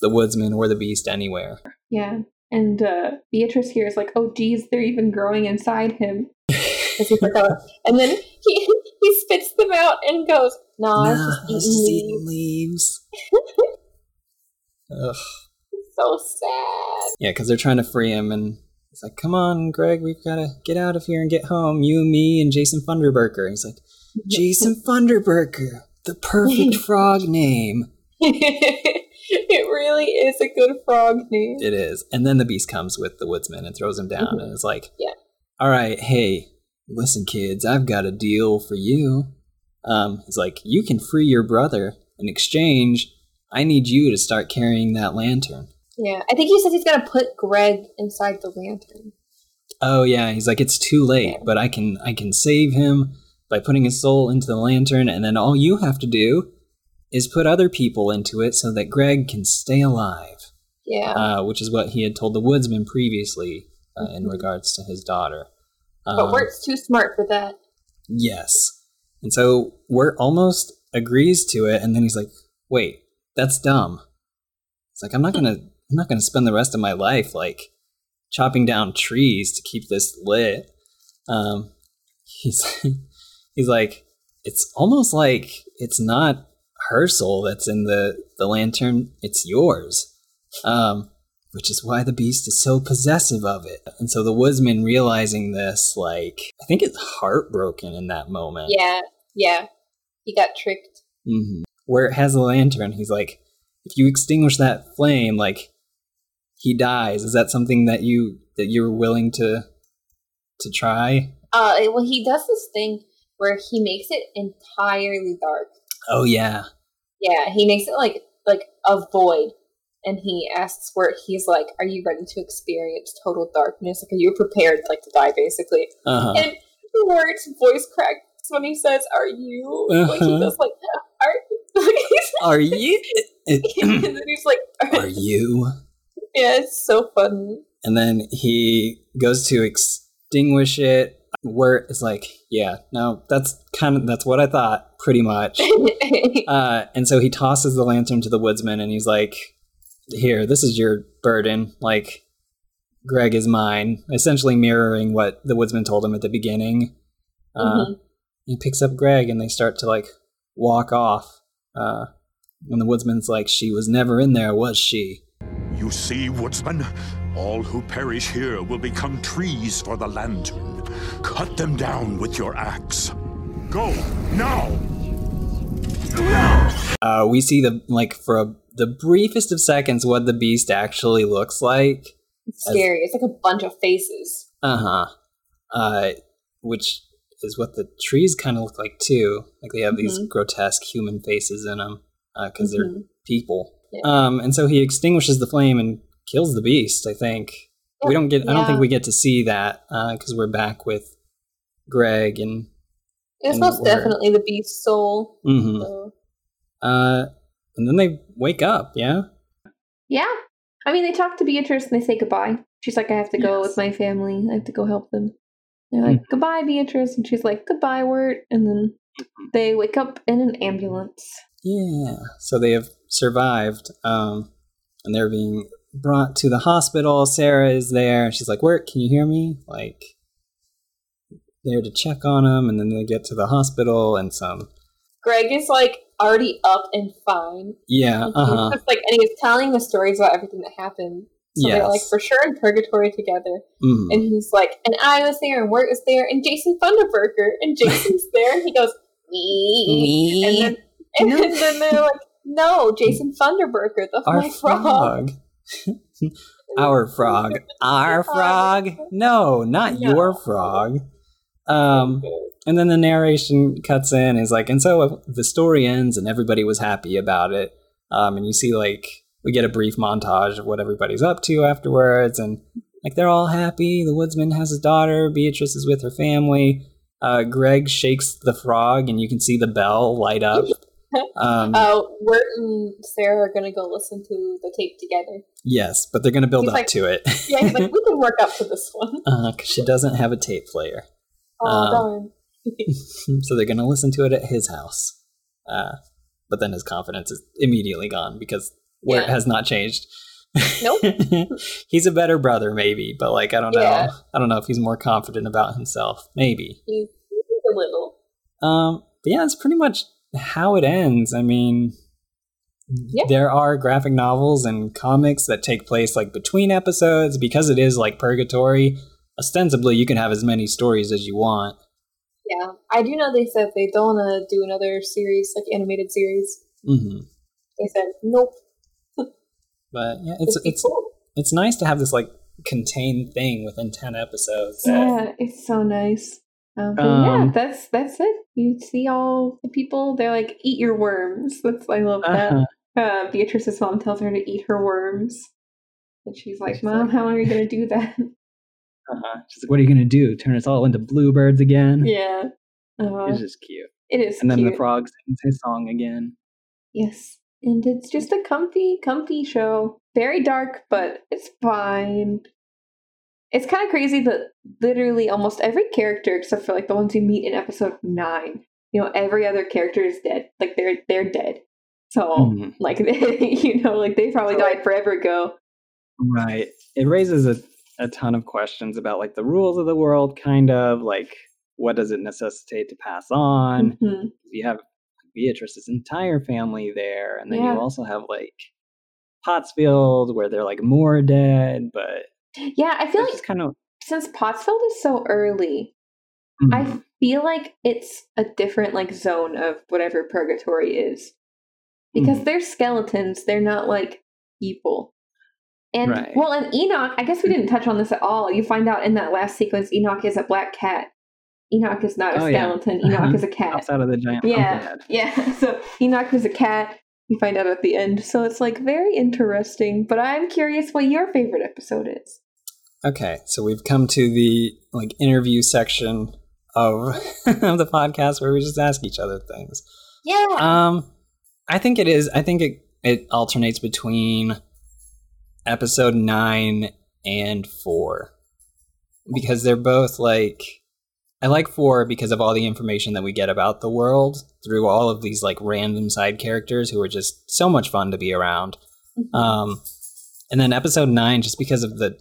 the woodsman or the beast anywhere. Yeah. And uh, Beatrice here is like, oh, geez, they're even growing inside him. 'Cause he forgot. And then he he spits them out and goes, "Nah, it's Nah, just eating just leaves." eating leaves. Ugh. So sad. Yeah, because they're trying to free him, and he's like, "Come on, Greg, we've got to get out of here and get home. You, me, and Jason Funderburker." He's like, "Jason Funderburker, the perfect frog name." it really is a good frog name. It is. And then the beast comes with the woodsman and throws him down, mm-hmm. and is like, Yeah. "All right, hey, listen, kids, I've got a deal for you." Um, he's like, "You can free your brother. In exchange, I need you to start carrying that lantern." Yeah, I think he says he's gonna put Greg inside the lantern. Oh yeah, he's like it's too late, but I can I can save him by putting his soul into the lantern and then all you have to do is put other people into it so that Greg can stay alive. Yeah. Uh, which is what he had told the woodsman previously uh, in regards to his daughter. But Um, Wirt's too smart for that. Yes. And so Wirt almost agrees to it and then he's like, "Wait, that's dumb." It's like I'm not going to I'm not to spend the rest of my life like chopping down trees to keep this lit. Um he's he's like it's almost like it's not her soul that's in the the lantern, it's yours. Um which is why the beast is so possessive of it. And so the woodsman realizing this, like, I think it's heartbroken in that moment. Yeah, yeah. He got tricked. hmm Where it has a lantern, he's like, if you extinguish that flame, like, he dies. Is that something that you that you're willing to to try? Uh, well, he does this thing where he makes it entirely dark. Oh yeah, Yeah, he makes it like like a void, and he asks Wirt, he's like, Are you ready to experience total darkness? Like, are you prepared like to die, basically? Uh-huh. And Wirt's voice cracks when he says, Are you? Like he Uh-huh. goes like, Are Are you? and then he's like, Are you? Yeah, it's so funny. And then he goes to extinguish it. Wirt is like, yeah, no, that's kind of that's what I thought, pretty much. uh, and so he tosses the lantern to the woodsman, and he's like, "Here, this is your burden. Like, Greg is mine." Essentially mirroring what the woodsman told him at the beginning. Uh, Mhm. He picks up Greg, and they start to like walk off. Uh, and the woodsman's like, "She was never in there, was she?" You see, woodsman, all who perish here will become trees for the lantern. Cut them down with your axe. Go now! Uh, we see the like for a, the briefest of seconds what the beast actually looks like. It's scary. It's like a bunch of faces. Uh-huh. Uh Which is what the trees kind of look like too. Like they have these Mhm. grotesque human faces in them because they're Mhm. people. Yeah. Um, and so he extinguishes the flame and kills the beast. I think we don't get. I don't think we get to see that because we're back with Greg and. It's most definitely the beast's soul. Mhm. So, Uh, and then they wake up. Yeah. Yeah. I mean, they talk to Beatrice and they say goodbye. She's like, I have to go with my family. I have to go help them. They're like, goodbye, Beatrice. And she's like, goodbye, Wirt. And then they wake up in an ambulance. Yeah. So they have survived, um, and they're being brought to the hospital. Sarah is there. She's like, "Wirt? Can you hear me?" Like, there to check on them, and then they get to the hospital, and some. Greg is like already up and fine. Yeah. And Uh he's huh. just like, and he's telling the stories about everything that happened. So they're like for sure in purgatory together. Mhm. And he's like, and I was there, and Wirt was there, and Jason Funderburker, and Jason's there, and he goes, me, Me? and then and then they're like, no, Jason Funderburker, that's Our frog. frog. Our frog. Our frog. No, not your frog. Um, and then the narration cuts in. Is like, and so the story ends, and everybody was happy about it. Um, and you see, like, we get a brief montage of what everybody's up to afterwards, and like they're all happy. The woodsman has his daughter. Beatrice is with her family. Uh, Greg shakes the frog, and you can see the bell light up. Um, uh, Wirt and Sarah are gonna go listen to the tape together. yes, but they're going to build He's up like- to it. Yeah, he's like, we can work up to this one. because she doesn't have a tape player. Oh Um, darn. so they're going to listen to it at his house. Uh, but then his confidence is immediately gone because Wirt Yeah. has not changed. Nope. he's a better brother, maybe, but like I don't know. Yeah. I don't know if he's more confident about himself. Maybe. He's, a little. Um, but yeah, it's pretty much how it ends. I mean, there are graphic novels and comics that take place like between episodes because it is like purgatory. Ostensibly, you can have as many stories as you want. Yeah, I do know they said they don't want to do another series, like animated series. hmm They said nope. But yeah, it's It'd it's cool. it's nice to have this like contained thing within ten episodes. that- Yeah, it's so nice. Um, but yeah, Um, that's that's it. You see all the people. They're like, "Eat your worms." That's I love Uh-huh. that. Uh, Beatrice's mom tells her to eat her worms, and she's like, "Mom, how long are you gonna do that?" Uh-huh. She's like, "What are you gonna do? Turn us all into bluebirds again?" yeah, uh, It's just cute. it is. And then the cute. frog sings his song again. Yes, and it's just a comfy, comfy show. Very dark, but it's fine. It's kind of crazy that literally almost every character, except for like the ones you meet in episode nine, you know, every other character is dead. Like they're they're dead. So Mhm. like you know, like they probably died forever ago. Right. It raises a, a ton of questions about like the rules of the world, kind of like what does it necessitate to pass on? Mhm. You have Beatrice's entire family there, and then Yeah. you also have like Pottsfield, where they're like more dead, but Yeah, I feel like kind of since Pottsfield is so early, Mhm. I feel like it's a different like zone of whatever purgatory is. Because Mhm. they're skeletons, they're not like people. And Right. well, and Enoch, I guess we didn't touch on this at all. You find out in that last sequence Enoch is a black cat. Enoch is not a Oh, yeah. skeleton. Enoch Uh-huh. is a cat. Pops out of the giant Yeah, yeah. So Enoch is a cat you find out at the end. So it's like very interesting. But I'm curious what your favorite episode is. Okay, so we've come to the like interview section of of the podcast where we just ask each other things. Yeah. Um, I think it is. I think it it alternates between episode nine and four because they're both like I like four because of all the information that we get about the world through all of these like random side characters who are just so much fun to be around. Um, and then episode nine, just because of the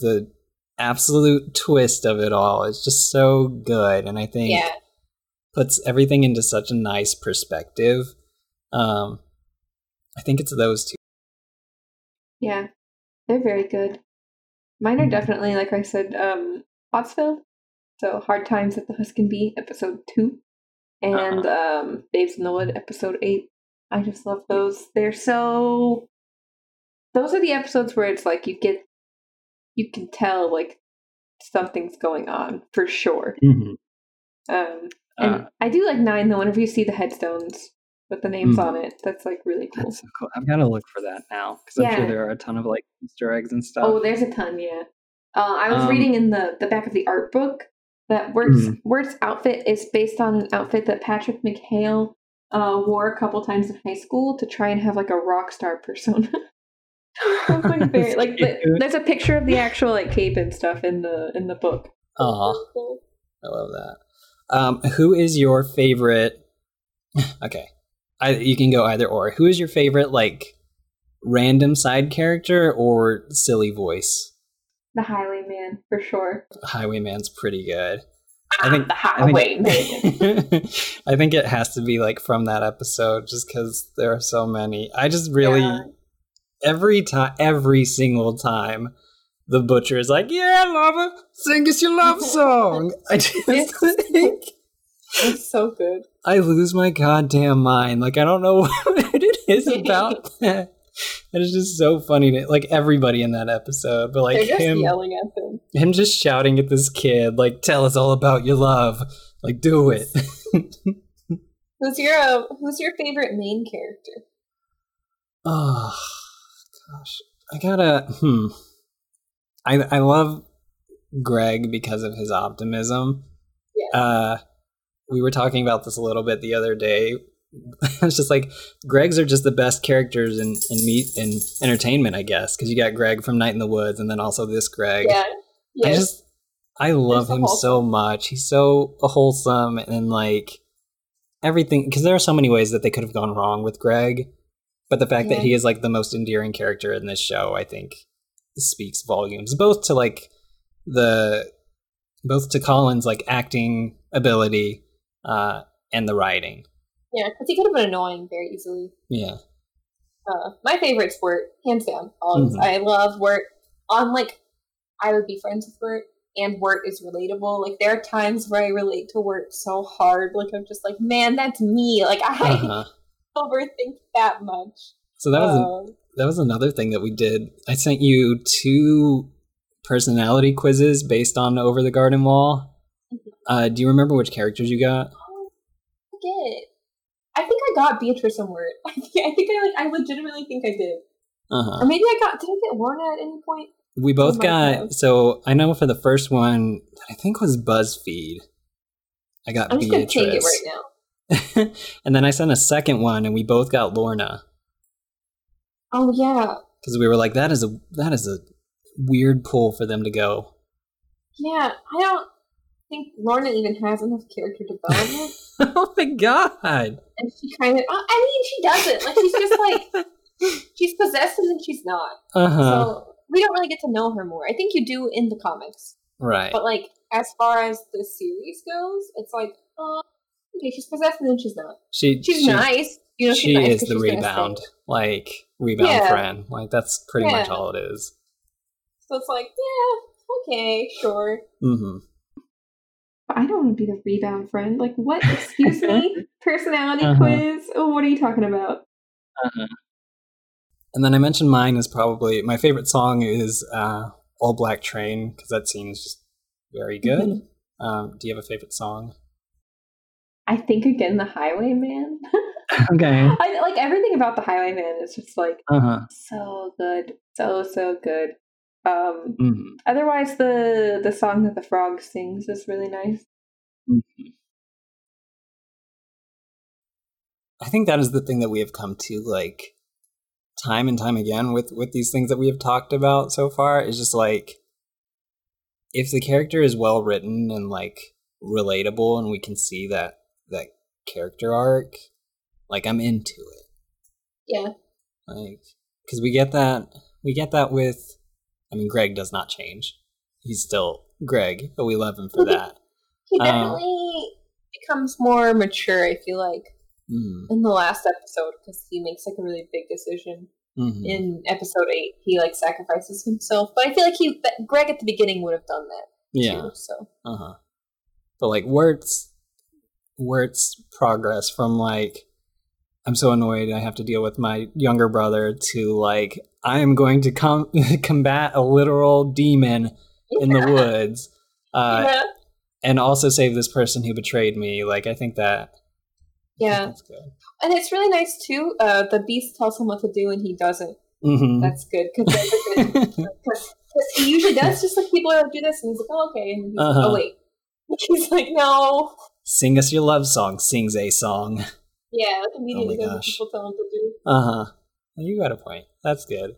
the absolute twist of it all, it's just so good, and I think Yeah. puts everything into such a nice perspective. Um, I think it's those two. Yeah, they're very good. Mine are definitely, like I said, um, Pottsfield. So Hard Times at the Huskin Bee, episode two, and um, Babes in the Wood, episode eight. I just love those. They're so. Those are the episodes where it's like you get, you can tell like something's going on for sure. Mhm. Um, and Uh, I do like nine though. Whenever you see the headstones with the names Mhm. on it, that's like really cool. That's so cool. I've got to look for that now because I'm sure there are a ton of like Easter eggs and stuff. Oh, there's a ton, yeah. Uh, I was Um, reading in the the back of the art book that Wirt's Mhm. Wirt's outfit is based on an outfit that Patrick McHale uh, wore a couple times in high school to try and have like a rock star persona. Like, very, like the, there's a picture of the actual like cape and stuff in the in the book. Aw, I love that. Um, who is your favorite? okay, I, you can go either or. Who is your favorite like random side character or silly voice? The Highwayman for sure. The Highwayman's pretty good. Ah, I think the I think, I think it has to be like from that episode, just because there are so many. I just really every time, every single time, the butcher is like, "Yeah, lover, sing us your love song." I just think It's so good. I lose my goddamn mind. Like I don't know what it is about that. It is just so funny to like everybody in that episode, but like him yelling at them. him just shouting at this kid, like, tell us all about your love. Like, do it. Who's your uh, Who's your favorite main character? oh gosh. I gotta hmm. I I love Greg because of his optimism. Yeah. Uh we were talking about this a little bit the other day. it's just like Greg's are just the best characters in in meet in entertainment, I guess, because you got Greg from Night in the Woods, and then also this Greg. Yeah. I Yes. just I love so him so much. He's so wholesome and like everything because there are so many ways that they could have gone wrong with Greg, but the fact that he is like the most endearing character in this show, I think, speaks volumes both to like the both to Collin's like acting ability uh and the writing. Yeah, because he could have been annoying very easily. Yeah. Uh, my favorite's Wirt, hands down. Always. Mhm. I love Wirt. On like, I would be friends with Wirt, and Wirt is relatable. Like, there are times where I relate to Wirt so hard. Like, I'm just like, man, that's me. Like, I Uh-huh. overthink that much. So that was Um, that was another thing that we did. I sent you two personality quizzes based on Over the Garden Wall. Uh, do you remember which characters you got? I forget. I think I got Beatrice Wirt. I think I think I like. I legitimately think I did. Uh-huh. Or maybe I got. Did I get Lorna at any point? We both got. So I know for the first one, I think was BuzzFeed. I got I'm just gonna Beatrice, take it right now. and then I sent a second one, and we both got Lorna Oh yeah, because we were like, "That is a that is a weird pull for them to go." yeah. I don't think Lorna even has enough character development. oh my god! and she kind of i mean she doesn't like she's just like she's possessed and then she's not Uh huh. so we don't really get to know her more i think you do in the comics right. but like as far as the series goes it's like uh, okay she's possessed and then she's not She she's she- nice you know she's she nice is the rebound, like rebound Yeah. friend. Like that's pretty much all it is. so it's like yeah okay sure Mm-hmm. I don't want to be the rebound friend. Like what? Excuse me? Personality Uh-huh. quiz? Oh, what are you talking about? And then I mentioned mine is probably my favorite song is uh, "Old Black Train" because that seems just very good. Mm-hmm. Um, do you have a favorite song? I think again the Highwayman. Okay. I like everything about the Highwayman is just like Uh huh. so good, so so good. Um, hmm otherwise, the the song that the frog sings is really nice. Mm-hmm. I think that is the thing that we have come to like time and time again with with these things that we have talked about so far is just like if the character is well written and like relatable and we can see that that character arc like I'm into it. Yeah. like cuz we get that we get that with I mean Greg does not change. He's still Greg but we love him for that He Um, definitely becomes more mature, I feel like, mhm, in the last episode because he makes like a really big decision. mhm. In episode eight, he like sacrifices himself, but I feel like he Greg at the beginning would have done that. yeah Too, so Uh huh. But like Wirt's Wirt's progress from like I'm so annoyed I have to deal with my younger brother to like I am going to com- combat a literal demon in the woods. Uh yeah, and also save this person who betrayed me. Like I think that yeah, that's good. and it's really nice too. Uh, the beast tells him what to do, and he doesn't. Mhm. That's good because he usually does. Just like people are like, do this, and he's like, oh, okay, and he's like, Uh-huh. oh wait, he's like, no, Sing us your love song, sings a song. yeah, like immediately Oh what gosh. people tell him to do. Uh-huh. You got a point. That's good.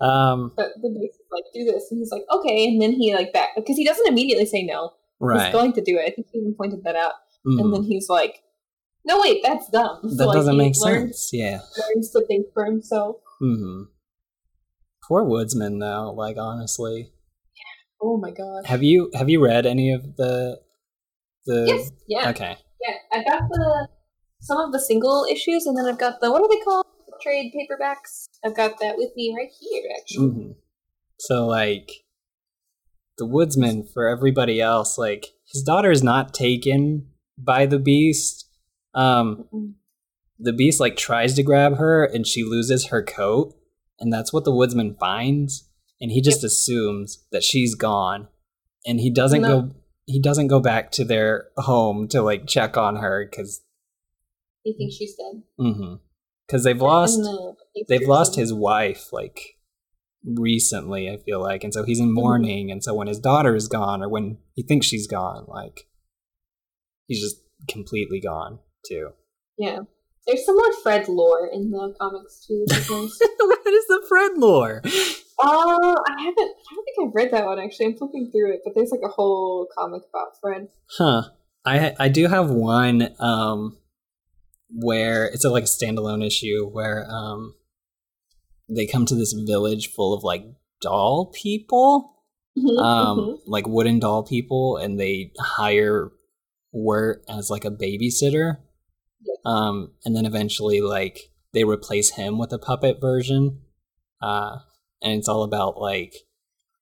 Um But the beast is like, do this, and he's like, okay, and then he like back because he doesn't immediately say no. Right. He's going to do it. I think he even pointed that out. Mhm. And then he's like, "No, wait, that's dumb." So, that like, doesn't make learns, sense. Yeah. Learns to think for himself. Mm-hmm. Poor woodsman, though. Like honestly, Oh my god. have you have you read any of the the? Yes. Yeah. Okay. Yeah. I got the some of the single issues, and then I've got the what are they called? Trade paperbacks. I've got that with me right here, actually. hmm So like, the woodsman for everybody else, like his daughter is not taken by the beast. Um, the beast like tries to grab her, and she loses her coat, and that's what the woodsman finds, and he just assumes that she's gone, and he doesn't No. go. He doesn't go back to their home to like check on her because He thinks she's dead. Mm-hmm. because they've lost the they've lost his wife like recently i feel like and so he's in mourning and so when his daughter is gone or when he thinks she's gone like he's just completely gone too Yeah. There's some more Fred lore in the comics too. Which is nice. what is the fred lore Uh, I haven't. I don't think I've read that one actually. I'm flipping through it, but there's like a whole comic about Fred. huh i i do have one um where it's a, like a standalone issue where um they come to this village full of like doll people Mm-hmm. um, like wooden doll people, and they hire Wirt as like a babysitter. Um, and then eventually, like they replace him with a puppet version. Uh, and it's all about like,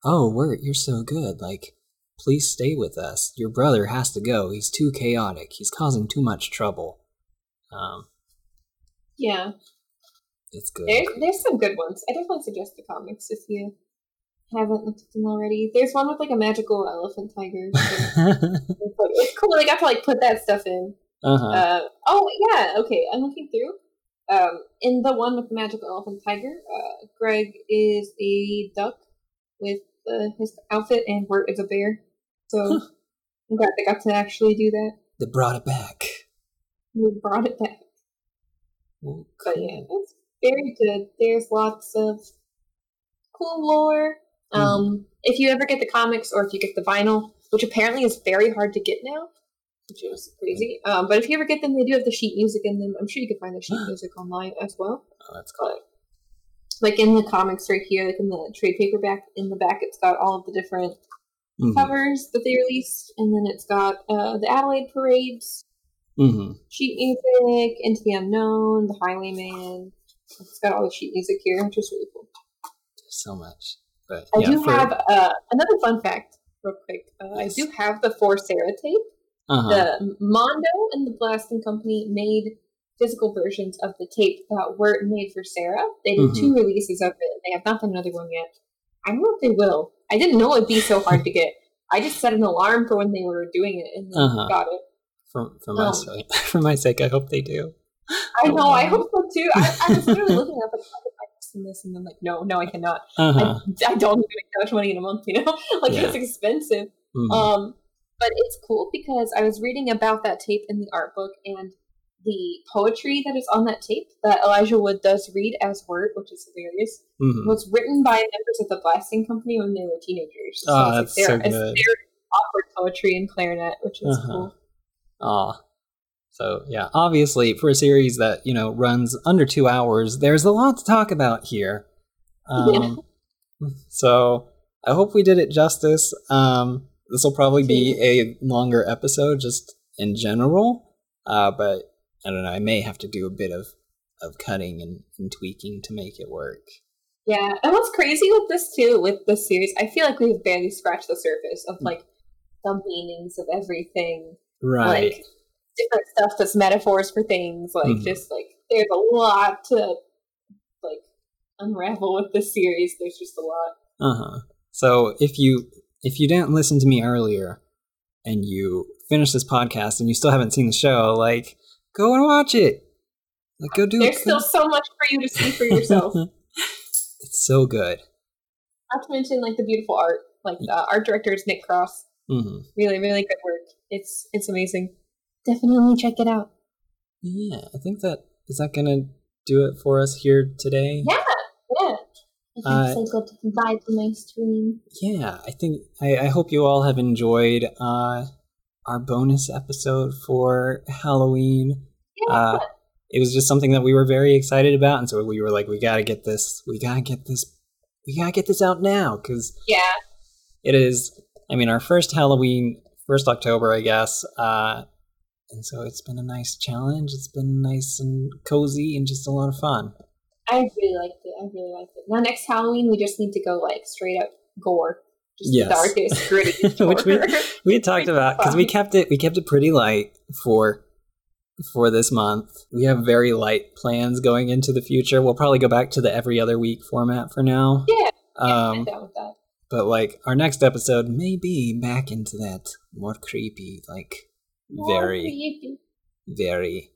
oh, Wirt, you're so good. Like, please stay with us. Your brother has to go. He's too chaotic. He's causing too much trouble. Um, Yeah, it's good. there's there's some good ones. I definitely suggest the comics if you haven't looked at them already. There's one with like a magical elephant tiger. it's, like, cool. They got to like put that stuff in. uh-huh. Uh, oh yeah, okay. I'm looking through. Um, in the one with the magical elephant tiger, uh, Greg is a duck with uh, his outfit, and Wirt is a bear. So I'm glad they got to actually do that. they brought it back. We brought it back. Well, But yeah, it's very good. There's lots of cool lore. Um, if you ever get the comics or if you get the vinyl, which apparently is very hard to get now, which is crazy. Um, but if you ever get them, they do have the sheet music in them. I'm sure you can find the sheet music online as well. Oh, that's cool. But, like in the comics right here, like in the trade paperback, in the back, it's got all of the different Mhm. covers that they released, and then it's got uh, the Adelaide parades, Mhm. sheet music, Into the Unknown, The Highwayman. It's got all the sheet music here, which is really cool. So much. But I yeah, do for- have uh, another fun fact, real quick. Uh, I do have the For Sarah tape. Uh-huh. The Mondo and the Blasting Company made physical versions of the tape that were made for Sarah. They did Mhm. two releases of it. They have not done another one yet. I don't know if they will. I didn't know it'd be so hard to get. I just set an alarm for when they were doing it and Uh-huh. got it. for for my Um, sake, for my sake, I hope they do. I know. I hope so too. I, I was literally looking up like, how could I in this, and then like, no, no, I cannot. Uh-huh. I, I don't make that much money in a month. You know, like Yeah. it's expensive. Mhm. Um, but it's cool because I was reading about that tape in the art book and the poetry that is on that tape that Elijah Wood does read as Wirt, which is hilarious, Mhm. was written by members of the blasting company when they were teenagers. Oh, it's that's their, so it's good. their awkward poetry and clarinet, which is Uh-huh. cool. Aw. So yeah, obviously for a series that you know runs under two hours, there's a lot to talk about here. Um, So I hope we did it justice. Um, this will probably be a longer episode, just in general. Uh, but I don't know. I may have to do a bit of of cutting and, and tweaking to make it work. Yeah, and what's crazy with this too, with this series, I feel like we've barely scratched the surface of like the meanings of everything, Right. like different stuff that's metaphors for things. Like Mhm. just like there's a lot to like unravel with this series. There's just a lot. Uh huh. So if you if you didn't listen to me earlier and you finish this podcast and you still haven't seen the show, like go and watch it. Like go do There's it. still so much for you to see for yourself. it's so good. Not to mention like the beautiful art. Like the art director is Nick Cross. hmm Really, really good work. It's it's amazing. Definitely check it out. Yeah, I think that is that gonna do it for us here today. Yeah, yeah. Uh, I think so good to provide for my stream. yeah i think I, I hope you all have enjoyed uh our bonus episode for halloween uh it was just something that we were very excited about and so we were like we gotta get this we gotta get this we gotta get this out now because Yeah. it is i mean our first halloween first october i guess uh and so it's been a nice challenge it's been nice and cozy and just a lot of fun I really liked it. I really liked it. Now next Halloween we just need to go like straight up gore. Just Yes. the darkest, grittiest which we we had talked about because we kept it we kept it pretty light for for this month. We have very light plans going into the future. We'll probably go back to the every other week format for now. Yeah. Um, I'm down with that. but like our next episode may be back into that more creepy, like very very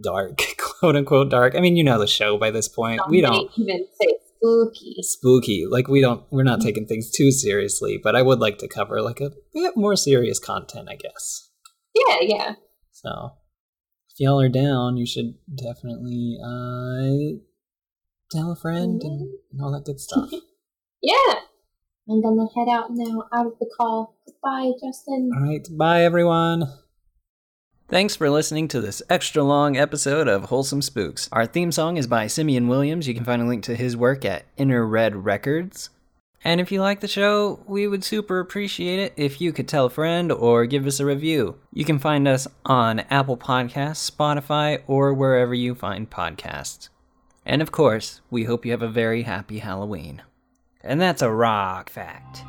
dark, quote unquote dark. I mean, you know the show by this point. we don't even say spooky. spooky. Like we don't we're not taking things too seriously, but I would like to cover like a bit more serious content, I guess. Yeah, yeah. So if y'all are down, you should definitely uh tell a friend and, and all that good stuff. Yeah. I'm gonna head out now, out of the call. Goodbye, Justin. all right, bye everyone. Thanks for listening to this extra long episode of Wholesome Spooks. Our theme song is by Simeon Williams. You can find a link to his work at Inner Red Records. And if you like the show, we would super appreciate it if you could tell a friend or give us a review. You can find us on Apple Podcasts, Spotify, or wherever you find podcasts. And of course, we hope you have a very happy Halloween. And that's a rock fact.